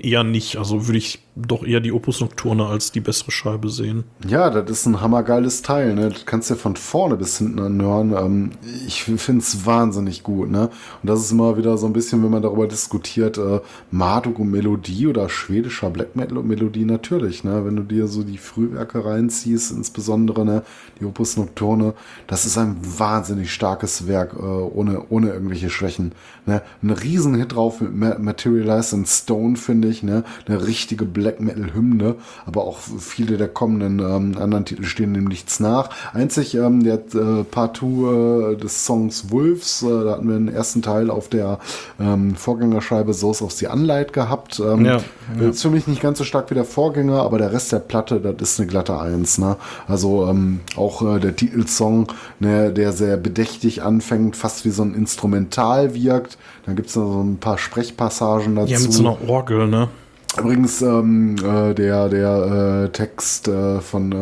eher nicht. Also würde ich doch eher die Opus Nocturne als die bessere Scheibe sehen. Ja, das ist ein hammergeiles Teil. Ne? Das kannst du ja von vorne bis hinten anhören. Ähm, ich finde es wahnsinnig gut. Ne? Und das ist immer wieder so ein bisschen, wenn man darüber diskutiert, äh, Marduk und Melodie oder schwedischer Black Metal und Melodie natürlich. Ne? Wenn du dir so die Frühwerke reinziehst, insbesondere ne, die Opus Nocturne, das ist ein wahnsinnig starkes Werk, äh, ohne, ohne irgendwelche Schwächen. Ne? Ein Riesenhit drauf mit Materialize in Stone, finde ich. Ne? Eine richtige Black Black Metal Hymne, aber auch viele der kommenden ähm, anderen Titel stehen dem nichts nach. Einzig ähm, der äh, Part 2 äh, des Songs Wolves, äh, da hatten wir den ersten Teil auf der ähm, Vorgängerscheibe Source of the Unlight gehabt. Ähm, ja, ja. Ist für mich nicht ganz so stark wie der Vorgänger, aber der Rest der Platte, das ist eine glatte Eins. Ne? Also ähm, auch äh, der Titelsong, ne, der sehr bedächtig anfängt, fast wie so ein Instrumental wirkt. Dann gibt es noch so ein paar Sprechpassagen dazu. Ja, mit so einer Orgel, ne? Übrigens, ähm, äh, der, der äh, Text äh, von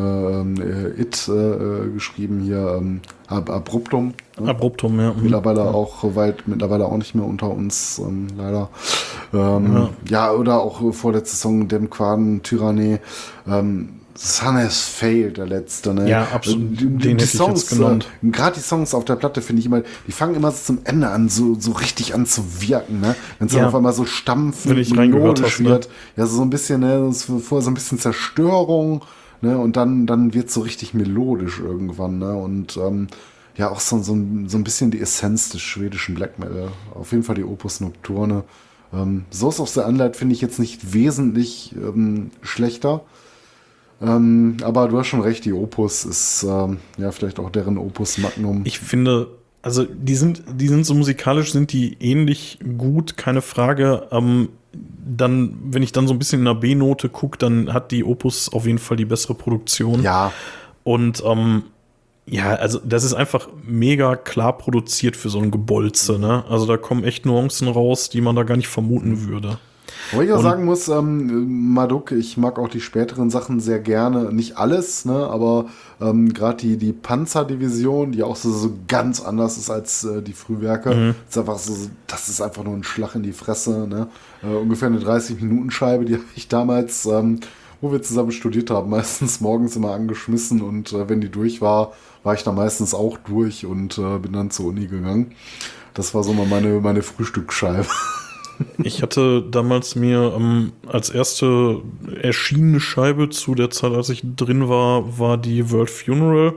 äh, äh It äh, geschrieben hier, ähm, Ab Abruptum. Ne? Abruptum, ja. Mhm. Mittlerweile ja. auch weit, mittlerweile auch nicht mehr unter uns, ähm, leider. Ähm, ja. ja. oder auch vorletzte Song, Dem Quaden Tyrannie. Ähm, Sun has failed, der letzte, ne? Ja, absolut. Die, die, die Songs, äh, gerade die Songs auf der Platte finde ich immer, die fangen immer so zum Ende an, so, so richtig an zu wirken, ne? Wenn es ja. auf einmal so stampfend, melodisch ne? wird. Ne? Ja, so ein bisschen, ne? Vorher so ein bisschen Zerstörung, ne? Und dann, dann wird so richtig melodisch irgendwann, ne? Und, ähm, ja, auch so, so, so ein bisschen die Essenz des schwedischen Black Metal. Auf jeden Fall die Opus Nocturne. Ähm, Source of the Unlight finde ich jetzt nicht wesentlich ähm, schlechter. Ähm, aber du hast schon recht, die Opus ist ähm, ja vielleicht auch deren Opus Magnum. Ich finde, also die sind, die sind so musikalisch, sind die ähnlich gut, keine Frage. Ähm, dann, wenn ich dann so ein bisschen in der B-Note gucke, dann hat die Opus auf jeden Fall die bessere Produktion. Ja. Und ähm, ja, also das ist einfach mega klar produziert für so ein Gebolze, ne? Also da kommen echt Nuancen raus, die man da gar nicht vermuten würde. Wo ich auch sagen muss, ähm, Maduk, ich mag auch die späteren Sachen sehr gerne. Nicht alles, ne, aber ähm, gerade die, die Panzerdivision, die auch so, so ganz anders ist als äh, die Frühwerke, mhm. ist einfach so, das ist einfach nur ein Schlag in die Fresse. Ne? Äh, ungefähr eine 30-Minuten-Scheibe, die *laughs* habe ich damals, ähm, wo wir zusammen studiert haben, meistens morgens immer angeschmissen und äh, wenn die durch war, war ich da meistens auch durch und äh, bin dann zur Uni gegangen. Das war so mal meine, meine Frühstücksscheibe. *laughs* Ich hatte damals mir ähm, als erste erschienene Scheibe zu der Zeit, als ich drin war, war die World Funeral.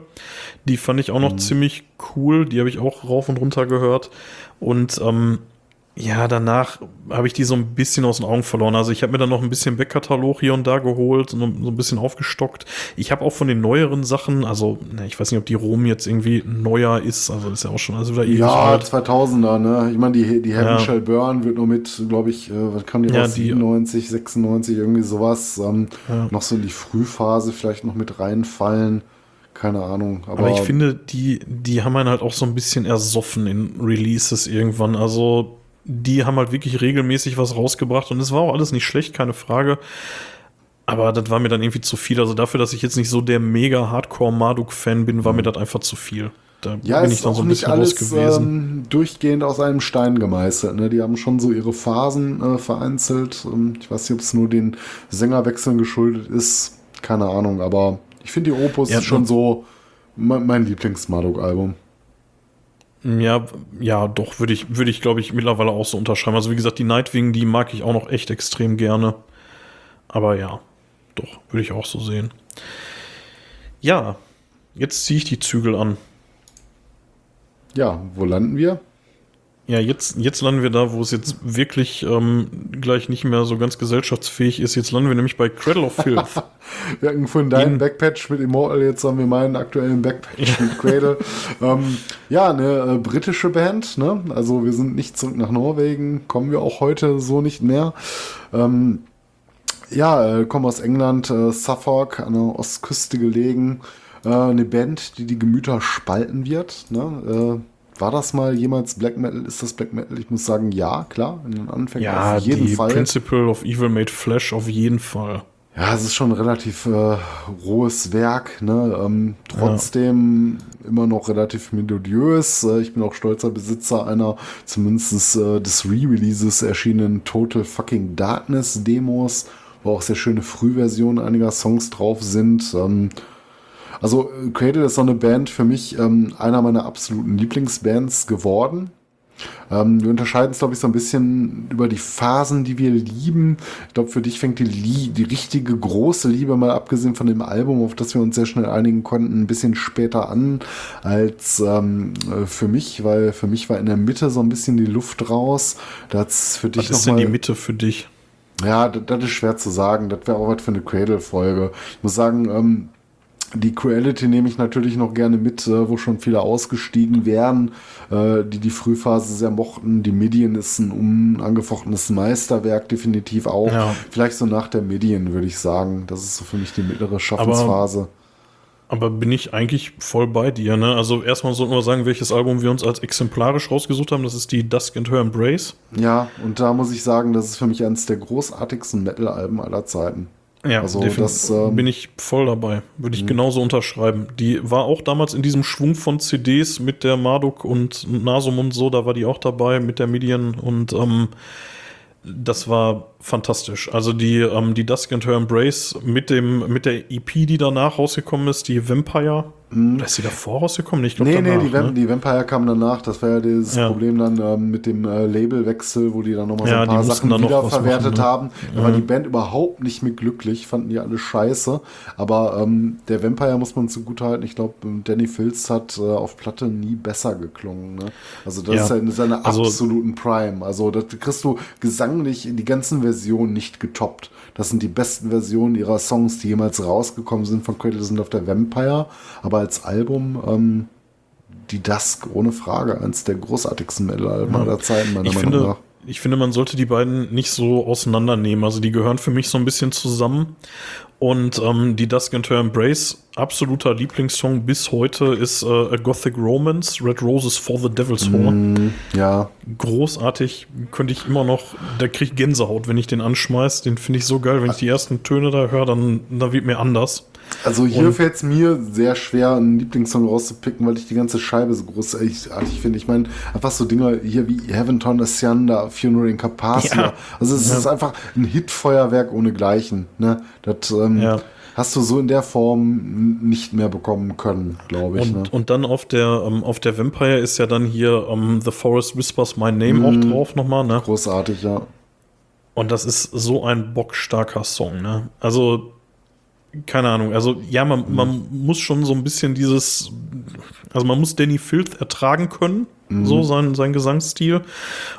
Die fand ich auch noch mhm. ziemlich cool. Die habe ich auch rauf und runter gehört. Und ähm, ja, danach habe ich die so ein bisschen aus den Augen verloren. Also ich habe mir dann noch ein bisschen Backkatalog hier und da geholt und so ein bisschen aufgestockt. Ich habe auch von den neueren Sachen, also ne, ich weiß nicht, ob die Rom jetzt irgendwie neuer ist, also ist ja auch schon also wieder ewig Ja, alt. 2000er, ne? Ich meine, die, die Heaven ja. Shall Burn wird nur mit, glaube ich, äh, was kann die ja, raus, 97, 96, irgendwie sowas, ähm, ja. noch so in die Frühphase vielleicht noch mit reinfallen keine Ahnung. Aber, aber, ich finde, die, die haben einen halt auch so ein bisschen ersoffen in Releases irgendwann. Also die haben halt wirklich regelmäßig was rausgebracht und es war auch alles nicht schlecht, keine Frage. Aber das war mir dann irgendwie zu viel. Also dafür, dass ich jetzt nicht so der mega Hardcore-Marduk-Fan bin, war mhm. mir das einfach zu viel. Da ja, bin ich dann so ein bisschen alles, raus gewesen. Ähm, durchgehend aus einem Stein gemeißelt. Ne? Die haben schon so ihre Phasen äh, vereinzelt. Ähm, ich weiß nicht, ob es nur den Sängerwechseln geschuldet ist. Keine Ahnung, aber ich finde die Opus ja, schon so mein, mein Lieblings-Marduk-Album. Ja, ja, doch, würde ich, würde ich, glaube ich, mittlerweile auch so unterschreiben. Also wie gesagt, die Nightwing, die mag ich auch noch echt extrem gerne. Aber ja, doch, würde ich auch so sehen. Ja, jetzt ziehe ich die Zügel an. Ja, wo landen wir? Ja, jetzt, jetzt landen wir da, wo es jetzt wirklich ähm, gleich nicht mehr so ganz gesellschaftsfähig ist. Jetzt landen wir nämlich bei Cradle of Filth. *laughs* wir hatten von deinem Backpatch mit Immortal, jetzt haben wir meinen aktuellen Backpatch *laughs* mit Cradle. ähm, ja, eine äh, britische Band, ne? Also wir sind nicht zurück nach Norwegen, kommen wir auch heute so nicht mehr. Ähm, ja, äh, kommen aus England, äh, Suffolk, an der Ostküste gelegen. Äh, eine Band, die die Gemüter spalten wird. Ne? War das mal jemals Black Metal? Ist das Black Metal? Ich muss sagen, ja, klar, in den Anfängen ja, auf jeden die Fall. Principle of Evil Made Flesh auf jeden Fall. Ja, es ist schon ein relativ äh, rohes Werk, ne? Ähm, trotzdem ja. immer noch relativ melodiös. Äh, ich bin auch stolzer Besitzer einer zumindest äh, des Re-Releases erschienenen Total Fucking Darkness Demos, wo auch sehr schöne Frühversionen einiger Songs drauf sind. Ähm, also Cradle ist so eine Band für mich ähm, einer meiner absoluten Lieblingsbands geworden. Ähm, wir unterscheiden es, glaube ich, so ein bisschen über die Phasen, die wir lieben. Ich glaube, für dich fängt die, Lie die richtige große Liebe, mal abgesehen von dem Album, auf das wir uns sehr schnell einigen konnten, ein bisschen später an als ähm, äh, für mich, weil für mich war in der Mitte so ein bisschen die Luft raus. Das für dich Was ist denn die Mitte für dich? Ja, das, das ist schwer zu sagen. Das wäre auch was für eine Cradle-Folge. Ich muss sagen, ähm, die Cruelty nehme ich natürlich noch gerne mit, äh, wo schon viele ausgestiegen wären, äh, die die Frühphase sehr mochten. Die Medien ist ein unangefochtenes Meisterwerk, definitiv auch. Ja. Vielleicht so nach der Medien, würde ich sagen. Das ist so für mich die mittlere Schaffensphase. Aber, aber bin ich eigentlich voll bei dir, ne? Also erstmal sollten wir sagen, welches Album wir uns als exemplarisch rausgesucht haben. Das ist die Dusk and Her Embrace. Ja, und da muss ich sagen, das ist für mich eines der großartigsten Metal-Alben aller Zeiten. Ja, also das ähm, bin ich voll dabei. Würde ich mhm. genauso unterschreiben. Die war auch damals in diesem Schwung von CDs mit der Marduk und Nasum und so, da war die auch dabei mit der Medien und ähm, das war fantastisch. Also die, ähm, die Dusk and Her Embrace mit dem, mit der EP, die danach rausgekommen ist, die Vampire, Mhm. Oder ist sie davor rausgekommen? Ich glaub, nee, danach, nee, die, ne? die Vampire kam danach. Das war ja dieses ja. Problem dann äh, mit dem äh, Labelwechsel, wo die dann nochmal so ein paar Sachen wiederverwertet ne? haben. Da mhm. war die Band überhaupt nicht mit glücklich, fanden die alle scheiße. Aber ähm, der Vampire muss man zugutehalten. Ich glaube, Danny Filz hat äh, auf Platte nie besser geklungen. Ne? Also das ja. ist ja in seiner also, absoluten Prime. Also das kriegst du gesanglich in die ganzen Versionen nicht getoppt. Das sind die besten Versionen ihrer Songs, die jemals rausgekommen sind von Cradle auf der Vampire. Aber als Album ähm, die Dusk ohne Frage eines der großartigsten Metal-Alben ja. aller Zeiten, meiner ich Meinung finde, nach. Ich finde, man sollte die beiden nicht so auseinandernehmen. Also die gehören für mich so ein bisschen zusammen. Und ähm, die Dusk and Her Embrace, absoluter Lieblingssong bis heute, ist äh, A Gothic Romance, Red Roses for the Devil's Horn. Mm, ja. Großartig, könnte ich immer noch, da kriege ich Gänsehaut, wenn ich den anschmeiß. Den finde ich so geil. Wenn ich die ersten Töne da höre, dann, dann wird mir anders. Also hier fällt es mir sehr schwer, einen Lieblingssong rauszupicken, weil ich die ganze Scheibe so großartig finde. Ich meine, einfach so Dinger hier wie Heaven Torn Ascianda, Funeral in Carpathia. Ja. Also es ja. ist einfach ein Hitfeuerwerk ohne Gleichen. Ne? Das ähm, ja. hast du so in der Form nicht mehr bekommen können, glaube ich. Und, ne? und dann auf der, ähm, auf der Vampire ist ja dann hier um, The Forest Whispers My Name mm, auch mhm. drauf nochmal. Ne? Großartig, ja. Und das ist so ein bockstarker Song. Ne? Also keine Ahnung, also ja, man, man muss schon so ein bisschen dieses, also man muss Danny Filth ertragen können, mhm. so sein, sein Gesangsstil.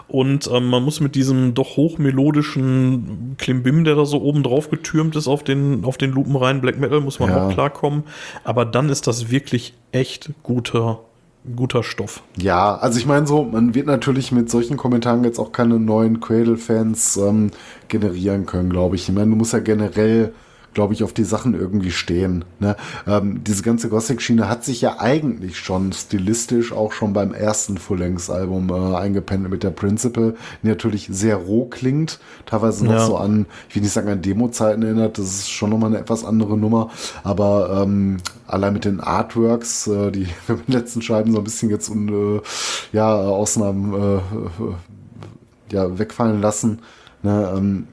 Und ähm, man muss mit diesem doch hochmelodischen Klimbim, der da so oben drauf getürmt ist auf den, auf den lupenreinen Black Metal, muss man ja. auch klarkommen. Aber dann ist das wirklich echt guter guter Stoff. Ja, also ich meine so, man wird natürlich mit solchen Kommentaren jetzt auch keine neuen Cradle-Fans ähm, generieren können, glaube ich. Ich meine, du musst ja generell glaube ich, auf die Sachen irgendwie stehen. Ne? Ähm, diese ganze Gothic-Schiene hat sich ja eigentlich schon stilistisch auch schon beim ersten Full-Length-Album äh, eingependelt mit der Principle, die natürlich sehr roh klingt, teilweise noch ja. so an, ich will nicht sagen an Demo-Zeiten erinnert, das ist schon nochmal eine etwas andere Nummer, aber ähm, allein mit den Artworks, äh, die wir *laughs* mit den letzten Scheiben so ein bisschen jetzt und, äh, ja, Ausnahmen äh, äh, ja, wegfallen lassen, ne? ähm,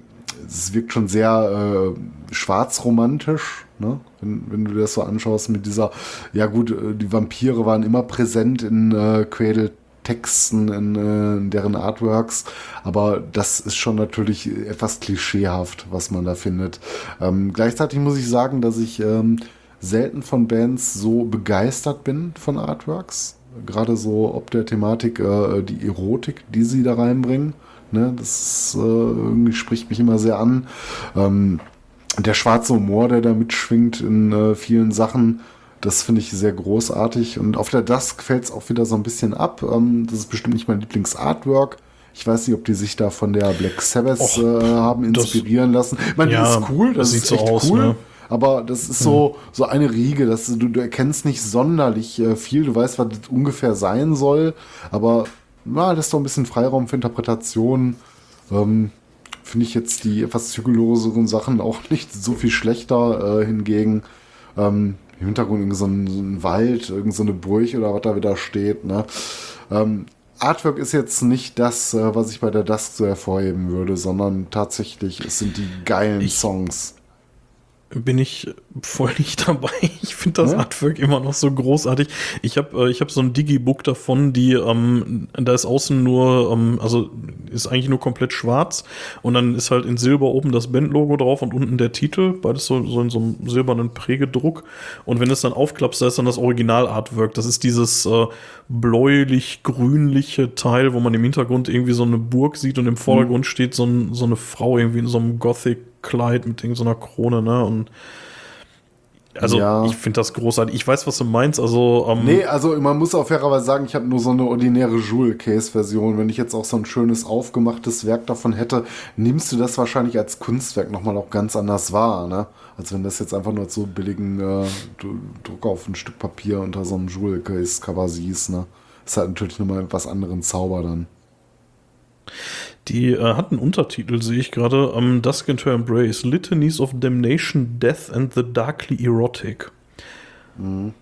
es wirkt schon sehr äh, schwarzromantisch, ne? wenn, wenn du das so anschaust mit dieser, ja gut, äh, die Vampire waren immer präsent in äh, Cradle Texten, in, äh, in, deren Artworks, aber das ist schon natürlich etwas klischeehaft, was man da findet. Ähm, gleichzeitig muss ich sagen, dass ich ähm, selten von Bands so begeistert bin von Artworks. Gerade so ob der Thematik, äh, die Erotik, die sie da reinbringen. Ne? Das äh, irgendwie spricht mich immer sehr an. Ähm, der schwarze Humor, der da mitschwingt in äh, vielen Sachen, das finde ich sehr großartig. Und auf der Dusk fällt es auch wieder so ein bisschen ab. Ähm, das ist bestimmt nicht mein Lieblingsartwork. Ich weiß nicht, ob die sich da von der Black Sabbath Och, äh, haben inspirieren das, lassen. Ich meine, ja, das ist cool, das, das ist echt so aus, cool. Ne? Aber das ist so, so eine Riege, dass du, du erkennst nicht sonderlich äh, viel. Du weißt, was das ungefähr sein soll, aber na, lässt doch ein bisschen Freiraum für Interpretation. Ähm, Finde ich jetzt die etwas zügelloseren Sachen auch *laughs* nicht so viel schlechter. Äh, hingegen ähm, im Hintergrund irgendwie so ein, so ein Wald, irgendeine so Burg oder was da wieder steht. Ne? Ähm, Artwork ist jetzt nicht das, äh, was ich bei der Dusk so hervorheben würde, sondern tatsächlich, es sind die geilen ich, Songs. Bin ich voll nicht dabei. *laughs* Ich finde das ja? Artwork immer noch so großartig. Ich habe äh, ich hab so ein Digibook davon, die, ähm, da ist außen nur, ähm, also ist eigentlich nur komplett schwarz und dann ist halt in Silber oben das Bandlogo drauf und unten der Titel, beides so, so in so einem silbernen Prägedruck. Und wenn es dann aufklappst, da ist dann das Original-Artwork. Das ist dieses äh, bläulich-grünliche Teil, wo man im Hintergrund irgendwie so eine Burg sieht und im Vordergrund mhm. steht so, ein, so eine Frau irgendwie in so einem Gothic Kleid mit so einer Krone, ne? Und also ja. ich finde das großartig. Ich weiß, was du meinst. Also ähm nee, also man muss auch fairerweise sagen, ich habe nur so eine ordinäre Jewel Case Version. Wenn ich jetzt auch so ein schönes aufgemachtes Werk davon hätte, nimmst du das wahrscheinlich als Kunstwerk nochmal auch ganz anders wahr, ne? Als wenn das jetzt einfach nur so billigen äh, Druck auf ein Stück Papier unter so einem Jewel Case Cover siehst, ne? Ist halt natürlich nochmal etwas anderen Zauber dann. Die äh, hat einen Untertitel, sehe ich gerade, um, ähm, Dusk into Embrace, Litanies of Damnation, Death and the Darkly Erotic. Mhm.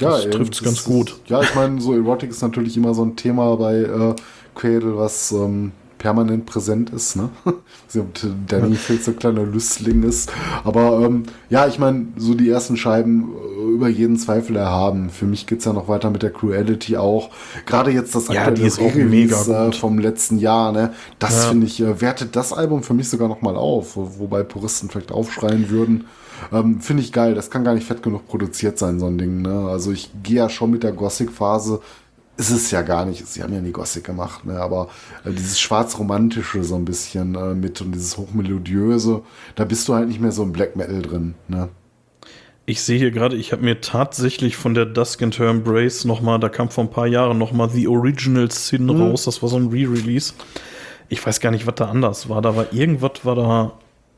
Ja, das trifft es ganz gut. Ja, ich meine, so Erotic ist natürlich immer so ein Thema bei äh, Cradle, was ähm, permanent präsent ist. Ne? *laughs* Danny viel so kleiner Lüstling ist. Aber ähm, ja, ich meine, so die ersten Scheiben äh, über jeden Zweifel erhaben. Für mich geht es ja noch weiter mit der Cruelty auch. Gerade jetzt das aktuelle ja, Release äh, vom letzten Jahr. Ne? Das ja. finde ich, äh, wertet das Album für mich sogar noch mal auf. Wo, wobei Puristen vielleicht aufschreien würden. Ähm, Finde ich geil. Das kann gar nicht fett genug produziert sein, so ein Ding. Ne? Also ich gehe ja schon mit der Gothic-Phase ist es ja gar nicht. Sie haben ja nie Gothic gemacht, ne? aber äh, dieses schwarz-romantische so ein bisschen äh, mit und dieses hochmelodiöse, da bist du halt nicht mehr so im Black Metal drin. Ne? Ich sehe hier gerade, ich habe mir tatsächlich von der Dusk and Her Embrace nochmal, da kam vor ein paar Jahren nochmal The Original Sin mhm. raus, das war so ein Re-Release. Ich weiß gar nicht, was da anders war. Da war irgendwas, war da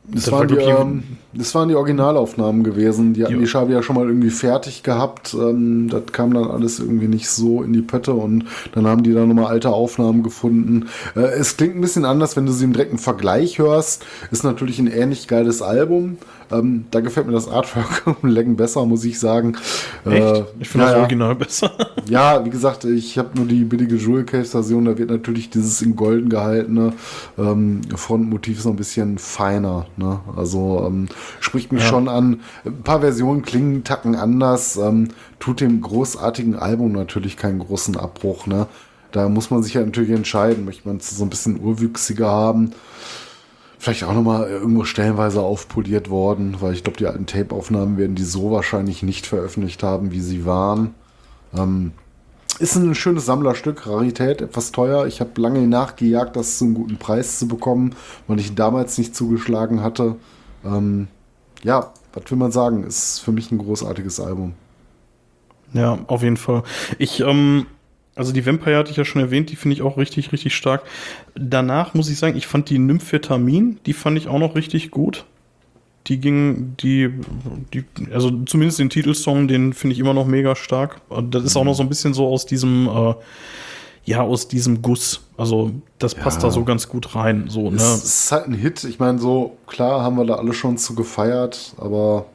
das, waren die, ähm, das waren die Originalaufnahmen gewesen. Die hatten ja. die Scheibe ja schon mal irgendwie fertig gehabt. Ähm, das kam dann alles irgendwie nicht so in die Pötte und dann haben die da nochmal alte Aufnahmen gefunden. Äh, es klingt ein bisschen anders, wenn du sie im direkten Vergleich hörst. Ist natürlich ein ähnlich geiles Album. Ähm, da gefällt mir das Artwork *laughs* um Längen besser, muss ich sagen. Echt? Äh, ich finde ja, das Original besser. *laughs* ja, wie gesagt, ich habe nur die billige Jewel Case Version. Da wird natürlich dieses in Golden gehaltene ähm, Frontmotiv so ein bisschen feiner. Ne? Also ähm, spricht mich ja. schon an. Ein paar Versionen klingen Tacken anders. Ähm, tut dem großartigen Album natürlich keinen großen Abbruch. Ne? Da muss man sich ja natürlich entscheiden. Möchte man es so ein bisschen urwüchsiger haben? Vielleicht auch nochmal irgendwo stellenweise aufpoliert worden, weil ich glaube, die alten Tape-Aufnahmen werden die so wahrscheinlich nicht veröffentlicht haben, wie sie waren. Ähm, ist ein schönes Sammlerstück, Rarität, etwas teuer. Ich habe lange nachgejagt, das zu einem guten Preis zu bekommen, weil ich damals nicht zugeschlagen hatte. Ähm, ja, was will man sagen? Ist für mich ein großartiges Album. Ja, auf jeden Fall. Ich ähm, also die Vampire hatte ich ja schon erwähnt, die finde ich auch richtig, richtig stark. Danach muss ich sagen, ich fand die Nymphetamin, die fand ich auch noch richtig gut. Die ging, die, die, also zumindest den Titelsong, den finde ich immer noch mega stark. Das ist auch noch so ein bisschen so aus diesem, äh, ja, aus diesem Guss. Also das passt ja. da so ganz gut rein. So, ne? Es ist halt ein Hit. Ich meine, so klar haben wir da alle schon zu gefeiert, aber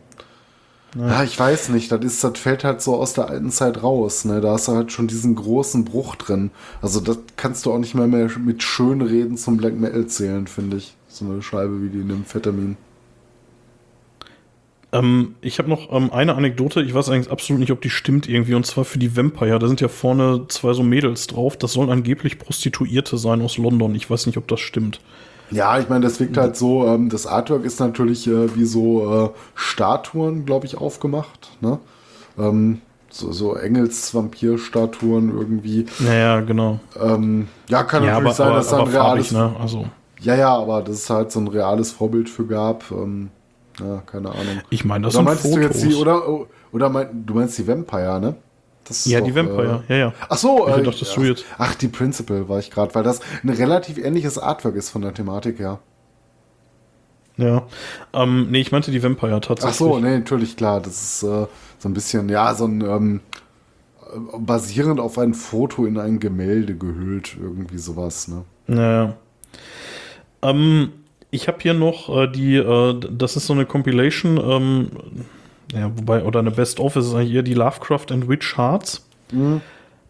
ja. ja, ich weiß nicht. Das, ist, das fällt halt so aus der alten Zeit raus. Ne? Da hast du halt schon diesen großen Bruch drin. Also das kannst du auch nicht mehr, mehr mit Schönreden zum Black Metal zählen, finde ich. So eine Scheibe wie die Nymphetamin. Ähm, ich habe noch ähm, eine Anekdote, ich weiß eigentlich absolut nicht, ob die stimmt irgendwie, und zwar für die Vampire. Da sind ja vorne zwei so Mädels drauf. Das sollen angeblich Prostituierte sein aus London. Ich weiß nicht, ob das stimmt. Ja, ich meine, das wirkt halt so, ähm, das Artwork ist natürlich äh, wie so äh, Statuen, glaube ich, aufgemacht. Ne? Ähm, so, so Engels-Vampir-Statuen irgendwie. Naja, genau. Ähm, ja, kann ja, natürlich aber, sein, dass da ein reales. Farbig, ne? also. Ja, ja, aber das ist halt so ein reales Vorbild für gab. Ähm, ja, keine Ahnung. Ich meine, das oder sind Fotos. Du die, oder oder mein, du meinst die Vampire, ne? Ja, doch, die Vampire, äh, ja, ja. Ach so, ich äh, dachtest du jetzt. Ach, die Principal war ich gerade, weil das ein relativ ähnliches Artwork ist von der Thematik her. Ja. Ähm, nee, ich meinte die Vampire tatsächlich. Ach so, nee, natürlich, klar. Das ist äh, so ein bisschen, ja, so ein ähm, basierend auf ein Foto in ein Gemälde gehüllt, irgendwie sowas, ne? Naja. Ähm, ich habe hier noch äh, die, äh, das ist so eine Compilation, ähm, ja, wobei, oder eine Best-of ist eigentlich eher die Lovecraft and Witch Hearts. Mhm.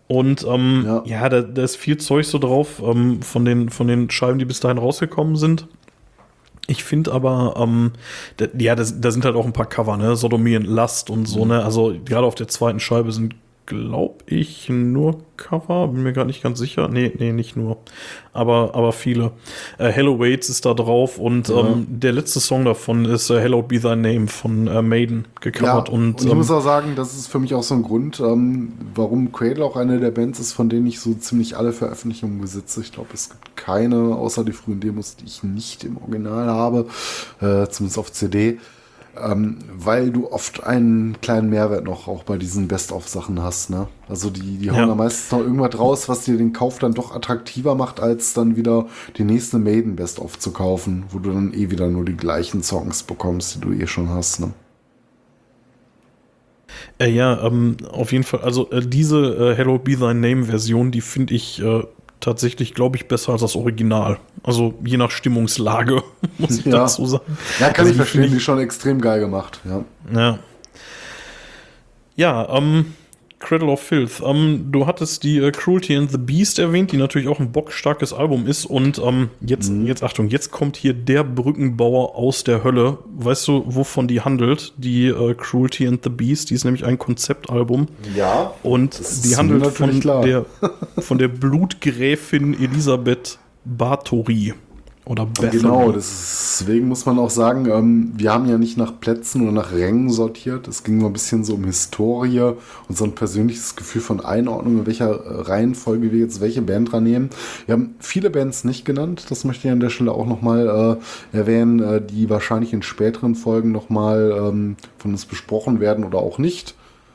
Und ähm, ja, ja da, da, ist viel Zeug so drauf ähm, von, den, von den Scheiben, die bis dahin rausgekommen sind. Ich finde aber, ähm, da, ja, da, da sind halt auch ein paar Cover, ne? Sodomie und Lust und so, ne? Also gerade auf der zweiten Scheibe sind glaube ich, nur Cover. Bin mir gar nicht ganz sicher. Nee, nee, nicht nur. Aber, aber viele. Äh, Hello Waits ist da drauf und ja. ähm, der letzte Song davon ist äh, Hello Be Thy Name von äh, Maiden gecovert. Ja, und, und, ich ähm, muss auch sagen, das ist für mich auch so ein Grund, ähm, warum Cradle auch eine der Bands ist, von denen ich so ziemlich alle Veröffentlichungen besitze. Ich glaube, es gibt keine, außer die frühen Demos, die ich nicht im Original habe, äh, zumindest auf CD ähm, weil du oft einen kleinen Mehrwert noch auch bei diesen Best-of-Sachen hast. Ne? Also die, die hauen ja. da meistens noch irgendwas raus, was dir den Kauf dann doch attraktiver macht, als dann wieder die nächste Maiden Best-of zu kaufen, wo du dann eh wieder nur die gleichen Songs bekommst, die du eh schon hast. Ne? Äh, ja, ähm, auf jeden Fall. Also äh, diese äh, Hello Be Thy Name Version, die finde ich äh, tatsächlich, glaube ich, besser als das Original. Also je nach Stimmungslage, *laughs* muss ich ja. dazu sagen. Ja, kann also ich verstehen, die, schon extrem geil gemacht. Ja, ja. Ja, ähm, Cradle of Filth. Ähm, du hattest die äh, Cruelty and the Beast erwähnt, die natürlich auch ein bockstarkes Album ist. Und ähm, jetzt, mhm. jetzt Achtung, jetzt kommt hier der Brückenbauer aus der Hölle. Weißt du, wovon die handelt? Die äh, Cruelty and the Beast, die ist nämlich ein Konzeptalbum. Ja. Und die handelt von der, *laughs* von der Blutgräfin Elisabeth Bathory. Oder Bethany. Genau, deswegen muss man auch sagen, ähm, wir haben ja nicht nach Plätzen oder nach Rängen sortiert. Es ging nur ein bisschen so um Historie und so ein persönliches Gefühl von Einordnung, in welcher äh, Reihenfolge wir jetzt welche Band dran nehmen. Wir haben viele Bands nicht genannt, das möchte ich an der Stelle auch nochmal äh, erwähnen, äh, die wahrscheinlich in späteren Folgen nochmal ähm, von uns besprochen werden oder auch nicht.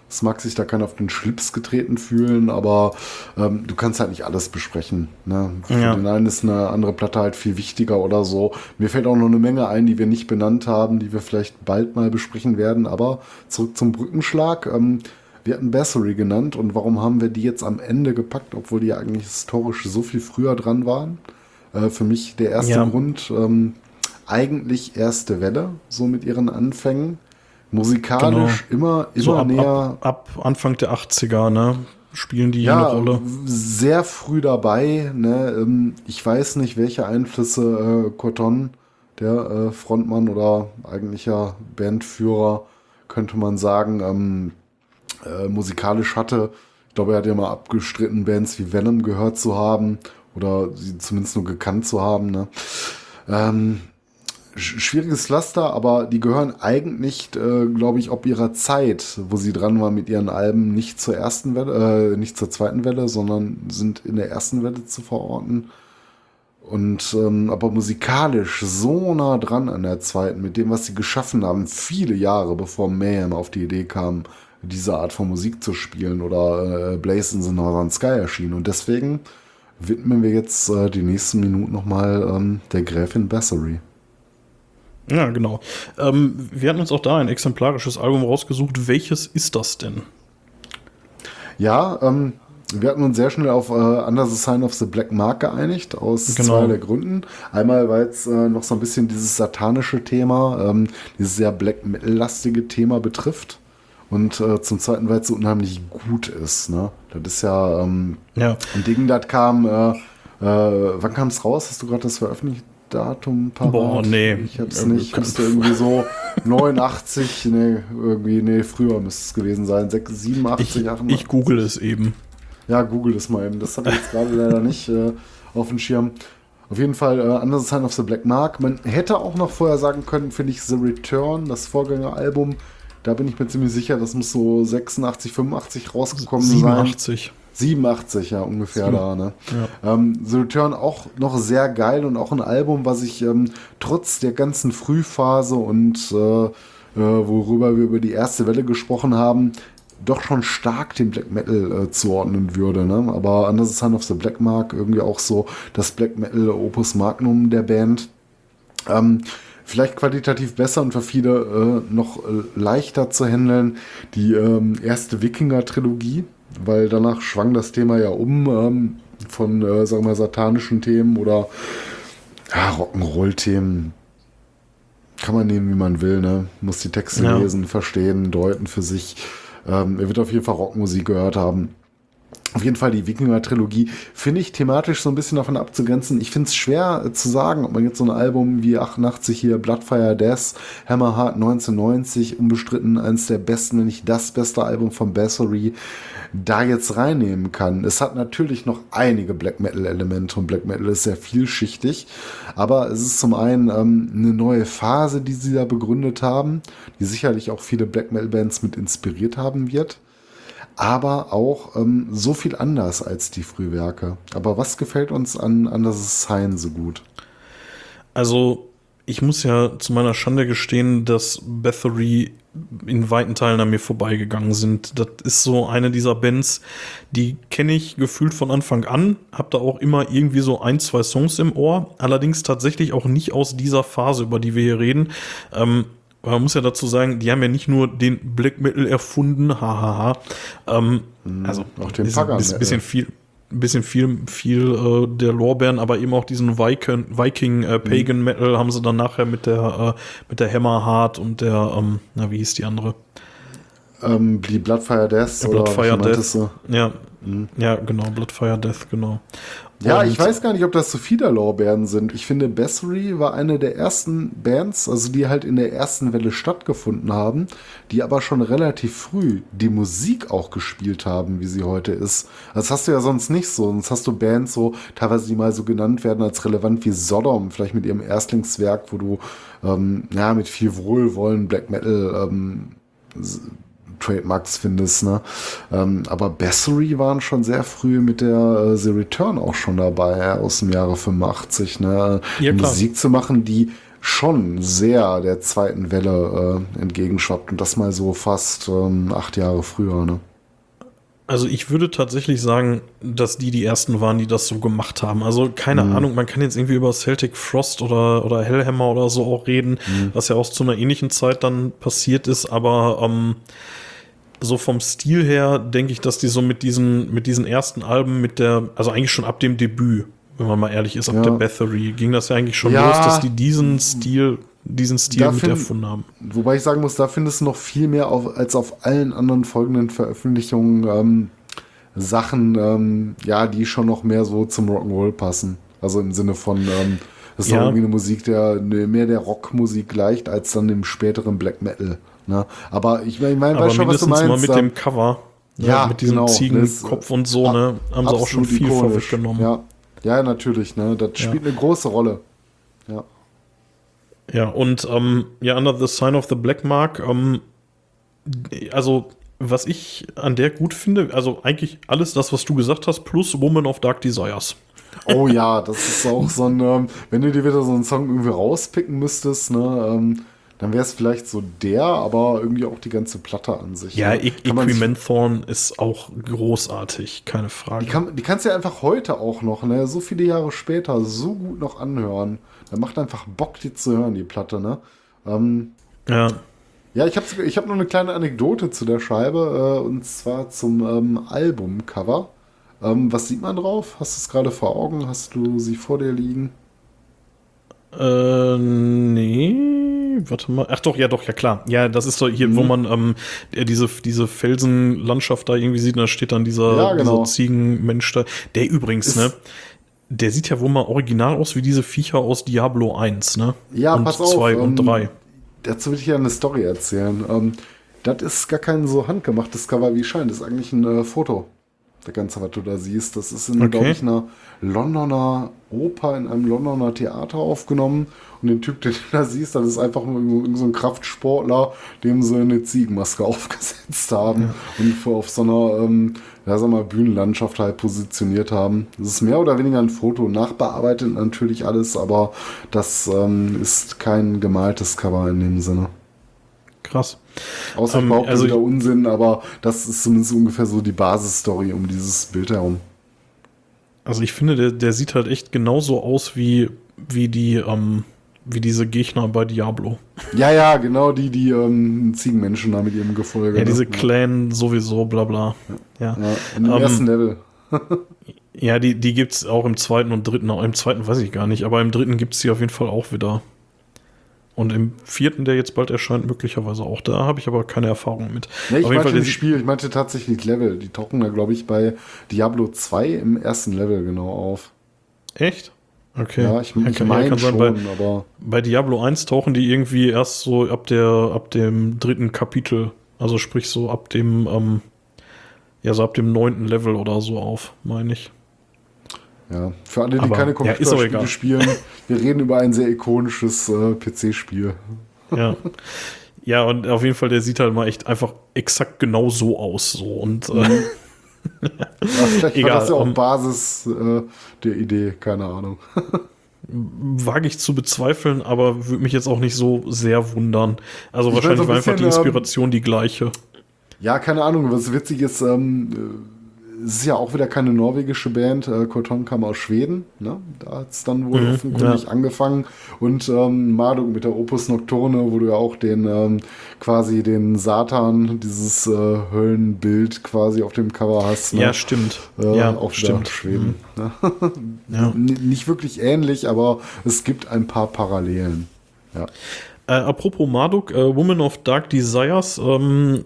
Es mag sich da keiner auf den Schlips getreten fühlen, aber ähm, du kannst halt nicht alles besprechen. Ne? Für ja. den einen ist eine andere Platte halt viel wichtiger oder so. Mir fällt auch noch eine Menge ein, die wir nicht benannt haben, die wir vielleicht bald mal besprechen werden. Aber zurück zum Brückenschlag. Ähm, wir hatten Bassery genannt und warum haben wir die jetzt am Ende gepackt, obwohl die eigentlich historisch so viel früher dran waren? Äh, für mich der erste ja. Grund, ähm, eigentlich erste Welle, so mit ihren Anfängen musikalisch genau. immer, immer so ab, näher. Ab, ab, Anfang der 80er, ne? Spielen die ja, eine Rolle? Sehr früh dabei. Ne? Ähm, ich weiß nicht, welche Einflüsse äh, Cotton, der äh, Frontmann oder eigentlicher Bandführer, könnte man sagen, ähm, äh, musikalisch hatte. Ich glaube, er hat ja mal abgestritten, Bands wie Venom gehört zu haben oder sie zumindest nur gekannt zu haben. Ne? Ähm, schwieriges Laster, aber die gehören eigentlich, äh, glaube ich, ob ihrer Zeit, wo sie dran waren mit ihren Alben, nicht zur ersten Welle, äh, nicht zur zweiten Welle, sondern sind in der ersten Welle zu verorten. Und ähm, aber musikalisch so nah dran an der zweiten, mit dem, was sie geschaffen haben, viele Jahre bevor Mayhem auf die Idee kam, diese Art von Musik zu spielen oder äh, Blaze in the Northern Sky erschien. Und deswegen widmen wir jetzt äh, die nächsten Minuten nochmal ähm, der Gräfin Bassery. Ja, genau. Ähm, wir hatten uns auch da ein exemplarisches Album rausgesucht. Welches ist das denn? Ja, ähm, wir hatten uns sehr schnell auf äh, Under the Sign of the Black Mark geeinigt, aus genau. zwei der Gründen. Einmal, weil es äh, noch so ein bisschen dieses satanische Thema, ähm, dieses sehr Black Metal-lastige Thema betrifft. Und äh, zum Zweiten, weil es so unheimlich gut ist. Ne? Das ist ja, ähm, ja. ein Ding, das kam, äh, äh, wann kam es raus? Hast du gerade das veröffentlicht? Datum parat? Boah, nee. Ich hab's äh, nicht. Müsste irgendwie so *laughs* 89, nee, irgendwie, nee, früher müsste es gewesen sein. 6, 87, ich, 88. Ich google es eben. Ja, google es mal eben. Das habe ich jetzt gerade leider nicht äh, auf dem Schirm. Auf jeden Fall äh, the Sign of the Black Mark. Man hätte auch noch vorher sagen können, finde ich, The Return, das Vorgängeralbum. Da bin ich mir ziemlich sicher, das muss so 86, 85 rausgekommen 87. sein. 87. 87, ja, ungefähr da. Ne? Ja. Ähm, The Return auch noch sehr geil und auch ein Album, was ich ähm, trotz der ganzen Frühphase und äh, äh, worüber wir über die erste Welle gesprochen haben, doch schon stark dem Black Metal äh, zuordnen würde. Ne? Aber Under the Sun of the Black Mark irgendwie auch so das Black Metal Opus Magnum der Band. Ähm, vielleicht qualitativ besser und für viele äh, noch äh, leichter zu handeln. Die ähm, erste Wikinger-Trilogie, weil danach schwang das Thema ja um ähm, von, äh, sagen wir, satanischen Themen oder ja, Rock'n'Roll-Themen. Kann man nehmen, wie man will, ne? Muss die Texte ja. lesen, verstehen, deuten für sich. Ähm, er wird auf jeden Fall Rockmusik gehört haben. Auf jeden Fall die Wikinger-Trilogie finde ich thematisch so ein bisschen davon abzugrenzen. Ich finde es schwer zu sagen, ob man jetzt so ein Album wie 88 hier, Bloodfire Death, Hammerheart 1990, unbestritten eines der besten, wenn nicht das beste Album von Bassery, da jetzt reinnehmen kann. Es hat natürlich noch einige Black Metal-Elemente und Black Metal ist sehr vielschichtig, aber es ist zum einen ähm, eine neue Phase, die sie da begründet haben, die sicherlich auch viele Black Metal-Bands mit inspiriert haben wird aber auch ähm, so viel anders als die Frühwerke. Aber was gefällt uns an, an das Sign so gut? Also, ich muss ja zu meiner Schande gestehen, dass Bathory in weiten Teilen an mir vorbeigegangen sind. Das ist so eine dieser Bands, die kenne ich gefühlt von Anfang an, habe da auch immer irgendwie so ein, zwei Songs im Ohr, allerdings tatsächlich auch nicht aus dieser Phase, über die wir hier reden. Ähm, man muss ja dazu sagen, die haben ja nicht nur den Black Metal erfunden, hahaha. Ähm, mhm. also auch den ist, Pagan, ist bisschen viel, ein bisschen viel, viel äh, der Lorbeeren, aber eben auch diesen Viking, Viking äh, Pagan Metal haben sie dann nachher mit der äh, mit der Hammerheart und der, ähm, na wie hieß die andere? Ähm, die Bloodfire Death. Ja, Bloodfire Death. Ja, mhm. ja, genau, Bloodfire Death, genau. Ja, und ich weiß gar nicht, ob das so viele Lorbeeren sind. Ich finde, Bessery war eine der ersten Bands, also die halt in der ersten Welle stattgefunden haben, die aber schon relativ früh die Musik auch gespielt haben, wie sie heute ist. Das hast du ja sonst nicht so. Sonst hast du Bands so, teilweise die mal so genannt werden als relevant wie Sodom, vielleicht mit ihrem Erstlingswerk, wo du ähm, ja mit viel Wohlwollen Black Metal ähm, Trademarks findest. Ne? Ähm, aber Bessery waren schon sehr früh mit der äh, The Return auch schon dabei, aus dem Jahre 85. Ne? Ja, Musik zu machen, die schon sehr der zweiten Welle äh, entgegenschwappt und das mal so fast ähm, acht Jahre früher. Ne? Also ich würde tatsächlich sagen, dass die die ersten waren, die das so gemacht haben. Also keine mhm. Ahnung, man kann jetzt irgendwie über Celtic Frost oder, oder Hellhammer oder so auch reden, mhm. was ja auch zu einer ähnlichen Zeit dann passiert ist, aber ähm, so vom Stil her denke ich, dass die so mit diesen, mit diesen ersten Alben, mit der, also eigentlich schon ab dem Debüt, wenn man mal ehrlich ist, ab ja. der Bathory, ging das ja eigentlich schon ja. los, dass die diesen Stil, diesen Stil da mit find, erfunden haben. Wobei ich sagen muss, da findest du noch viel mehr auf, als auf allen anderen folgenden Veröffentlichungen ähm, Sachen, ähm, ja, die schon noch mehr so zum Rock'n'Roll passen. Also im Sinne von, ähm, das ist ja. irgendwie eine Musik, der mehr der Rockmusik gleicht, als dann dem späteren Black Metal. Ne? Aber ich, ich meine, weiß schon, was du meinst. mal mit dem Cover. Ne? Ja, mit diesem genau, Ziegenkopf und so, ne? Haben sie auch schon viel vorweggenommen. Ja. ja, natürlich, ne? Das spielt ja. eine große Rolle. Ja. Ja, und ähm, ja, Under the Sign of the Black Mark, ähm, also was ich an der gut finde, also eigentlich alles das, was du gesagt hast, plus Woman of Dark Desires. Oh ja, das ist auch so ein, ähm, wenn du dir wieder so einen Song irgendwie rauspicken müsstest, ne, ähm, dann wäre es vielleicht so der, aber irgendwie auch die ganze Platte an sich. Ja, ne? Equimenthorn ist auch großartig, keine Frage. Die, kann, die kannst du ja einfach heute auch noch, ne, so viele Jahre später, so gut noch anhören. Da macht einfach Bock, die zu hören, die Platte, ne? Ähm, ja. Ja, ich habe ich hab noch eine kleine Anekdote zu der Scheibe, äh, und zwar zum ähm, Albumcover. Ähm, was sieht man drauf? Hast du es gerade vor Augen? Hast du sie vor dir liegen? Äh, nee, warte mal. Ach doch, ja doch, ja klar. Ja, das ist doch hier, mhm. wo man ähm, diese, diese Felsenlandschaft da irgendwie sieht, da steht dann dieser, ja, genau. dieser Ziegenmensch da. Der übrigens, ist, ne? Der sieht ja wohl mal original aus wie diese Viecher aus Diablo 1, ne? Ja, und pass auf. 2 und 3. Ähm, dazu will ich ja eine Story erzählen. Ähm, das ist gar kein so handgemachtes Cover wie scheint. Das ist eigentlich ein äh, Foto der ganze, was du da siehst. Das ist in, okay. glaube ich, einer Londoner Oper in einem Londoner Theater aufgenommen. Und den Typ, den du da siehst, das ist einfach nur so ein Kraftsportler, dem sie eine Ziegenmaske *laughs* aufgesetzt haben ja. und auf so einer, ähm, ja, sag mal, Bühnenlandschaft halt positioniert haben. Das ist mehr oder weniger ein Foto, nachbearbeitet natürlich alles, aber das ähm, ist kein gemaltes Cover in dem Sinne. Krass. Außer ähm, also wieder Unsinn, aber das ist zumindest ungefähr so die Basisstory um dieses Bild herum. Also ich finde, der, der sieht halt echt genauso aus wie, wie die, ähm, wie diese Gegner bei Diablo. Ja, ja, genau, die, die ähm, Ziegenmenschen da mit ihrem Gefolge. Ja, diese ne? Clan sowieso, bla bla. Ja. ja. ja in dem ähm, ersten Level. *laughs* ja, die, die gibt es auch im zweiten und dritten, auch im zweiten weiß ich gar nicht, aber im dritten gibt es die auf jeden Fall auch wieder. Und im vierten, der jetzt bald erscheint, möglicherweise auch. Da habe ich aber keine Erfahrung mit. Nee, ich meinte nicht Spiel, ich meinte tatsächlich Level. Die tauchen da, glaube ich, bei Diablo 2 im ersten Level genau auf. Echt? Okay. Ja, ich, ich kann, meine schon, bei, aber bei Diablo 1 tauchen die irgendwie erst so ab der, ab dem dritten Kapitel, also sprich so ab dem, ähm, ja, so ab dem neunten Level oder so auf, meine ich. Ja, für alle, die Aber, keine ja, Computerspiele egal. spielen, wir reden über ein sehr ikonisches äh, PC-Spiel. Ja. ja, und auf jeden Fall, der sieht halt mal echt einfach exakt genau so aus. So. Und Mhm. äh, *laughs* Ja, vielleicht Egal, war das ja auch ähm, Basis äh, der Idee, keine Ahnung. *laughs* wage ich zu bezweifeln, aber würde mich jetzt auch nicht so sehr wundern. Also Ich wahrscheinlich so ein war einfach die bisschen, ähm, Inspiration die gleiche. Ja, keine Ahnung, was witzig ist, ähm, äh, ist ja auch wieder keine norwegische Band, äh, kam aus Schweden, ne? da hat es dann wohl Mhm, offenkundig ja. angefangen und ähm, Marduk mit der Opus Nocturne, wo du ja auch den ähm, quasi den Satan, dieses äh, Höllenbild quasi auf dem Cover hast. ne? Ja, stimmt. Äh, ja, auch stimmt. Schweden. Ne? *laughs* Ja. Nicht wirklich ähnlich, aber es gibt ein paar Parallelen. Ja. Äh, apropos Marduk, äh, Woman of Dark Desires, ähm,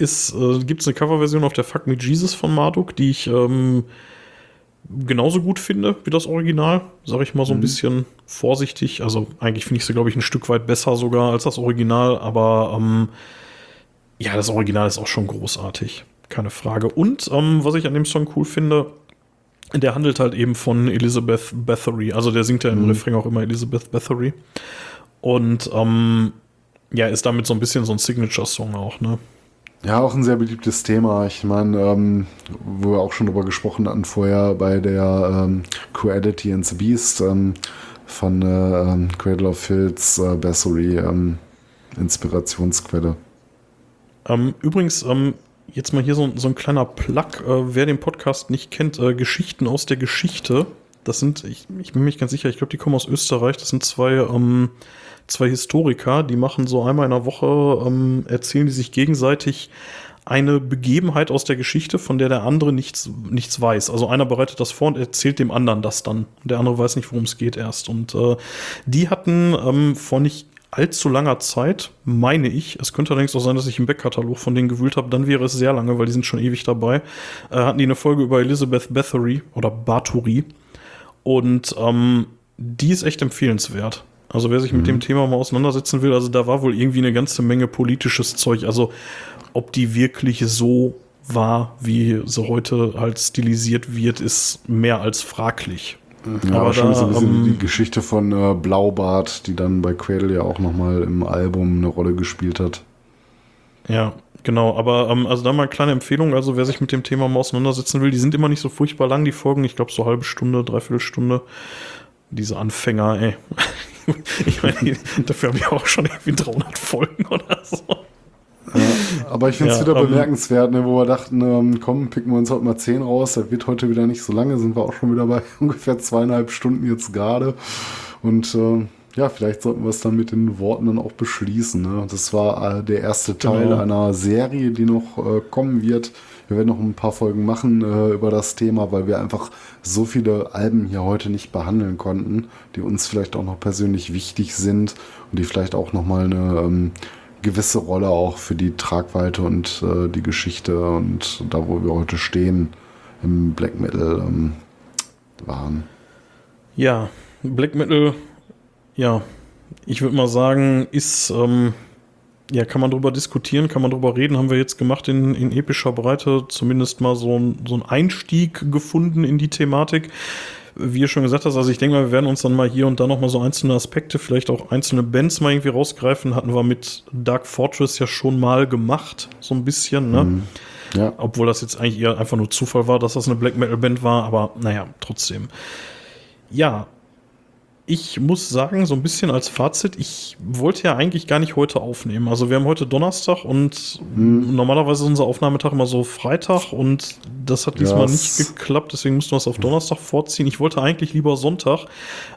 ist, äh, gibt es eine Coverversion auf der Fuck Me Jesus von Marduk, die ich ähm, genauso gut finde wie das Original, sage ich mal so ein bisschen vorsichtig. Also eigentlich finde ich sie, glaube ich, ein Stück weit besser sogar als das Original, aber ähm, ja, das Original ist auch schon großartig, keine Frage. Und ähm, was ich an dem Song cool finde, der handelt halt eben von Elizabeth Bathory. Also der singt ja im Refrain auch immer Elizabeth Bathory. Und ähm, ja, ist damit so ein bisschen so ein Signature-Song auch, ne? Ja, auch ein sehr beliebtes Thema. Ich meine, ähm, wo wir auch schon drüber gesprochen hatten vorher bei der ähm, Cruelty and the Beast ähm, von äh, ähm, Cradle of Filth, äh, Bassory, ähm, Inspirationsquelle. Ähm, übrigens, ähm, jetzt mal hier so, so ein kleiner Plug. Äh, wer den Podcast nicht kennt, äh, Geschichten aus der Geschichte. Das sind, ich, ich bin mir nicht ganz sicher, ich glaube, die kommen aus Österreich. Das sind zwei, ähm, zwei Historiker, die machen so einmal in der Woche, ähm, erzählen die sich gegenseitig eine Begebenheit aus der Geschichte, von der der andere nichts, nichts weiß. Also einer bereitet das vor und erzählt dem anderen das dann. Der andere weiß nicht, worum es geht erst. Und äh, die hatten ähm, vor nicht allzu langer Zeit, meine ich, es könnte allerdings auch sein, dass ich im Backkatalog von denen gewühlt habe, dann wäre es sehr lange, weil die sind schon ewig dabei, äh, hatten die eine Folge über Elizabeth Bathory oder Bathory. Und ähm, die ist echt empfehlenswert. Also wer sich mit dem Thema mal auseinandersetzen will, also da war wohl irgendwie eine ganze Menge politisches Zeug. Also ob die wirklich so war, wie sie heute halt stilisiert wird, ist mehr als fraglich. Ja, Aber wahrscheinlich da, so ein bisschen ähm, die Geschichte von äh, Blaubart, die dann bei Cradle ja auch nochmal im Album eine Rolle gespielt hat. Ja, genau. Aber ähm, also da mal eine kleine Empfehlung. Also wer sich mit dem Thema mal auseinandersetzen will, die sind immer nicht so furchtbar lang, die Folgen. Ich glaube so halbe Stunde, dreiviertel Stunde. Diese Anfänger, ey. *laughs* *laughs* ich meine, dafür habe ich auch schon irgendwie 300 Folgen oder so. Aber ich finde es Ja, wieder ähm, bemerkenswert, ne, wo wir dachten, ähm, komm, picken wir uns heute mal 10 raus. Das wird heute wieder nicht so lange, sind wir auch schon wieder bei *laughs* ungefähr zweieinhalb Stunden jetzt gerade. Und äh, ja, vielleicht sollten wir es dann mit den Worten dann auch beschließen. Ne? Das war äh, der erste Teil Genau. einer Serie, die noch äh, kommen wird. Wir werden noch ein paar Folgen machen äh, über das Thema, weil wir einfach so viele Alben hier heute nicht behandeln konnten, die uns vielleicht auch noch persönlich wichtig sind und die vielleicht auch nochmal eine ähm, gewisse Rolle auch für die Tragweite und äh, die Geschichte und da, wo wir heute stehen im Black Metal ähm, waren. Ja, Black Metal, ja, ich würde mal sagen, ist, ähm, ja, kann man drüber diskutieren, kann man drüber reden, haben wir jetzt gemacht in, in epischer Breite, zumindest mal so ein, so ein Einstieg gefunden in die Thematik. Wie ihr schon gesagt hast, also ich denke mal, wir werden uns dann mal hier und da noch mal so einzelne Aspekte, vielleicht auch einzelne Bands mal irgendwie rausgreifen. Hatten wir mit Dark Fortress ja schon mal gemacht, so ein bisschen, ne? Ja, Obwohl das jetzt eigentlich eher einfach nur Zufall war, dass das eine Black Metal Band war, aber naja, trotzdem. Ja, ich muss sagen, so ein bisschen als Fazit, ich wollte ja eigentlich gar nicht heute aufnehmen. Also wir haben heute Donnerstag und normalerweise ist unser Aufnahmetag immer so Freitag und das hat diesmal es- nicht geklappt, deswegen mussten wir es auf Donnerstag vorziehen. Ich wollte eigentlich lieber Sonntag.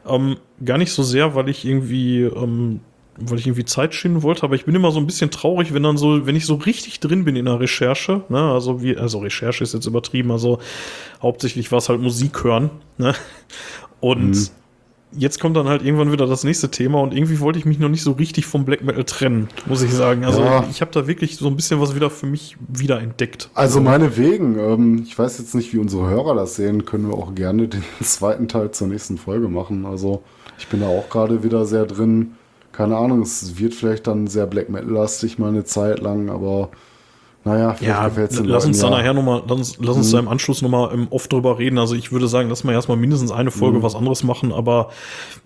Ähm, gar nicht so sehr, weil ich irgendwie ähm, weil ich irgendwie Zeit schinden wollte, aber ich bin immer so ein bisschen traurig, wenn dann so, wenn ich so richtig drin bin in der Recherche, ne, also wie, also Recherche ist jetzt übertrieben, also hauptsächlich war es halt Musik hören, ne, und jetzt kommt dann halt irgendwann wieder das nächste Thema und irgendwie wollte ich mich noch nicht so richtig vom Black Metal trennen, muss ich sagen. Also Ja. ich habe da wirklich so ein bisschen was wieder für mich wieder entdeckt. Also meinetwegen, ähm, ich weiß jetzt nicht, wie unsere Hörer das sehen, können wir auch gerne den *laughs* zweiten Teil zur nächsten Folge machen. Also ich bin da auch gerade wieder sehr drin. Keine Ahnung, es wird vielleicht dann sehr Black Metal-lastig mal eine Zeit lang, aber naja, vielleicht Ja, den lass uns da ja. nachher nochmal, lass, lass uns da im Anschluss nochmal ähm, oft drüber reden. Also ich würde sagen, lass mal erstmal mindestens eine Folge was anderes machen, aber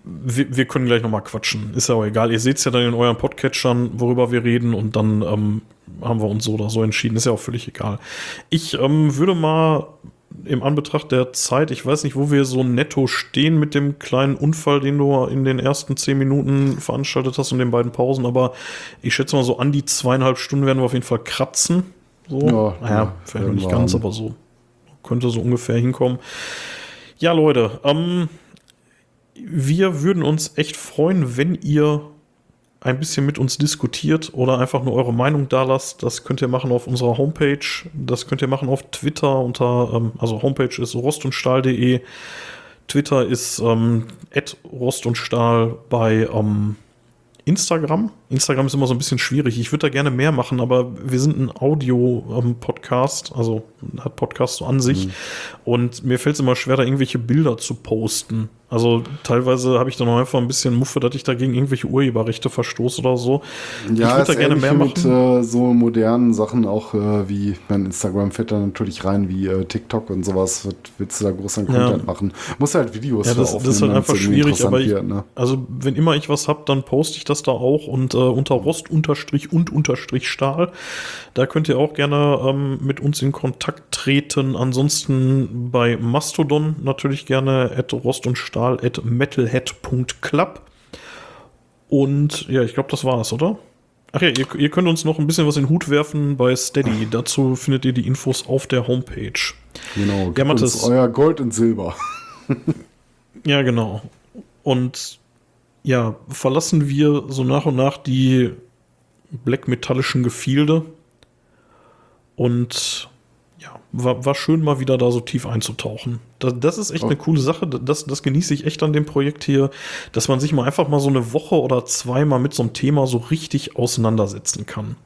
wir, wir können gleich nochmal quatschen. Ist ja auch egal. Ihr seht ja dann in euren Podcatchern, worüber wir reden und dann ähm, haben wir uns so oder so entschieden. Ist ja auch völlig egal. Ich ähm, würde mal im Anbetracht der Zeit, ich weiß nicht, wo wir so netto stehen mit dem kleinen Unfall, den du in den ersten zehn Minuten veranstaltet hast und den beiden Pausen, aber ich schätze mal so an die zweieinhalb Stunden werden wir auf jeden Fall kratzen. So. Ja, naja, ja, vielleicht noch nicht ganz, aber so könnte so ungefähr hinkommen. Ja, Leute, ähm, wir würden uns echt freuen, wenn ihr ein bisschen mit uns diskutiert oder einfach nur eure Meinung da lasst. Das könnt ihr machen auf unserer Homepage. Das könnt ihr machen auf Twitter unter, ähm, also Homepage ist rostundstahl.de. Twitter ist ähm, Rost und Stahl bei ähm, Instagram. Instagram ist immer so ein bisschen schwierig. Ich würde da gerne mehr machen, aber wir sind ein Audio-Podcast, also hat Podcast so an sich. Und mir fällt es immer schwer, da irgendwelche Bilder zu posten. Also teilweise habe ich dann auch einfach ein bisschen Muffe, dass ich da gegen irgendwelche Urheberrechte verstoße oder so. ich Ja, würde ist da gerne mehr machen. mit äh, so modernen Sachen auch äh, wie mein Instagram fällt da natürlich rein, wie äh, TikTok und sowas. Was willst du da groß an Ja. Content machen? Muss halt Videos Ja, das, das ist halt einfach schwierig, aber ich, wird, ne? also wenn immer ich was hab, dann poste ich das da auch und äh, unter Rost unterstrich und unterstrich Stahl. Da könnt ihr auch gerne ähm, mit uns in Kontakt treten. Ansonsten bei Mastodon natürlich gerne at rost und Stahl at metalhead.club. Und ja, ich glaube, das war's, oder? Ach ja, ihr, ihr könnt uns noch ein bisschen was in den Hut werfen bei Steady. Dazu findet ihr die Infos auf der Homepage. Genau, Ja, Mathis. euer Gold und Silber. Ja, genau. Und ja, verlassen wir so nach und nach die black metallischen Gefilde. Und ja, war, war schön mal wieder da so tief einzutauchen. Das, das ist echt Oh. eine coole Sache. Das, das genieße ich echt an dem Projekt hier, dass man sich mal einfach mal so eine Woche oder zwei mal mit so einem Thema so richtig auseinandersetzen kann.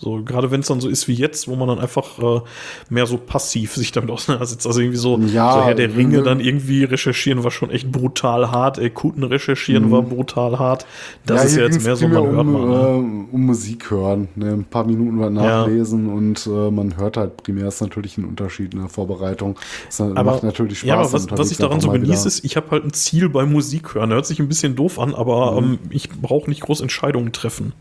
So, gerade wenn es dann so ist wie jetzt, wo man dann einfach äh, mehr so passiv sich damit auseinandersetzt. Also irgendwie so, Ja, so Herr der Ringe äh, dann irgendwie recherchieren war schon echt brutal hart. Ey, Kuten recherchieren war brutal hart. Das ist hier ja jetzt mehr so, man hört um, mal. Ne? äh, um Musik hören, ne? ein paar Minuten was nachlesen und äh, man hört halt primär ist natürlich ein Unterschied in der Vorbereitung. Das macht natürlich Spaß. Ja, aber was, was ich daran so genieße, ist, ich habe halt ein Ziel beim Musik hören. Hört sich ein bisschen doof an, aber Mhm. ähm, ich brauche nicht groß Entscheidungen treffen.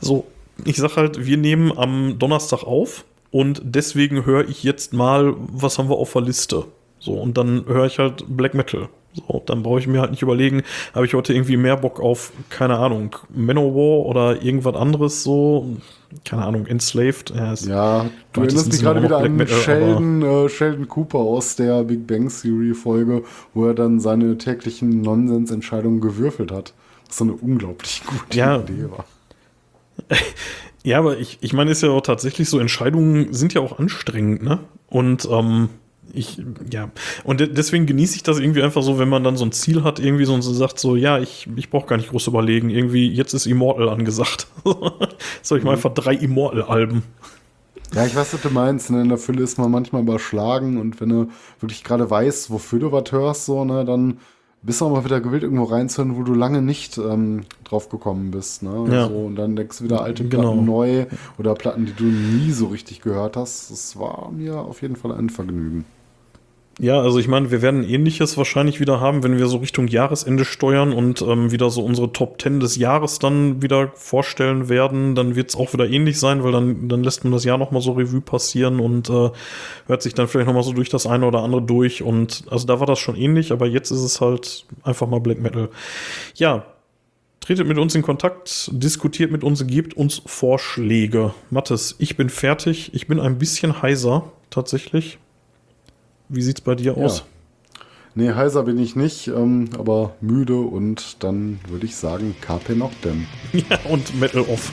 So, ich sag halt, wir nehmen am Donnerstag auf und deswegen höre ich jetzt mal, was haben wir auf der Liste. So, und dann höre ich halt Black Metal. So, dann brauche ich mir halt nicht überlegen, habe ich heute irgendwie mehr Bock auf, keine Ahnung, Manowar oder irgendwas anderes so, keine Ahnung, Enslaved. Ja, Ja, du erinnerst mich Sinne gerade wieder an Metal, Sheldon, äh, Sheldon Cooper aus der Big Bang Theory Folge, wo er dann seine täglichen Nonsensentscheidungen gewürfelt hat. Was so eine unglaublich gute Ja. Idee war. *laughs* Ja, aber ich, ich meine, ist ja auch tatsächlich so, Entscheidungen sind ja auch anstrengend, ne? Und ähm, ich, ja, und de deswegen genieße ich das irgendwie einfach so, wenn man dann so ein Ziel hat, irgendwie so und so sagt, so, ja, ich, ich brauche gar nicht groß überlegen, irgendwie, jetzt ist Immortal angesagt. *laughs* Soll ich mal einfach drei Immortal-Alben. Ja, ich weiß, was du meinst. Ne? In der Fülle ist man manchmal überschlagen und wenn du wirklich gerade weißt, wofür du was hörst, so, ne, dann bist du auch mal wieder gewillt, irgendwo reinzuhören, wo du lange nicht ähm, drauf gekommen bist. Ne? Ja. So, und dann denkst du wieder alte Genau. Platten neu oder Platten, die du nie so richtig gehört hast. Das war mir auf jeden Fall ein Vergnügen. Ja, also ich meine, wir werden ähnliches wahrscheinlich wieder haben, wenn wir so Richtung Jahresende steuern und ähm, wieder so unsere Top 10 des Jahres dann wieder vorstellen werden. Dann wird es auch wieder ähnlich sein, weil dann, dann lässt man das Jahr nochmal so Revue passieren und äh, hört sich dann vielleicht nochmal so durch das eine oder andere durch. Und also da war das schon ähnlich, aber jetzt ist es halt einfach mal Black Metal. Ja, tretet mit uns in Kontakt, diskutiert mit uns, gebt uns Vorschläge. Mathis, ich bin fertig. Ich bin ein bisschen heiser, tatsächlich. Wie sieht's bei dir aus? Nee, heiser bin ich nicht, ähm, aber müde und dann würde ich sagen, Carpe Noctem. *laughs* Ja, und Metal Off.